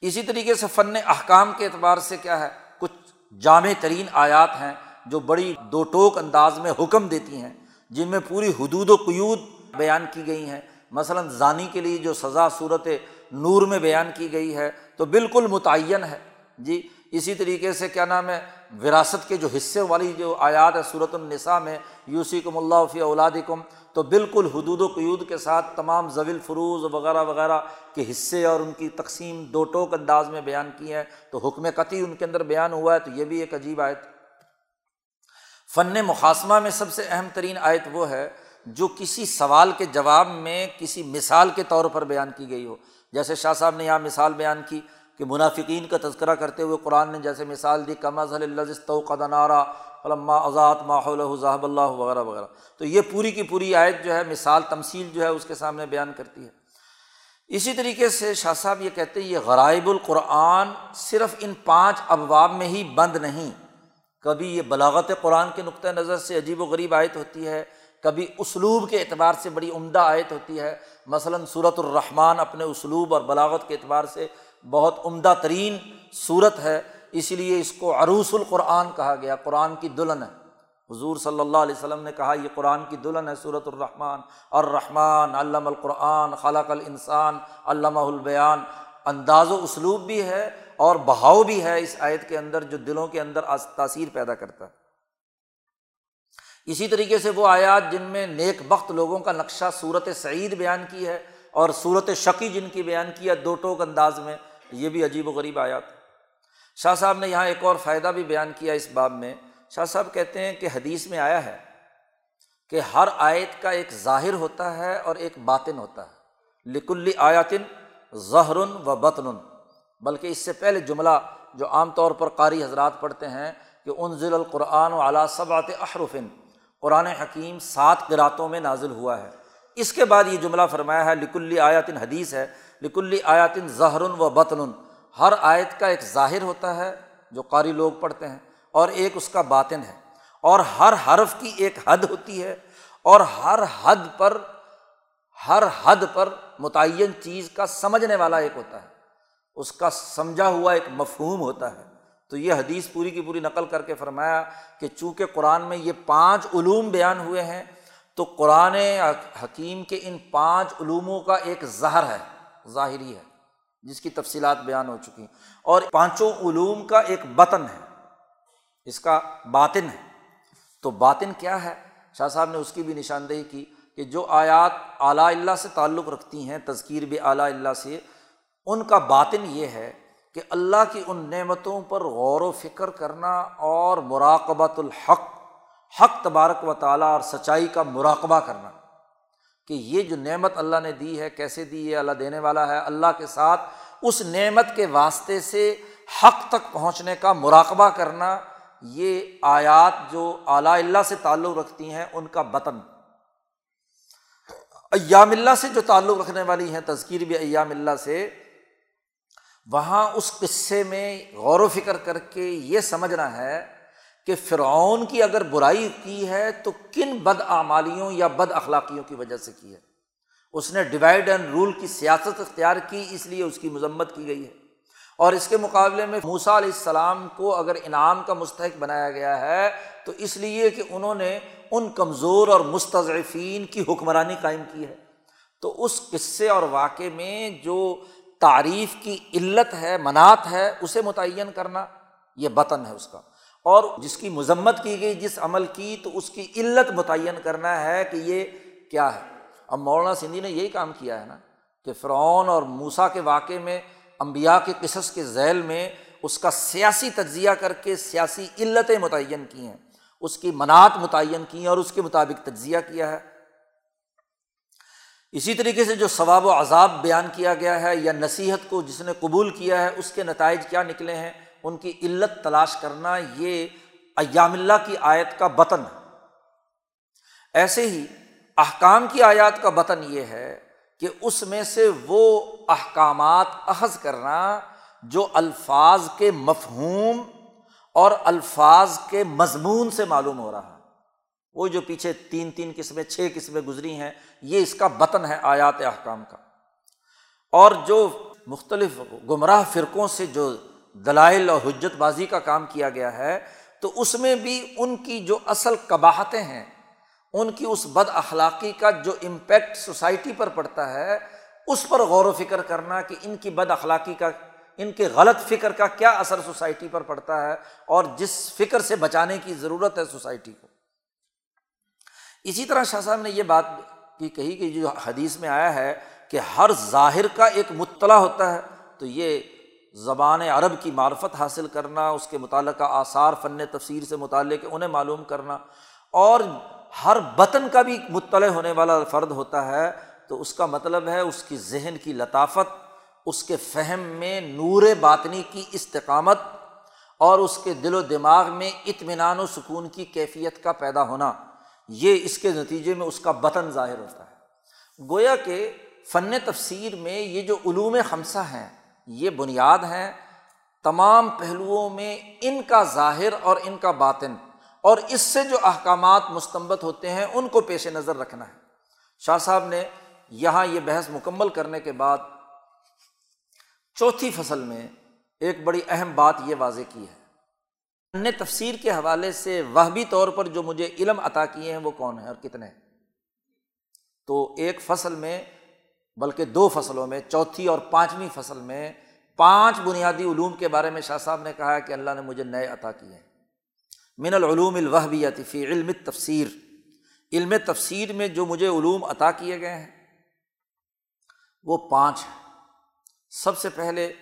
اسی طریقے سے فن احکام کے اعتبار سے کیا ہے؟ کچھ جامع ترین آیات ہیں۔ جو بڑی دو ٹوک انداز میں حکم دیتی ہیں، جن میں پوری حدود و قیود بیان کی گئی ہیں۔ مثلاً ضانی کے لیے جو سزا صورت نور میں بیان کی گئی ہے، تو بالکل متعین ہے۔ جی اسی طریقے سے کیا نام ہے، وراثت کے جو حصے والی جو آیات ہے صورت النساء میں یوسی کم اللہ فی اولاد کم تو بالکل حدود و قیود کے ساتھ تمام زویل فروز وغیرہ وغیرہ کے حصے اور ان کی تقسیم دو ٹوک انداز میں بیان کی ہے تو حکم قطعی ان کے اندر بیان ہوا ہے، تو یہ بھی ایک عجیب آیت۔ فن مقاصمہ میں سب سے اہم ترین آیت وہ ہے جو کسی سوال کے جواب میں کسی مثال کے طور پر بیان کی گئی ہو۔ جیسے شاہ صاحب نے یہاں مثال بیان کی کہ منافقین کا تذکرہ کرتے ہوئے قرآن نے جیسے مثال دی کم از قدنارا علما آزاد ماحول ذہب اللہ وغیرہ وغیرہ تو یہ پوری کی پوری آیت جو ہے، مثال تمثیل جو ہے، اس کے سامنے بیان کرتی ہے۔ اسی طریقے سے شاہ صاحب یہ کہتے ہیں، یہ غرائب القرآن صرف ان پانچ ابواب میں ہی بند نہیں۔ کبھی یہ بلاغت قرآن کے نقطۂ نظر سے عجیب و غریب آیت ہوتی ہے، کبھی اسلوب کے اعتبار سے بڑی عمدہ آیت ہوتی ہے۔ مثلاً صورت الرحمٰن اپنے اسلوب اور بلاغت کے اعتبار سے بہت عمدہ ترین صورت ہے اس لیے اس کو عروس القرآن کہا گیا، قرآن کی دلہن ہے۔ حضور صلی اللہ علیہ وسلم نے کہا، یہ قرآن کی دلہن ہے صورت الرحمٰن۔ الرحمٰن علامہ القرآن خلاق الانسان علامہ البیان۔ انداز و اسلوب بھی ہے اور بہاؤ بھی ہے اس آیت کے اندر جو دلوں کے اندر تاثیر پیدا کرتا ہے۔ اسی طریقے سے وہ آیات جن میں نیک بخت لوگوں کا نقشہ صورت سعید بیان کی ہے اور صورت شقی جن کی بیان کی ہے دو ٹوک انداز میں، یہ بھی عجیب و غریب آیات شاہ صاحب نے یہاں ایک اور فائدہ بھی بیان کیا اس باب میں۔ شاہ صاحب کہتے ہیں کہ حدیث میں آیا ہے کہ ہر آیت کا ایک ظاہر ہوتا ہے اور ایک باطن ہوتا ہے۔ لکلی آیاتن ظہر و بطن بلکہ اس سے پہلے جملہ جو عام طور پر قاری حضرات پڑھتے ہیں کہ ان ضلع القرآن و اعلیٰ صبات احرفن قرآن حکیم سات قراتوں میں نازل ہوا ہے۔ اس کے بعد یہ جملہ فرمایا ہے، لکلی آیاتن حدیث ہے، لکلی آیاتن ظہر و بطن۔ ہر آیت کا ایک ظاہر ہوتا ہے، جو قاری لوگ پڑھتے ہیں، اور ایک اس کا باطن ہے۔ اور ہر حرف کی ایک حد ہوتی ہے، اور ہر حد پر، ہر حد پر متعین چیز کا سمجھنے والا ایک ہوتا ہے۔ اس کا سمجھا ہوا ایک مفہوم ہوتا ہے۔ تو یہ حدیث پوری کی پوری نقل کر کے فرمایا کہ چونکہ قرآن میں یہ پانچ علوم بیان ہوئے ہیں، تو قرآن حکیم کے ان پانچ علوموں کا ایک زہر ہے، ظاہری ہے، جس کی تفصیلات بیان ہو چکی ہیں۔ اور پانچوں علوم کا ایک بطن ہے، اس کا باطن ہے۔ تو باطن کیا ہے؟ شاہ صاحب نے اس کی بھی نشاندہی کی کہ جو آیات اعلیٰ اللہ سے تعلق رکھتی ہیں، تذکیر بھی اعلیٰ اللہ سے ان کا باطن یہ ہے کہ اللہ کی ان نعمتوں پر غور و فکر کرنا اور مراقبۃ الحق، حق تبارک و تعالیٰ اور سچائی کا مراقبہ کرنا۔ کہ یہ جو نعمت اللہ نے دی ہے، کیسے دی ہے، اللہ دینے والا ہے، اللہ کے ساتھ اس نعمت کے واسطے سے حق تک پہنچنے کا مراقبہ کرنا، یہ آیات جو اعلیٰ اللہ سے تعلق رکھتی ہیں، ان کا بطن۔ ایام اللہ سے جو تعلق رکھنے والی ہیں، تذکیر بھی ایام اللہ سے۔ وہاں اس قصے میں غور و فکر کر کے یہ سمجھنا ہے کہ فرعون کی اگر برائی کی ہے تو کن بد اعمالیوں یا بد اخلاقیوں کی وجہ سے کی ہے؟ اس نے ڈیوائڈ اینڈ رول کی سیاست اختیار کی، اس لیے اس کی مذمت کی گئی ہے۔ اور اس کے مقابلے میں موسا علیہ السلام کو اگر انعام کا مستحق بنایا گیا ہے تو اس لیے کہ انہوں نے ان کمزور اور مستضعفین کی حکمرانی قائم کی ہے۔ تو اس قصے اور واقعے میں جو تعریف کی علت ہے، منات ہے، اسے متعین کرنا، یہ بطن ہے اس کا۔ اور جس کی مذمت کی گئی، جس عمل کی، تو اس کی علت متعین کرنا ہے کہ یہ کیا ہے۔ اب مولانا سندھی نے یہی کام کیا ہے نا کہ فرعون اور موسا کے واقعے میں امبیا کے قصص کے ذیل میں، اس کا سیاسی تجزیہ کر کے سیاسی علتیں متعین کی ہیں۔ اس کی منات متعین کی ہیں اور اس کے مطابق تجزیہ کیا ہے۔ اسی طریقے سے جو ثواب و عذاب بیان کیا گیا ہے یا نصیحت کو جس نے قبول کیا ہے، اس کے نتائج کیا نکلے ہیں، ان کی علت تلاش کرنا یہ ایام اللہ کی آیت کا بطن ہے۔ ایسے ہی احکام کی آیات کا بطن یہ ہے کہ اس میں سے وہ احکامات اخذ کرنا جو الفاظ کے مفہوم اور الفاظ کے مضمون سے معلوم ہو رہا ہے۔ وہ جو پیچھے تین تین قسمیں، چھ قسمیں گزری ہیں، یہ اس کا بطن ہے آیات احکام کا۔ اور جو مختلف گمراہ فرقوں سے جو دلائل اور حجت بازی کا کام کیا گیا ہے، تو اس میں بھی ان کی جو اصل قباہتیں ہیں، ان کی اس بد اخلاقی کا جو امپیکٹ سوسائٹی پر پڑتا ہے، اس پر غور و فکر کرنا کہ ان کی بد اخلاقی کا، ان کے غلط فکر کا کیا اثر سوسائٹی پر پڑتا ہے اور جس فکر سے بچانے کی ضرورت ہے سوسائٹی کو۔ اسی طرح شاہ صاحب نے یہ بات کی کہی کہ جو حدیث میں آیا ہے کہ ہر ظاہر کا ایک مطلع ہوتا ہے، تو یہ زبان عرب کی معرفت حاصل کرنا، اس کے متعلقہ آثار فن تفسیر سے متعلق انہیں معلوم کرنا، اور ہر بطن کا بھی مطلع ہونے والا فرد ہوتا ہے، تو اس کا مطلب ہے اس کی ذہن کی لطافت، اس کے فہم میں نور باطنی کی استقامت، اور اس کے دل و دماغ میں اطمینان و سکون کی کیفیت کا پیدا ہونا۔ یہ اس کے نتیجے میں اس کا بطن ظاہر ہوتا ہے۔ گویا کہ فن تفسیر میں یہ جو علوم خمسہ ہیں، یہ بنیاد ہیں، تمام پہلوؤں میں ان کا ظاہر اور ان کا باطن۔ اور اس سے جو احکامات مستمت ہوتے ہیں، ان کو پیش نظر رکھنا ہے۔ شاہ صاحب نے یہاں یہ بحث مکمل کرنے کے بعد چوتھی فصل میں ایک بڑی اہم بات یہ واضح کی ہے۔ نے تفسیر کے حوالے سے وہبی طور پر جو مجھے علم عطا کیے ہیں وہ کون ہیں اور کتنے تو ایک فصل میں، بلکہ دو فصلوں میں، چوتھی اور پانچویں فصل میں پانچ بنیادی علوم کے بارے میں شاہ صاحب نے کہا ہے کہ اللہ نے مجھے نئے عطا کیے ہیں۔ من العلوم الوحبیتی فی علم تفسیر علم تفسیر میں جو مجھے علوم عطا کیے گئے ہیں، وہ پانچ ہیں۔ سب سے پہلے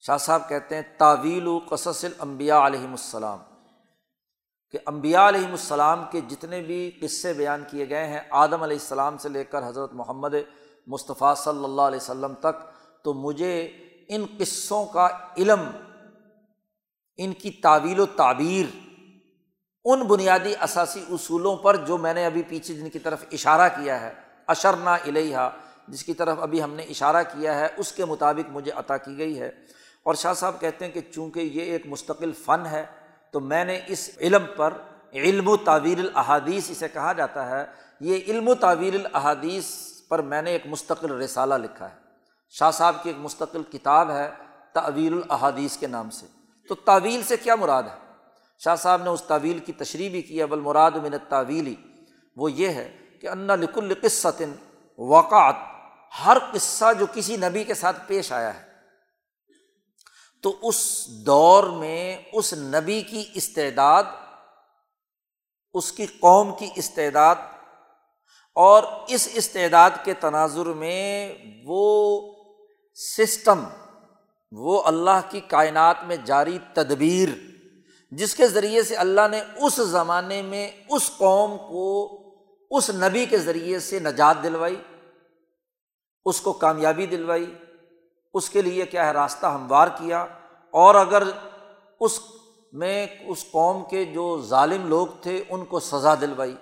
شاہ صاحب کہتے ہیں، تعویل و قصص الانبیاء علیہم السلام۔ کہ امبیا علیہم السلام کے جتنے بھی قصے بیان کیے گئے ہیں، آدم علیہ السلام سے لے کر حضرت محمد مصطفیٰ صلی اللہ علیہ وسلم تک، تو مجھے ان قصوں کا علم، ان کی تعویل و تعبیر، ان بنیادی اثاثی اصولوں پر جو میں نے ابھی پیچھے جن کی طرف اشارہ کیا ہے، اشرنا الیہ جس کی طرف ابھی ہم نے اشارہ کیا ہے، اس کے مطابق مجھے عطا کی گئی ہے۔ اور شاہ صاحب کہتے ہیں کہ چونکہ یہ ایک مستقل فن ہے، تو میں نے اس علم پر علم و تعویر الحادیث اسے کہا جاتا ہے۔ یہ علم و تعویر الحادیث پر میں نے ایک مستقل رسالہ لکھا ہے۔ شاہ صاحب کی ایک مستقل کتاب ہے تعویر الحادیث کے نام سے۔ تو تعویل سے کیا مراد ہے؟ شاہ صاحب نے اس تعویل کی تشریح بھی کی ابل مراد من تعویلی وہ یہ ہے کہ انّا لک القصن وقعت، ہر قصہ جو کسی نبی کے ساتھ پیش آیا ہے۔ تو اس دور میں اس نبی کی استعداد، اس کی قوم کی استعداد اور اس استعداد کے تناظر میں وہ سسٹم، وہ اللہ کی کائنات میں جاری تدبیر، جس کے ذریعے سے اللہ نے اس زمانے میں اس قوم کو، اس نبی کے ذریعے سے نجات دلوائی، اس کو کامیابی دلوائی۔ اس کے لیے کیا ہے راستہ ہموار کیا اور اگر اس میں اس قوم کے جو ظالم لوگ تھے ان کو سزا دلوائی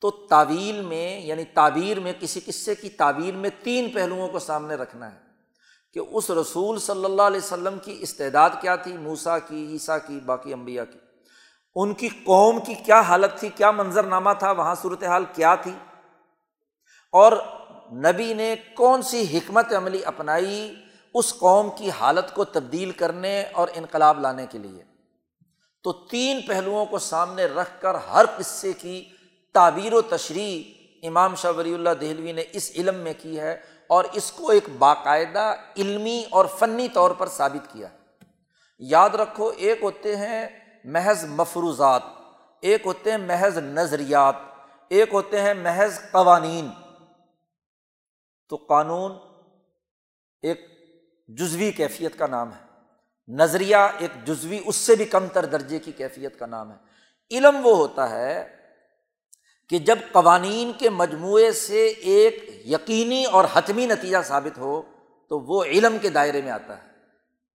تو تعویل میں یعنی تعبیر میں کسی قصے کی تعبیر میں تین پہلوؤں کو سامنے رکھنا ہے کہ اس رسول صلی اللہ علیہ وسلم کی استعداد کیا تھی موسا کی، عیسیٰ کی، باقی امبیا کی۔ ان کی قوم کی کیا حالت تھی، کیا منظر نامہ تھا، وہاں صورت حال کیا تھی؟ اور نبی نے کون سی حکمت عملی اپنائی اس قوم کی حالت کو تبدیل کرنے اور انقلاب لانے کے لیے؟ تو تین پہلوؤں کو سامنے رکھ کر ہر قصے کی تعبیر و تشریح امام شاہ ولی اللہ دہلوی نے اس علم میں کی ہے اور اس کو ایک باقاعدہ علمی اور فنی طور پر ثابت کیا یاد رکھو، ایک ہوتے ہیں محض مفروضات، ایک ہوتے ہیں محض نظریات، ایک ہوتے ہیں محض قوانین۔ تو قانون ایک جزوی کیفیت کا نام ہے۔ نظریہ ایک جزوی، اس سے بھی کم تر درجے کی کیفیت کا نام ہے۔ علم وہ ہوتا ہے کہ جب قوانین کے مجموعے سے ایک یقینی اور حتمی نتیجہ ثابت ہو تو وہ علم کے دائرے میں آتا ہے۔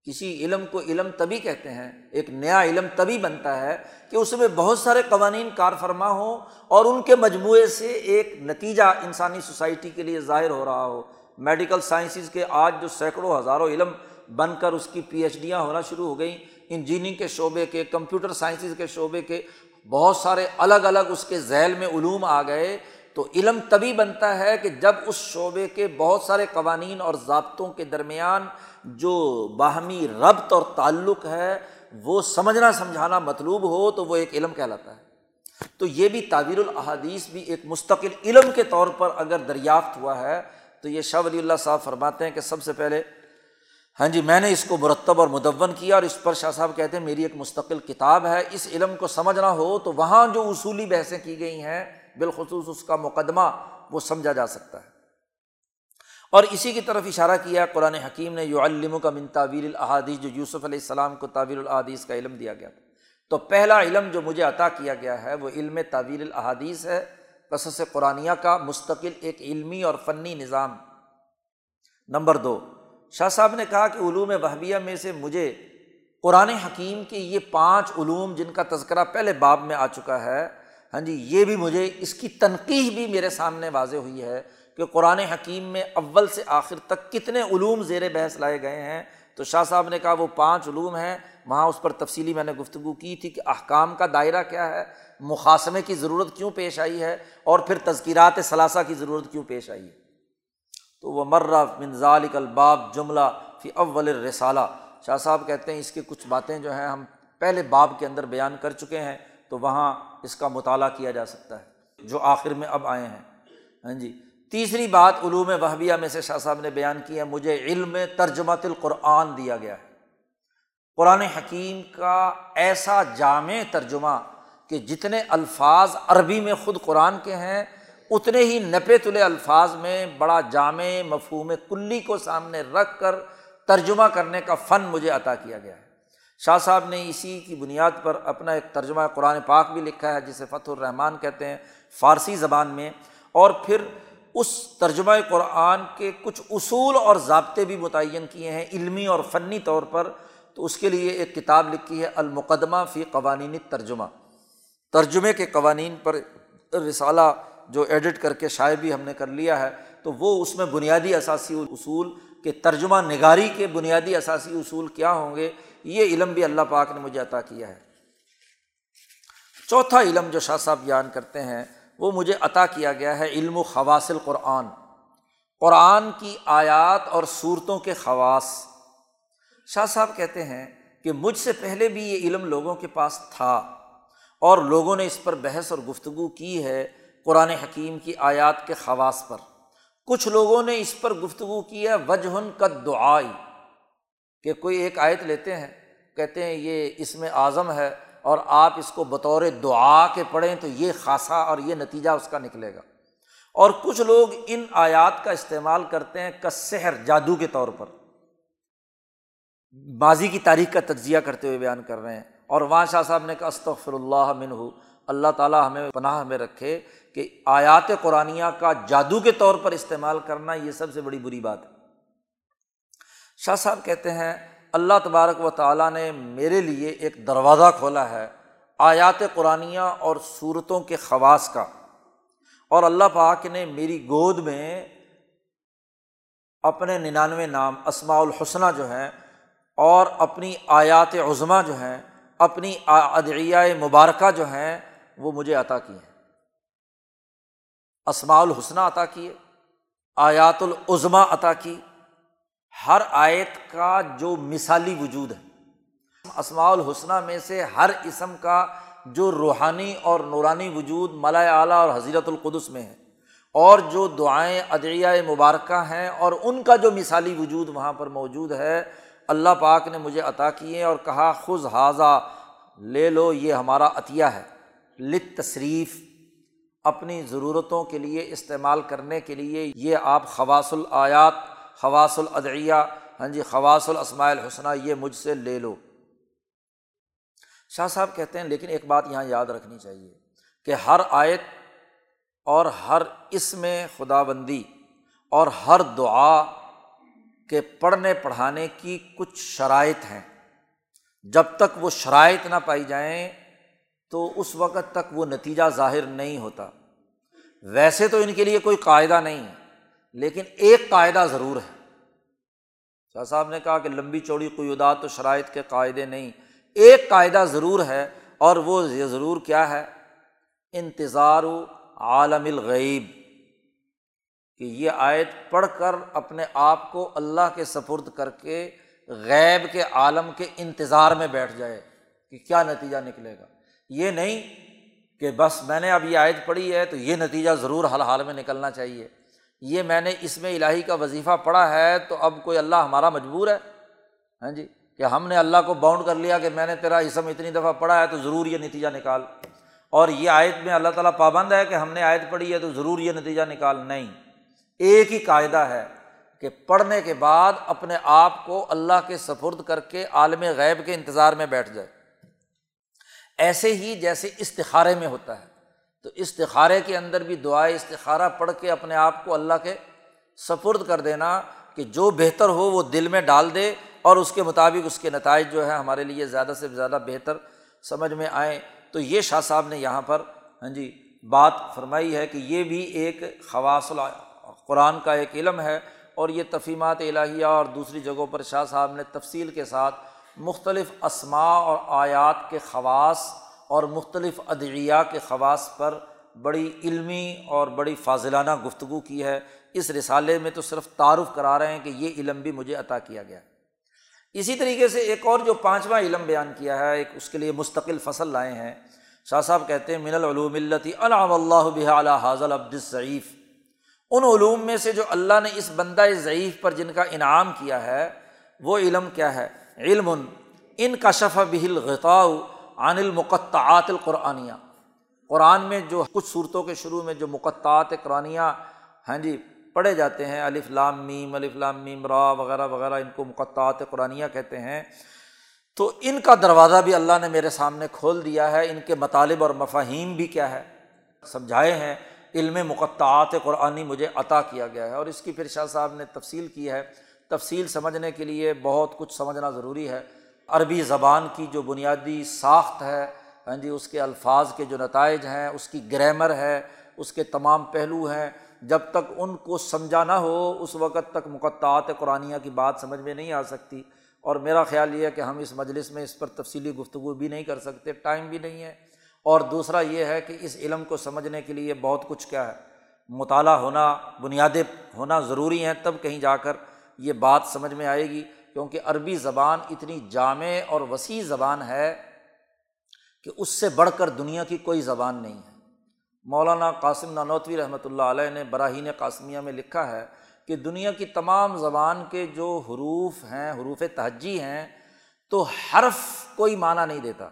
کسی علم کو علم تبھی کہتے ہیں، ایک نیا علم تبھی بنتا ہے کہ اس میں بہت سارے قوانین کار فرما ہوں اور ان کے مجموعے سے ایک نتیجہ انسانی سوسائٹی کے لیے ظاہر ہو رہا ہو۔ میڈیکل سائنسز کے آج جو سینکڑوں ہزاروں علم بن کر اس کی پی ایچ ڈیاں ہونا شروع ہو گئیں، انجینئرنگ کے شعبے کے، کمپیوٹر سائنسز کے شعبے کے بہت سارے الگ الگ اس کے ذیل میں علوم آ گئے۔ تو علم تبھی بنتا ہے کہ جب اس شعبے کے بہت سارے قوانین اور ضابطوں کے درمیان جو باہمی ربط اور تعلق ہے، وہ سمجھنا، سمجھانا مطلوب ہو تو وہ ایک علم کہلاتا ہے۔ تو یہ بھی تعبیر الحادیث بھی ایک مستقل علم کے طور پر اگر دریافت ہوا ہے تو یہ شاہ ولی اللہ صاحب فرماتے ہیں کہ سب سے پہلے ہاں جی میں نے اس کو مرتب اور مدون کیا اور اس پر شاہ صاحب کہتے ہیں میری ایک مستقل کتاب ہے، اس علم کو سمجھنا ہو تو وہاں جو اصولی بحثیں کی گئی ہیں بالخصوص اس کا مقدمہ وہ سمجھا جا سکتا ہے۔ اور اسی کی طرف اشارہ کیا قرآن حکیم نے یو علم کا من تعویر الحادیث جو یوسف علیہ السلام کو تعویر الحادیث کا علم دیا گیا تھا۔ تو پہلا علم جو مجھے عطا کیا گیا ہے، وہ علم تعویر الحادیث ہے، قصص قرآنیہ کا مستقل ایک علمی اور فنی نظام۔ نمبر دو، شاہ صاحب نے کہا کہ علوم وحبیہ میں سے مجھے قرآن حکیم کے یہ پانچ علوم جن کا تذکرہ پہلے باب میں آ چکا ہے ہاں جی یہ بھی مجھے، اس کی تنقید بھی میرے سامنے واضح ہوئی ہے کہ قرآن حکیم میں اول سے آخر تک کتنے علوم زیر بحث لائے گئے ہیں۔ تو شاہ صاحب نے کہا وہ پانچ علوم ہیں، وہاں اس پر تفصیلی میں نے گفتگو کی تھی کہ احکام کا دائرہ کیا ہے مقاصمے کی ضرورت کیوں پیش آئی ہے اور پھر تذکیرات ثلاثہ کی ضرورت کیوں پیش آئی ہے۔ تو وہ مرہ منظال الباب جملہ فی اول رسالہ شاہ صاحب کہتے ہیں اس کی کچھ باتیں جو ہیں ہم پہلے باب کے اندر بیان کر چکے ہیں، تو وہاں اس کا مطالعہ کیا جا سکتا ہے، جو آخر میں اب آئے ہیں۔ ہاں جی۔ تیسری بات، علوم وحبیہ میں سے شاہ صاحب نے بیان کی ہے، مجھے علم ترجمۃ القرآن دیا گیا ہے۔ قرآن حکیم کا ایسا جامع ترجمہ کہ جتنے الفاظ عربی میں خود قرآن کے ہیں، اتنے ہی نپے تلے الفاظ میں بڑا جامع مفہوم کلی کو سامنے رکھ کر ترجمہ کرنے کا فن مجھے عطا کیا گیا ہے۔ شاہ صاحب نے اسی کی بنیاد پر اپنا ایک ترجمہ قرآن پاک بھی لکھا ہے جسے فتح الرحمٰن کہتے ہیں، فارسی زبان میں۔ اور پھر اس ترجمہ قرآن کے کچھ اصول اور ضابطے بھی متعین کیے ہیں علمی اور فنی طور پر۔ تو اس کے لیے ایک کتاب لکھی ہے المقدمہ فی قوانین ترجمہ ترجمے کے قوانین پر رسالہ جو ایڈٹ کر کے شاید بھی ہم نے کر لیا ہے، تو وہ اس میں بنیادی اثاثی اصول کہ ترجمہ نگاری کے بنیادی اثاثی اصول کیا ہوں گے؟ یہ علم بھی اللہ پاک نے مجھے عطا کیا ہے۔ چوتھا علم جو شاہ صاحب بیان کرتے ہیں، وہ مجھے عطا کیا گیا ہے علم و خواصل قرآن قرآن کی آیات اور صورتوں کے خواص۔ شاہ صاحب کہتے ہیں کہ مجھ سے پہلے بھی یہ علم لوگوں کے پاس تھا اور لوگوں نے اس پر بحث اور گفتگو کی ہے قرآن حکیم کی آیات کے خواص پر۔ کچھ لوگوں نے اس پر گفتگو کی ہے، وجہن کا دعائی۔ کہ کوئی ایک آیت لیتے ہیں، کہتے ہیں یہ اس میں اعظم ہے اور آپ اس کو بطور دعا کے پڑھیں تو یہ خاصا اور یہ نتیجہ اس کا نکلے گا۔ اور کچھ لوگ ان آیات کا استعمال کرتے ہیں کسحر جادو کے طور پر۔ ماضی کی تاریخ کا تجزیہ کرتے ہوئے بیان کر رہے ہیں۔ اور وہاں شاہ صاحب نے کہا استغفر اللہ من ہو اللہ تعالیٰ ہمیں پناہ میں رکھے کہ آیات قرآن کا جادو کے طور پر استعمال کرنا یہ سب سے بڑی بری بات ہے۔ شاہ صاحب کہتے ہیں، اللہ تبارک و تعالیٰ نے میرے لیے ایک دروازہ کھولا ہے، آیات قرآن اور صورتوں کے خواص کا۔ اور اللہ پاک نے میری گود میں اپنے ننانوے نام اسماع الحسنہ جو ہیں، اور اپنی آیات عظمہ جو ہیں، اپنی ادعیہ مبارکہ جو ہیں، وہ مجھے عطا کیے۔ ہیں اسماع الحسنہ عطا کیے، آیات العظما عطا کی ہر آیت کا جو مثالی وجود ہے۔ اسماع الحسنہ میں سے ہر اسم کا جو روحانی اور نورانی وجود ملا اعلیٰ اور حضیرت القدس میں ہے۔ اور جو دعائیں ادعیہ مبارکہ ہیں اور ان کا جو مثالی وجود وہاں پر موجود ہے، اللہ پاک نے مجھے عطا کیے اور کہا خز حاضہ، لے لو، یہ ہمارا عطیہ ہے۔ لت تصریف اپنی ضرورتوں کے لیے استعمال کرنے کے لیے یہ آپ خواص الیات خواص العدیہ ہاں جی خواص الاسماء الحسنہ، یہ مجھ سے لے لو۔ شاہ صاحب کہتے ہیں، لیکن ایک بات یہاں یاد رکھنی چاہیے کہ ہر آیت اور ہر اس میں خدا بندی اور ہر دعا کے پڑھنے پڑھانے کی کچھ شرائط ہیں۔ جب تک وہ شرائط نہ پائی جائیں، تو اس وقت تک وہ نتیجہ ظاہر نہیں ہوتا۔ ویسے تو ان کے لیے کوئی قاعدہ نہیں ہے۔ لیکن ایک قاعدہ ضرور ہے۔ شاہ صاحب نے کہا کہ لمبی چوڑی قیودات و شرائط کے قاعدے نہیں۔ ایک قاعدہ ضرور ہے اور وہ یہ ضرور کیا ہے؟ انتظار و عالم الغیب۔ کہ یہ آیت پڑھ کر اپنے آپ کو اللہ کے سپرد کر کے غیب کے عالم کے انتظار میں بیٹھ جائے کہ کیا نتیجہ نکلے گا۔ یہ نہیں کہ بس میں نے اب یہ آیت پڑھی ہے تو یہ نتیجہ ضرور حال حال میں نکلنا چاہیے۔ یہ میں نے اس میں الہی کا وظیفہ پڑھا ہے تو اب کوئی اللہ ہمارا مجبور ہے؟ ہاں جی کہ ہم نے اللہ کو باؤنڈ کر لیا کہ میں نے تیرا اسم اتنی دفعہ پڑھا ہے تو ضرور یہ نتیجہ نکال۔ اور یہ آیت میں اللہ تعالیٰ پابند ہے کہ ہم نے آیت پڑھی ہے تو ضرور یہ نتیجہ نکال۔ نہیں، ایک ہی قاعدہ ہے کہ پڑھنے کے بعد اپنے آپ کو اللہ کے سفرد کر کے عالم غیب کے انتظار میں بیٹھ جائے۔ ایسے ہی جیسے استخارے میں ہوتا ہے۔ تو استخارے کے اندر بھی دعائیں استخارہ پڑھ کے اپنے آپ کو اللہ کے سپرد کر دینا کہ جو بہتر ہو وہ دل میں ڈال دے اور اس کے مطابق اس کے نتائج جو ہے ہمارے لیے زیادہ سے زیادہ بہتر سمجھ میں آئیں۔ تو یہ شاہ صاحب نے یہاں پر ہاں جی بات فرمائی ہے کہ یہ بھی ایک خواص قرآن کا ایک علم ہے اور یہ تفیمات الہیہ اور دوسری جگہوں پر شاہ صاحب نے تفصیل کے ساتھ مختلف اسما اور آیات کے خواص اور مختلف ادعیہ کے خواص پر بڑی علمی اور بڑی فاضلانہ گفتگو کی ہے۔ اس رسالے میں تو صرف تعارف کرا رہے ہیں کہ یہ علم بھی مجھے عطا کیا گیا۔ اسی طریقے سے ایک اور جو پانچواں علم بیان کیا ہے، ایک اس کے لیے مستقل فصل لائے ہیں۔ شاہ صاحب کہتے ہیں، من العلوم التی علام اللہ بحال حاضل عبد ضعیف ان علوم میں سے جو اللہ نے اس بندہ ضعیف پر جن کا انعام کیا ہے، وہ علم کیا ہے؟ علم ان کا شف بہل غطاء عن المقطعات القرآنیہ۔ قرآن میں جو کچھ صورتوں کے شروع میں جو مقطعات قرآنیہ ہیں جی پڑھے جاتے ہیں، الف لام میم، الف لام میم، را وغیرہ وغیرہ، ان کو مقطعات قرآنیہ کہتے ہیں۔ تو ان کا دروازہ بھی اللہ نے میرے سامنے کھول دیا ہے۔ ان کے مطالب اور مفاہیم بھی کیا ہے۔ سمجھائے ہیں، علم مقطعات قرآنی مجھے عطا کیا گیا ہے۔ اور اس کی پھر شاہ صاحب نے تفصیل کی ہے۔ تفصیل سمجھنے کے لیے بہت کچھ سمجھنا ضروری ہے۔ عربی زبان کی جو بنیادی ساخت ہے ہاں جی اس کے الفاظ کے جو نتائج ہیں، اس کی گرامر ہے، اس کے تمام پہلو ہیں، جب تک ان کو سمجھا نہ ہو، اس وقت تک مقطعات قرآنیہ کی بات سمجھ میں نہیں آ سکتی۔ اور میرا خیال یہ ہے کہ ہم اس مجلس میں اس پر تفصیلی گفتگو بھی نہیں کر سکتے، ٹائم بھی نہیں ہے۔ اور دوسرا یہ ہے کہ اس علم کو سمجھنے کے لیے بہت کچھ کیا ہے۔ مطالعہ ہونا، بنیادیں ہونا ضروری ہیں، تب کہیں جا کر یہ بات سمجھ میں آئے گی۔ کیونکہ عربی زبان اتنی جامع اور وسیع زبان ہے کہ اس سے بڑھ کر دنیا کی کوئی زبان نہیں ہے۔ مولانا قاسم نانوتوی رحمۃ اللہ علیہ نے براہین قاسمیہ میں لکھا ہے کہ دنیا کی تمام زبان کے جو حروف ہیں، حروف تہجی ہیں، تو حرف کوئی معنی نہیں دیتا۔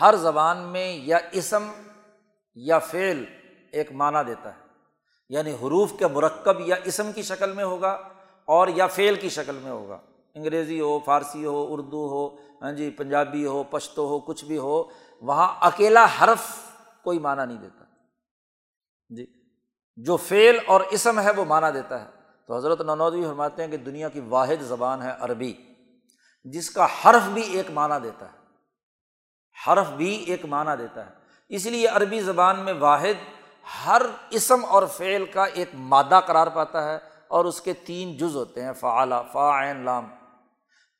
ہر زبان میں یا اسم یا فعل ایک معنی دیتا ہے۔ یعنی حروف کے مرکب یا اسم کی شکل میں ہوگا اور یا فعل کی شکل میں ہوگا۔ انگریزی ہو، فارسی ہو، اردو ہو ہاں جی پنجابی ہو، پشتو ہو، کچھ بھی ہو، وہاں اکیلا حرف کوئی معنی نہیں دیتا۔ جی جو فعل اور اسم ہے وہ معنی دیتا ہے۔ تو حضرت ننودی فرماتے ہیں کہ دنیا کی واحد زبان ہے عربی، جس کا حرف بھی ایک معنی دیتا ہے۔ حرف بھی ایک معنی دیتا ہے۔ اس لیے عربی زبان میں واحد ہر اسم اور فعل کا ایک مادہ قرار پاتا ہے۔ اور اس کے تین جز ہوتے ہیں، فعلا فعین لام۔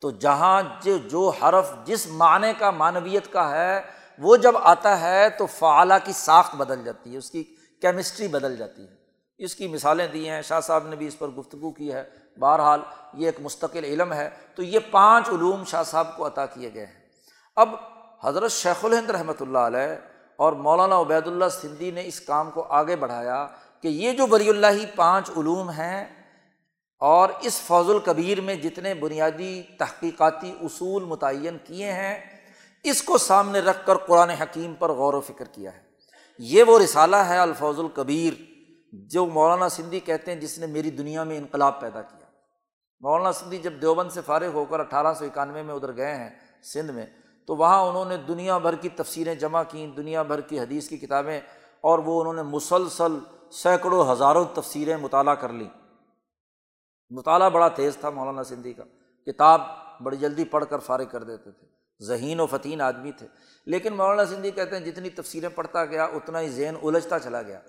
تو جہاں جو جو حرف جس معنی کا، معنویت کا ہے، وہ جب آتا ہے تو فعلا کی ساخت بدل جاتی ہے، اس کی کیمسٹری بدل جاتی ہے۔ اس کی مثالیں دی ہیں، شاہ صاحب نے بھی اس پر گفتگو کی ہے۔ بہرحال یہ ایک مستقل علم ہے۔ تو یہ پانچ علوم شاہ صاحب کو عطا کیے گئے ہیں۔ اب حضرت شیخ الہند رحمۃ اللہ علیہ اور مولانا عبید اللہ سندھی نے اس کام کو آگے بڑھایا کہ یہ جو ولی اللہ ہی پانچ علوم ہیں اور اس فوز القبیر میں جتنے بنیادی تحقیقاتی اصول متعین کیے ہیں، اس کو سامنے رکھ کر قرآن حکیم پر غور و فکر کیا ہے۔ یہ وہ رسالہ ہے الفوظ القبیر جو مولانا سندھی کہتے ہیں جس نے میری دنیا میں انقلاب پیدا کیا۔ مولانا سندھی جب دیوبند سے فارغ ہو کر اٹھارہ سو اکانوے میں ادھر گئے ہیں سندھ میں، تو وہاں انہوں نے دنیا بھر کی تفصیلیں جمع کیں، دنیا بھر کی حدیث کی کتابیں، اور وہ انہوں نے مسلسل سینکڑوں ہزاروں تفصیلیں مطالعہ کر لیں۔ مطالعہ بڑا تیز تھا مولانا سندھی کا۔ کتاب بڑی جلدی پڑھ کر فارغ کر دیتے تھے۔ ذہین و فتین آدمی تھے۔ لیکن مولانا سندھی کہتے ہیں، جتنی تفصیلیں پڑھتا گیا، اتنا ہی ذہن الجھتا چلا گیا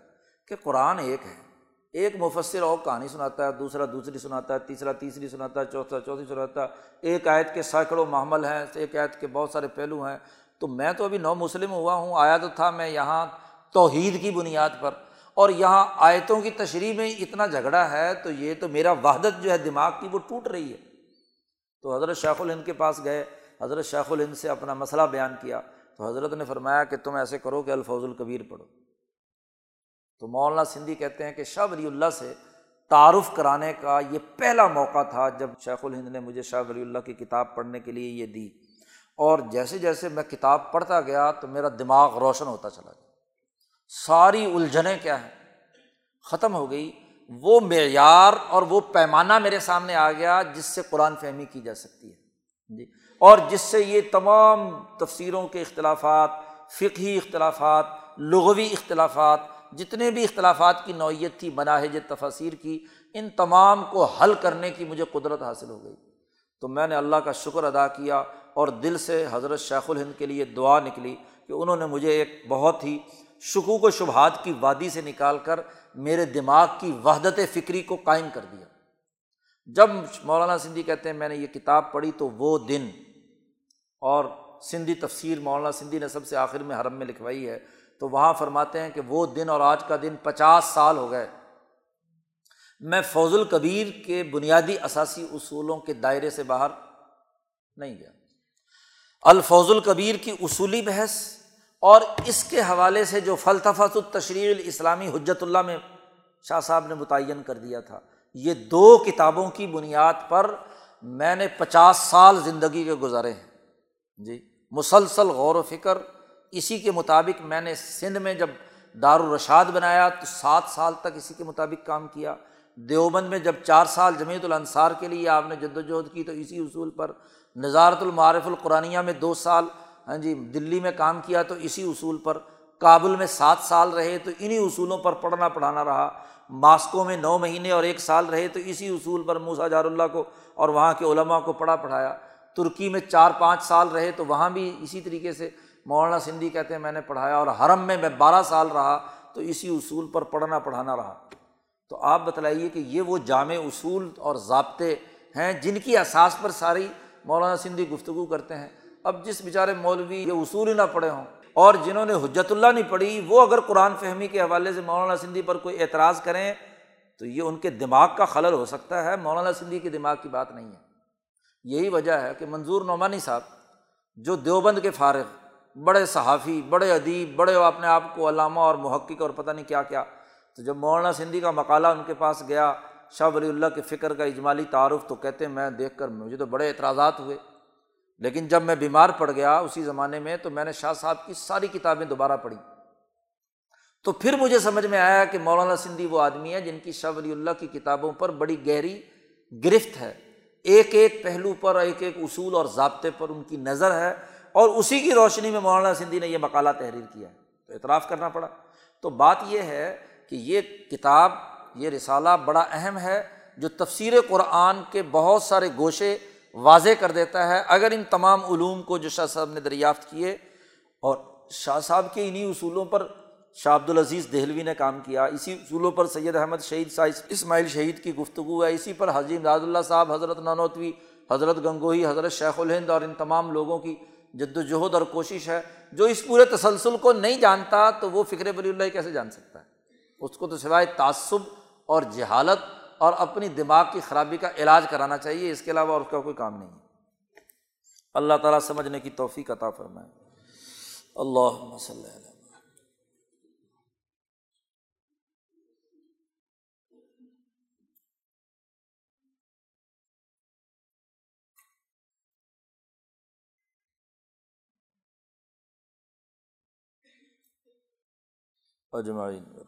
کہ قرآن ایک ہے۔ ایک مفصر اور کہانی سناتا ہے، دوسرا دوسری سناتا ہے، تیسرا تیسری سناتا ہے، چوتھا چوتھی سناتا ہے۔ ایک آیت کے سینکڑوں محمل ہیں، ایک آیت کے بہت سارے پہلو ہیں۔ تو میں تو ابھی نو مسلم ہوا ہوں، آیا تو تھا میں یہاں توحید کی بنیاد پر۔ اور یہاں آیتوں کی تشریح میں اتنا جھگڑا ہے تو یہ تو میرا وحدت جو ہے دماغ کی وہ ٹوٹ رہی ہے۔ تو حضرت شیخ الہند کے پاس گئے، حضرت شیخ الہند سے اپنا مسئلہ بیان کیا۔ تو حضرت نے فرمایا کہ تم ایسے کرو کہ الفوظ القبیر پڑھو۔ تو مولانا سندھی کہتے ہیں کہ شاہ ولی اللہ سے تعارف کرانے کا یہ پہلا موقع تھا جب شیخ الہند نے مجھے شاہ ولی اللہ کی کتاب پڑھنے کے لیے یہ دی۔ اور جیسے جیسے میں کتاب پڑھتا گیا تو میرا دماغ روشن ہوتا چلا گیا۔ ساری الجھنیں کیا ہیں؟ ختم ہو گئی۔ وہ معیار اور وہ پیمانہ میرے سامنے آ گیا جس سے قرآن فہمی کی جا سکتی ہے۔ جی۔ اور جس سے یہ تمام تفسیروں کے اختلافات، فقہی اختلافات، لغوی اختلافات، جتنے بھی اختلافات کی نوعیت تھی، مناہج تفاصیر کی، ان تمام کو حل کرنے کی مجھے قدرت حاصل ہو گئی۔ تو میں نے اللہ کا شکر ادا کیا اور دل سے حضرت شیخ الہند کے لیے دعا نکلی کہ انہوں نے مجھے ایک بہت ہی شکوک و شبہات کی وادی سے نکال کر میرے دماغ کی وحدت فکری کو قائم کر دیا۔ جب مولانا سندھی کہتے ہیں میں نے یہ کتاب پڑھی تو وہ دن اور سندھی تفسیر مولانا سندھی نے سب سے آخر میں حرم میں لکھوائی ہے تو وہاں فرماتے ہیں کہ وہ دن اور آج کا دن پچاس سال ہو گئے۔ میں فوز القبیر کے بنیادی اثاثی اصولوں کے دائرے سے باہر نہیں گیا۔ الفوظ القبیر کی اصولی بحث اور اس کے حوالے سے جو فلطفت التشریح الاسلامی حجت اللہ میں شاہ صاحب نے متعین کر دیا تھا، یہ دو کتابوں کی بنیاد پر میں نے پچاس سال زندگی کے گزارے ہیں۔ جی مسلسل غور و فکر، اسی کے مطابق میں نے سندھ میں جب دارالرشاد بنایا تو سات سال تک اسی کے مطابق کام کیا۔ دیوبند میں جب چار سال جمیعت الانصار کے لیے آپ نے جد وجہد کی تو اسی اصول پر نظارت المعارف القرآنیہ میں دو سال ہاں جی دلی میں کام کیا تو اسی اصول پر، کابل میں سات سال رہے تو انہیں اصولوں پر پڑھنا پڑھانا رہا۔ ماسکو میں نو مہینے اور ایک سال رہے تو اسی اصول پر موسا جار اللہ کو اور وہاں کے علماء کو پڑھا پڑھایا۔ ترکی میں چار پانچ سال رہے تو وہاں بھی اسی طریقے سے مولانا سندھی کہتے ہیں میں نے پڑھایا اور حرم میں میں بارہ سال رہا تو اسی اصول پر پڑھنا پڑھانا رہا۔ تو آپ بتلائیے کہ یہ وہ جامع اصول اور ضابطے ہیں جن کی اساس پر ساری مولانا سندھی گفتگو کرتے ہیں۔ اب جس بیچارے مولوی یہ اصول ہی نہ پڑھے ہوں اور جنہوں نے حجت اللہ نہیں پڑھی، وہ اگر قرآن فہمی کے حوالے سے مولانا سندھی پر کوئی اعتراض کریں، تو یہ ان کے دماغ کا خلل ہو سکتا ہے۔ مولانا سندھی کے دماغ کی بات نہیں ہے۔ یہی وجہ ہے کہ منظور نعمانی صاحب، جو دیوبند کے فارغ، بڑے صحافی، بڑے ادیب، بڑے اپنے آپ کو علامہ اور محقق اور پتہ نہیں کیا کیا، تو جب مولانا سندھی کا مقالہ ان کے پاس گیا، شاہ ولی اللہ کے فکر کا اجمالی تعارف تو کہتے ہیں، میں دیکھ کر مجھے تو بڑے اعتراضات ہوئے۔ لیکن جب میں بیمار پڑ گیا اسی زمانے میں تو میں نے شاہ صاحب کی ساری کتابیں دوبارہ پڑھی۔ تو پھر مجھے سمجھ میں آیا کہ مولانا سندھی وہ آدمی ہے جن کی شاہ ولی اللہ کی کتابوں پر بڑی گہری گرفت ہے۔ ایک ایک پہلو پر، ایک ایک اصول اور ضابطے پر ان کی نظر ہے اور اسی کی روشنی میں مولانا سندھی نے یہ مقالہ تحریر کیا ہے۔ تو اعتراف کرنا پڑا۔ تو بات یہ ہے کہ یہ کتاب، یہ رسالہ بڑا اہم ہے جو تفسیر قرآن کے بہت سارے گوشے واضح کر دیتا ہے، اگر ان تمام علوم کو جو شاہ صاحب نے دریافت کیے، اور شاہ صاحب کے انہیں اصولوں پر شاہ عبد العزیز دہلوی نے کام کیا، اسی اصولوں پر سید احمد شہید شاہ اسماعیل شہید کی گفتگو ہے، اسی پر حجی امداد اللہ صاحب، حضرت نانوتوی، حضرت گنگوئی حضرت شیخ الہند اور ان تمام لوگوں کی جد و جہد اور کوشش ہے، جو اس پورے تسلسل کو نہیں جانتا تو وہ فکر ولی اللہ کیسے جان سکتا ہے؟ اس کو تو سوائے تعصب اور جہالت اور اپنی دماغ کی خرابی کا علاج کرانا چاہیے، اس کے علاوہ اور اس کا کوئی کام نہیں اللہ تعالیٰ سمجھنے کی توفیق عطا فرمائے۔ اللہ مسلم اجمعین۔